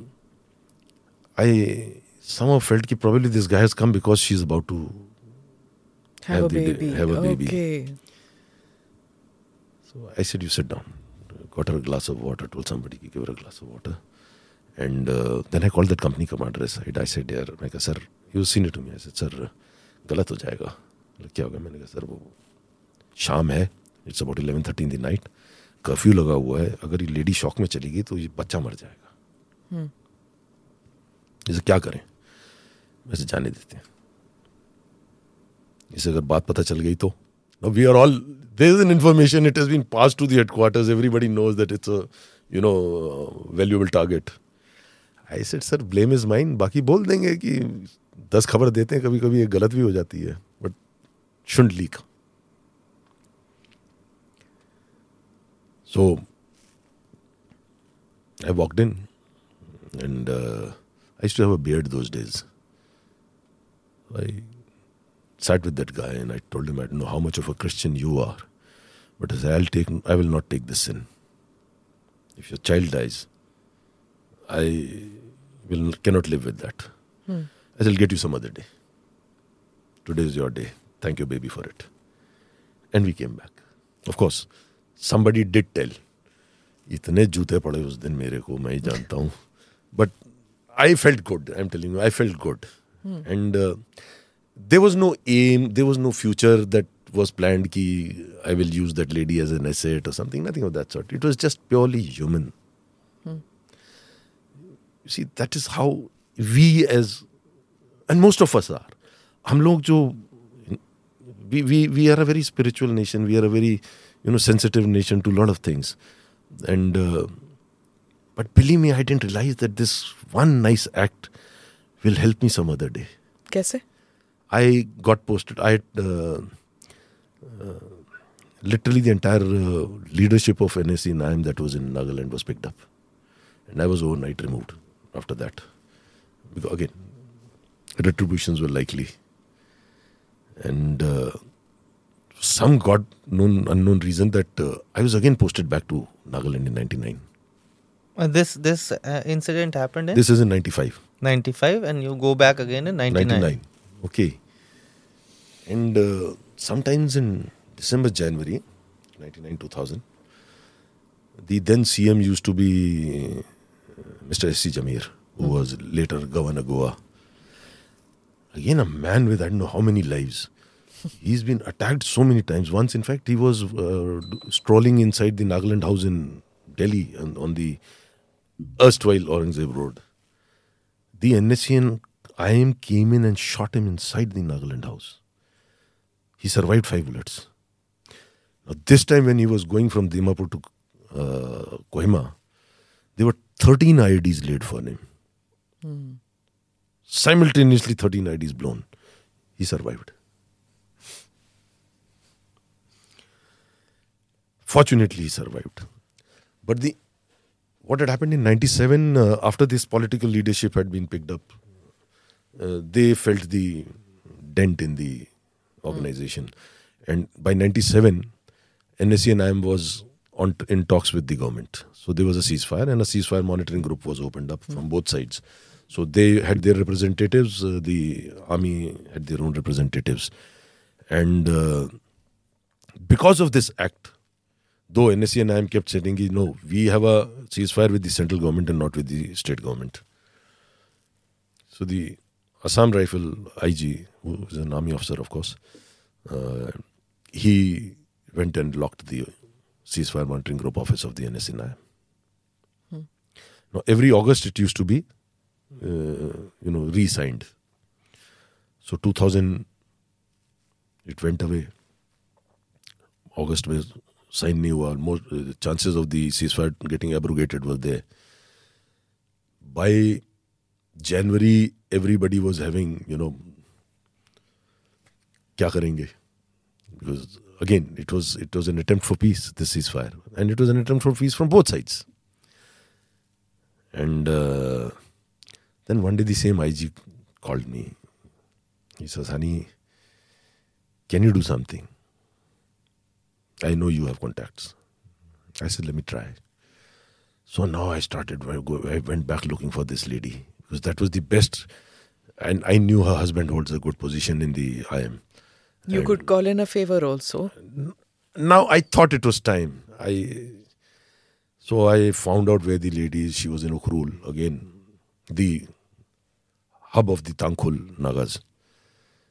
I somehow felt that probably this guy has come because she's about to have, Have a the- baby have a baby. okay So I said, You sit down. Got her a glass of water, told somebody to give her a glass of water. And uh, then I called that company commander aside. I said, Dear, I said, Sir, you seen it to me. I said, Sir, गलत हो जाएगा बोले, क्या होगा मैंने कहा sir वो शाम है it's about eleven thirty in the night curfew लगा हुआ है अगर ये लेडी शॉक में चली गई तो ये बच्चा मर जाएगा। इसे क्या करें? वैसे जाने देते हैं। इसे अगर बात पता चल गई तो? We are all there is an information it has been pass to the headquarters everybody knows that it's you know valuable target I said sir blame is mine बाकी बोल देंगे कि दस खबर देते हैं कभी कभी ये गलत भी हो जाती है but should leak So I walked in and uh, I used to have a beard those days. I sat with that guy and I told him, I don't know how much of a Christian you are, but I'll take, I will not take this sin. If your child dies, I will cannot live with that. Hmm. I shall get you some other day. Today is your day. Thank you, baby, for it. And we came back. Of course, somebody did tell. इतने जूते पड़े उस दिन मेरे को मैं ही जानता हूँ but I felt good. I'm telling you, I felt good. And uh, there was no aim, there was no future that was planned ki I will use that lady as an asset or something, nothing of that sort. It was just purely human. You see, that is how we as, and most of us are. हम लोग जो we, we, we are a very spiritual nation. We are a very, you know, sensitive nation to a lot of things. And uh, but believe me, I didn't realize that this one nice act will help me some other day. कैसे I got posted. I had uh, uh, literally the entire uh, leadership of NSCN IM that was in Nagaland was picked up, and I was overnight removed after that. Because again, retributions were likely, and uh, some god known unknown reason that uh, I was again posted back to Nagaland in '99. Uh, this this uh, incident happened in This is in '95. 95 and you go back again in 99. 99. Okay. And uh, sometimes in December, January, 99, 2000, the then CM used to be uh, Mr. S.C. Jamir, who was later Governor Goa. Again, a man with I don't know how many lives. He's been attacked so many times. Once, in fact, he was uh, strolling inside the Nagaland house in Delhi on, on the erstwhile Aurangzeb Road the NSCN IM came in and shot him inside the Nagaland house. He survived five bullets. Now, this time when he was going from Dimapur to uh, Kohima, there were 13 IEDs laid for him. Simultaneously, 13 IEDs blown. He survived. Fortunately, he survived. But the what had happened in 97 uh, after this political leadership had been picked up uh, they felt the dent in the organization. And by 97 NSCN IM was on in talks with the government. So there was a ceasefire and a ceasefire monitoring group was opened up from both sides. So they had their representatives uh, the army had their own representatives. And uh, because of this act though NSCN IM kept saying, no, we have a ceasefire with the central government and not with the state government. So the Assam Rifle IG, who is an army officer, of course, uh, he went and locked the ceasefire monitoring group office of the NSCN IM. Now, every August it used to be, uh, you know, re-signed. So 2000, it went away. August was sign new or most uh, chances of the ceasefire getting abrogated were there. By January, everybody was having, you know, kya karenge? Because again, it was it was an attempt for peace, this ceasefire, and it was an attempt for peace from both sides. And uh, then one day, the same IG called me. He says, "Hunny, can you do something?" I know you have contacts. I said, let me try. So now I started, I went back looking for this lady because that was the best. And I knew her husband holds a good position in the IM. You And could call in a favor also. now I thought it was time. I so I found out where the lady is. She was in Ukhrul again, the hub of the Tangkhul Nagas.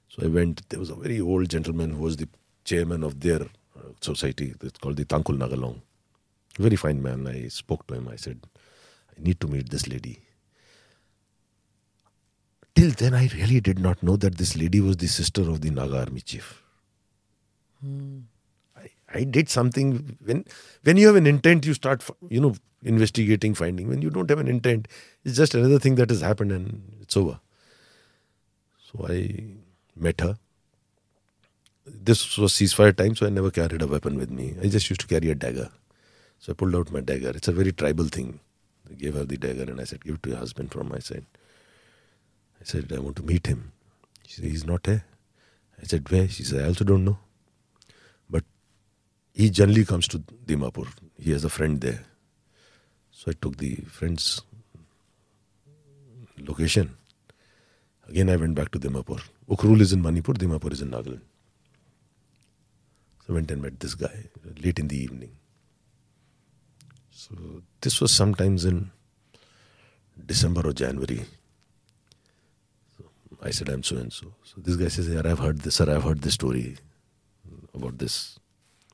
So I went. There was a very old gentleman who was the chairman of their society. It's called the Tangkhul Nagalong. Very fine man. I spoke to him. I said, I need to meet this lady. Till then, I really did not know that this lady was the sister of the Naga army chief. Hmm. I, I did something when when you have an intent, you start you know investigating, finding. When you don't have an intent, it's just another thing that has happened and it's over. So I met her. This was ceasefire time, so I never carried a weapon with me. I just used to carry a dagger. So I pulled out my dagger. It's a very tribal thing. I gave her the dagger and I said, Give it to your husband from my side. I said, I want to meet him. She said, He's not here. I said, Where? She said, I also don't know. But he generally comes to Dimapur. He has a friend there. So I took the friend's location. Again, I went back to Dimapur. Ukhrul is in Manipur, Dimapur is in Nagaland. Went and met this guy late in the evening. So this was sometimes in December or January. So I said, I'm so and so. So this guy says, Yeah, I've heard this, sir, I've heard this story about this.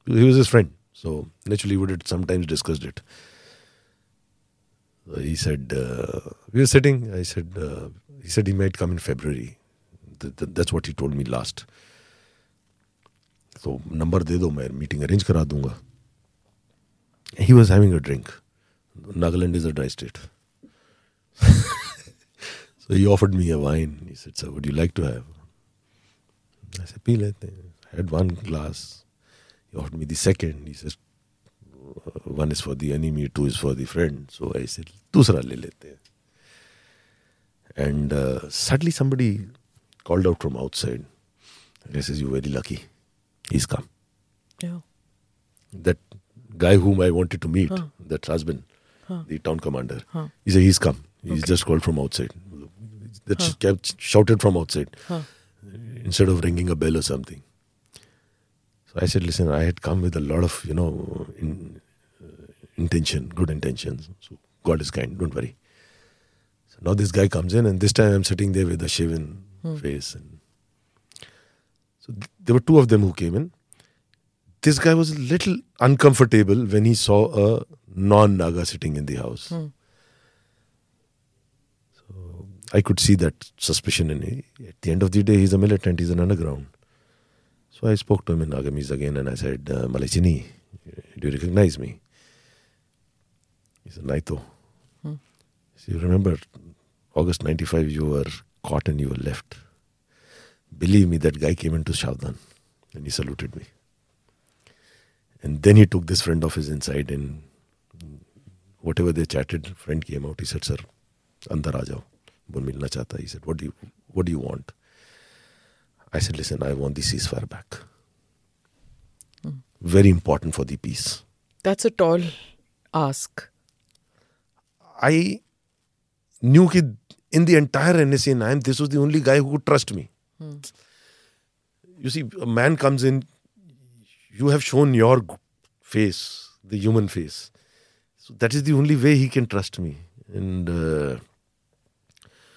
He was his friend. So naturally, we would sometimes discussed it. So he said, uh, We were sitting. I said, uh, He said he might come in February. Th- th- that's what he told me last. तो number दे दो मैं meeting arrange करा दूँगा। He was having a drink Nagaland is a dry state so he offered me a wine sir would you like to have ऐसे पी लेते हैं had one glass offered me the second he said one is for the enemy two is for the friend so ऐसे दूसरा ले लेते हैं and sadly somebody called out from outside this is you very lucky He's come." Yeah. That guy whom I wanted to meet, Huh. that husband, Huh. the town commander, Huh. he said, "He's come. He's Okay. just called from outside." That Huh. kept shouted from outside instead of ringing a bell or something. So I said, listen, I had come with a lot of, you know, in, uh, intention, good intentions. So God is kind, don't worry. So now this guy comes in, and this time I'm sitting there with a shaven face. And so th- there were two of them who came in. This guy was a little uncomfortable when he saw a non Naga sitting in the house. Hmm. So I could see that suspicion in him. At the end of the day, he's a militant, he's an underground. So I spoke to him in Agamis again and I said, uh, Malachini, do you recognize me? He said, Naito. Hmm. So you remember August 95, you were caught and you were left. Believe me, that guy came into savdhan and he saluted me. And then he took this friend of his inside and whatever they chatted, friend came out. He said, Sir, andar aajao. वो मिलना चाहता he said what do what do you want? I said listen I want the ceasefire back very important for the peace. That's a tall ask. I knew that in the entire NSCN IM, this was the only guy who could trust me you see a man comes in you have shown your face the human face. So that is the only way he can trust me. And uh,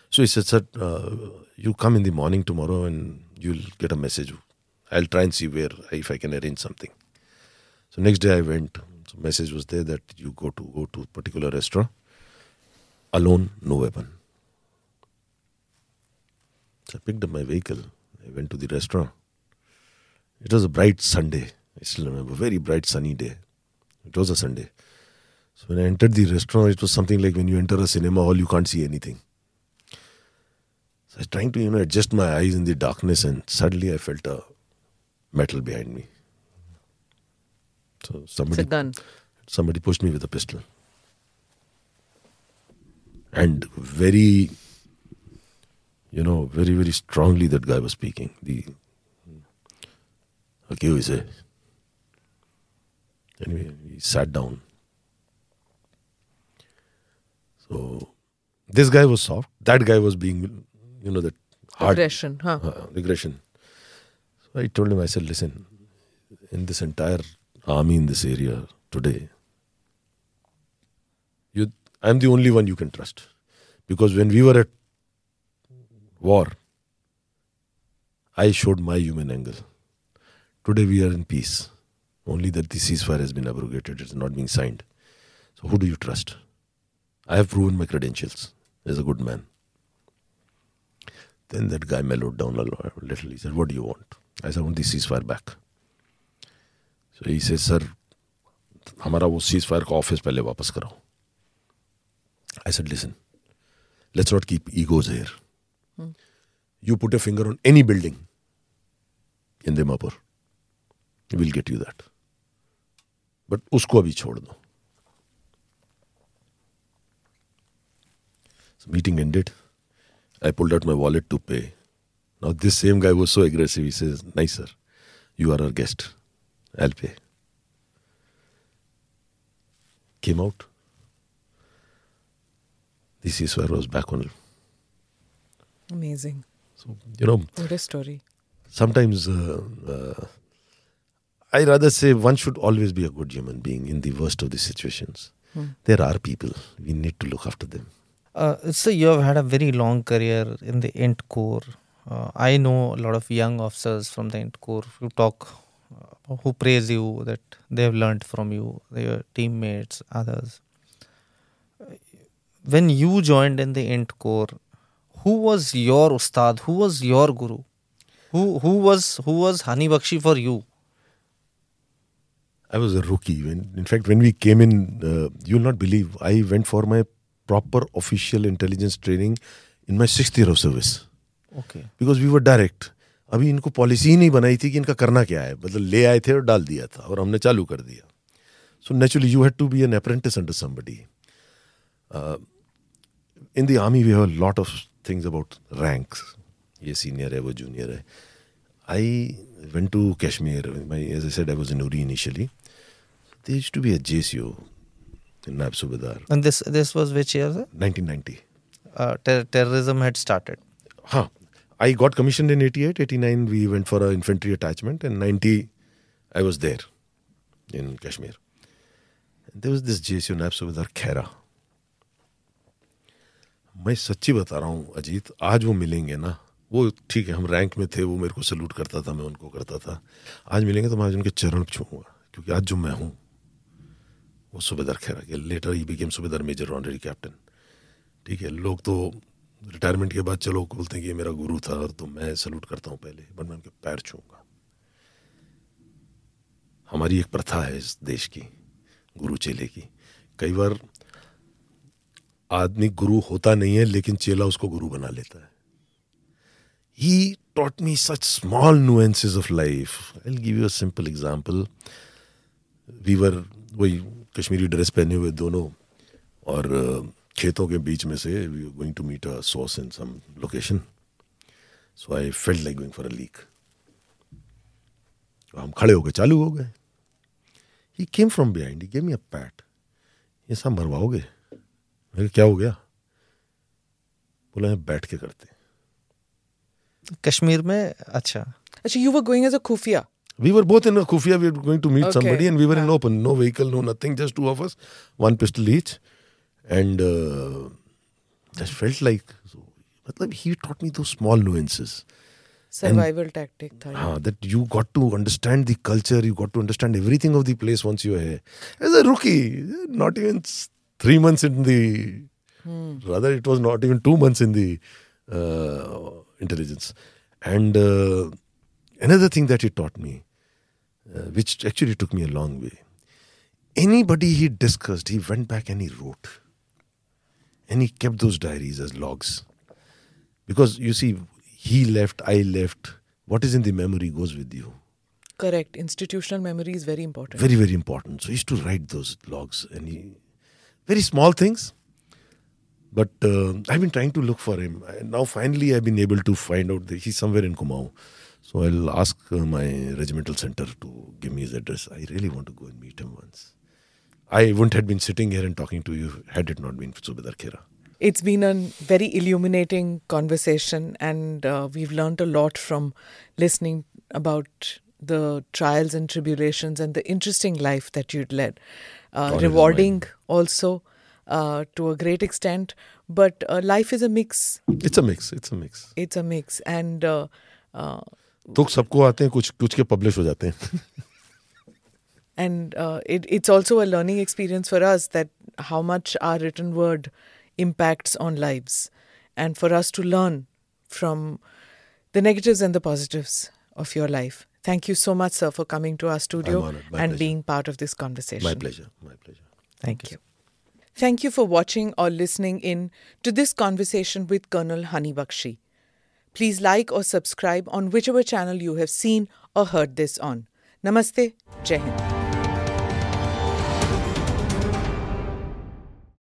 so he said sir uh, you come in the morning tomorrow and you'll get a message. I'll try and see where if i can arrange something. So next day i went. So message was there that you go to go to particular restaurant. Alone no weapon so i picked up my vehicle. I went to the restaurant. It was a bright sunday. I still remember. Very bright sunny day. It was a sunday. So when I entered the restaurant, it was something like when you enter a cinema hall, you can't see anything. So I was trying to, you know, adjust my eyes in the darkness, and suddenly I felt a metal behind me. So somebody, somebody pushed me with a pistol, and very, you know, very very strongly that guy was speaking. The okay, who is it? Anyway, he sat down. So this guy was soft. That guy was being, you know, that hard Aggression, huh? uh, aggression. So I told him, I said, listen, in this entire army in this area today, you, I'm the only one you can trust. Because when we were at war, I showed my human angle. Today we are in peace. Only that the ceasefire has been abrogated, it's not being signed. So who do you trust? I have proven my credentials as a good man. Then that guy mellowed down a little. He said, What do you want? I said, I want the ceasefire back. So he says, Sir, हमारा वो cease fire का office पहले वापस कराओ I said listen let's not keep egos here you put a finger on any building in Dimapur, we'll get you that. But usko abhi chhod do. So meeting ended. I pulled out my wallet to pay. Now this same guy was so aggressive. He says, "Nice sir, you are our guest. I'll pay." Came out. This is where I was back on Amazing. So, you know, What a story. sometimes uh, uh, I rather say one should always be a good human being in the worst of the situations. There are people, we need to look after them. Uh, so you have had a very long career in the Int Corps. Uh, I know a lot of young officers from the Int Corps who talk, uh, who praise you that they have learned from you, their teammates, others. When you joined in the Int Corps, who was your ustad? Who was your guru? Who who was who was Hani Bakshi for you? I was a rookie. When, in fact, when we came in, uh, you'll not believe, I went for my proper official intelligence training in my sixth year of service. Okay. Because we were direct अभी इनको policy ही नहीं बनाई थी कि इनका करना क्या है मतलब ले आए थे और डाल दिया था और हमने चालू कर दिया so naturally you had to be an apprentice under somebody in the army we have lot of things about ranks. Ye senior hai, wo junior hai. I went to Kashmir. My, as I said, I was in Uri initially. There used to be a JCO in Naib Subedar. And this this was which year? Sir? 1990. Uh, ter- terrorism had started. Huh. I got commissioned in 88, 89. We went for an infantry attachment, and 90, I was there in Kashmir. There was this JCO Naib Subedar Khera मैं सच्ची बता रहा हूँ, अजीत, आज वो मिलेंगे ना। वो ठीक है, हम रैंक में थे, वो मेरे को सल्यूट करता था, मैं उनको करता था। आज मिलेंगे तो मैं आज उनके चरण छूँगा क्योंकि आज जो मैं हूँ, वो सुबेदार खैरा के later he became subedar major honorary captain ठीक है, लोग तो रिटायरमेंट के बाद चलो, बोलते हैं कि ये मेरा गुरु था और तो मैं सल्यूट करता हूँ पहले बट मैं उनके पैर छूँगा हमारी एक प्रथा है इस देश की, गुरु चेले की। कई बार आदमी गुरु होता नहीं है, लेकिन चेला उसको गुरु बना लेता है। He taught me such small nuances of life. I'll give you a simple example. We वही कश्मीरी ड्रेस पहने हुए दोनों, और खेतों के बीच में से we were going to meet a source in some location so I felt like going for a leak हम खड़े हो गए चालू हो गए। He came from behind he gave me a pat ये सब मरवाओगे मैं क्या हो गया? बोला बैठ के करते कश्मीर में? अच्छा। अच्छा you were going as a खुफिया। We were both in a खुफिया we are going to meet somebody and we were in open no vehicle no nothing just two of us one pistol each and just felt like मतलब he taught मी दो small nuances survival tactic था हाँ that you got to understand the culture you got to understand everything of the place once you are here as a rookie not even three months in the, rather, it was not even two months in the uh, intelligence. And uh, another thing that he taught me, uh, which actually took me a long way, anybody he discussed, he went back and he wrote. And he kept those diaries as logs. Because you see, he left, I left. What is in the memory goes with you. Correct. Institutional memory is very important. Very, very important. So he used to write those logs and he, very small things. But uh, I've been trying to look for him. And now finally I've been able to find out that he's somewhere in Kumaon. So I'll ask uh, my regimental center to give me his address. I really want to go and meet him once. I wouldn't have been sitting here and talking to you had it not been for Subedar Khera. It's been a very illuminating conversation, and uh, we've learned a lot from listening about the trials and tribulations and the interesting life that you'd led Uh, God is rewarding also uh, to a great extent, but uh, life is a mix. It's a mix. It's a mix. It's a mix, and uh, uh, दुख सबको आते हैं कुछ कुछ के publish हो जाते हैं [LAUGHS] and uh, it, it's also a learning experience for us that how much our written word impacts on lives and for us to learn from the negatives and the positives of your life thank you so much sir for coming to our studio and pleasure. being part of this conversation My pleasure. My pleasure. Thank you. Thank you for watching or listening in to this conversation with Colonel Hunny Bakshi. Please like or subscribe on whichever channel you have seen or heard this on. Namaste, Jai Hind.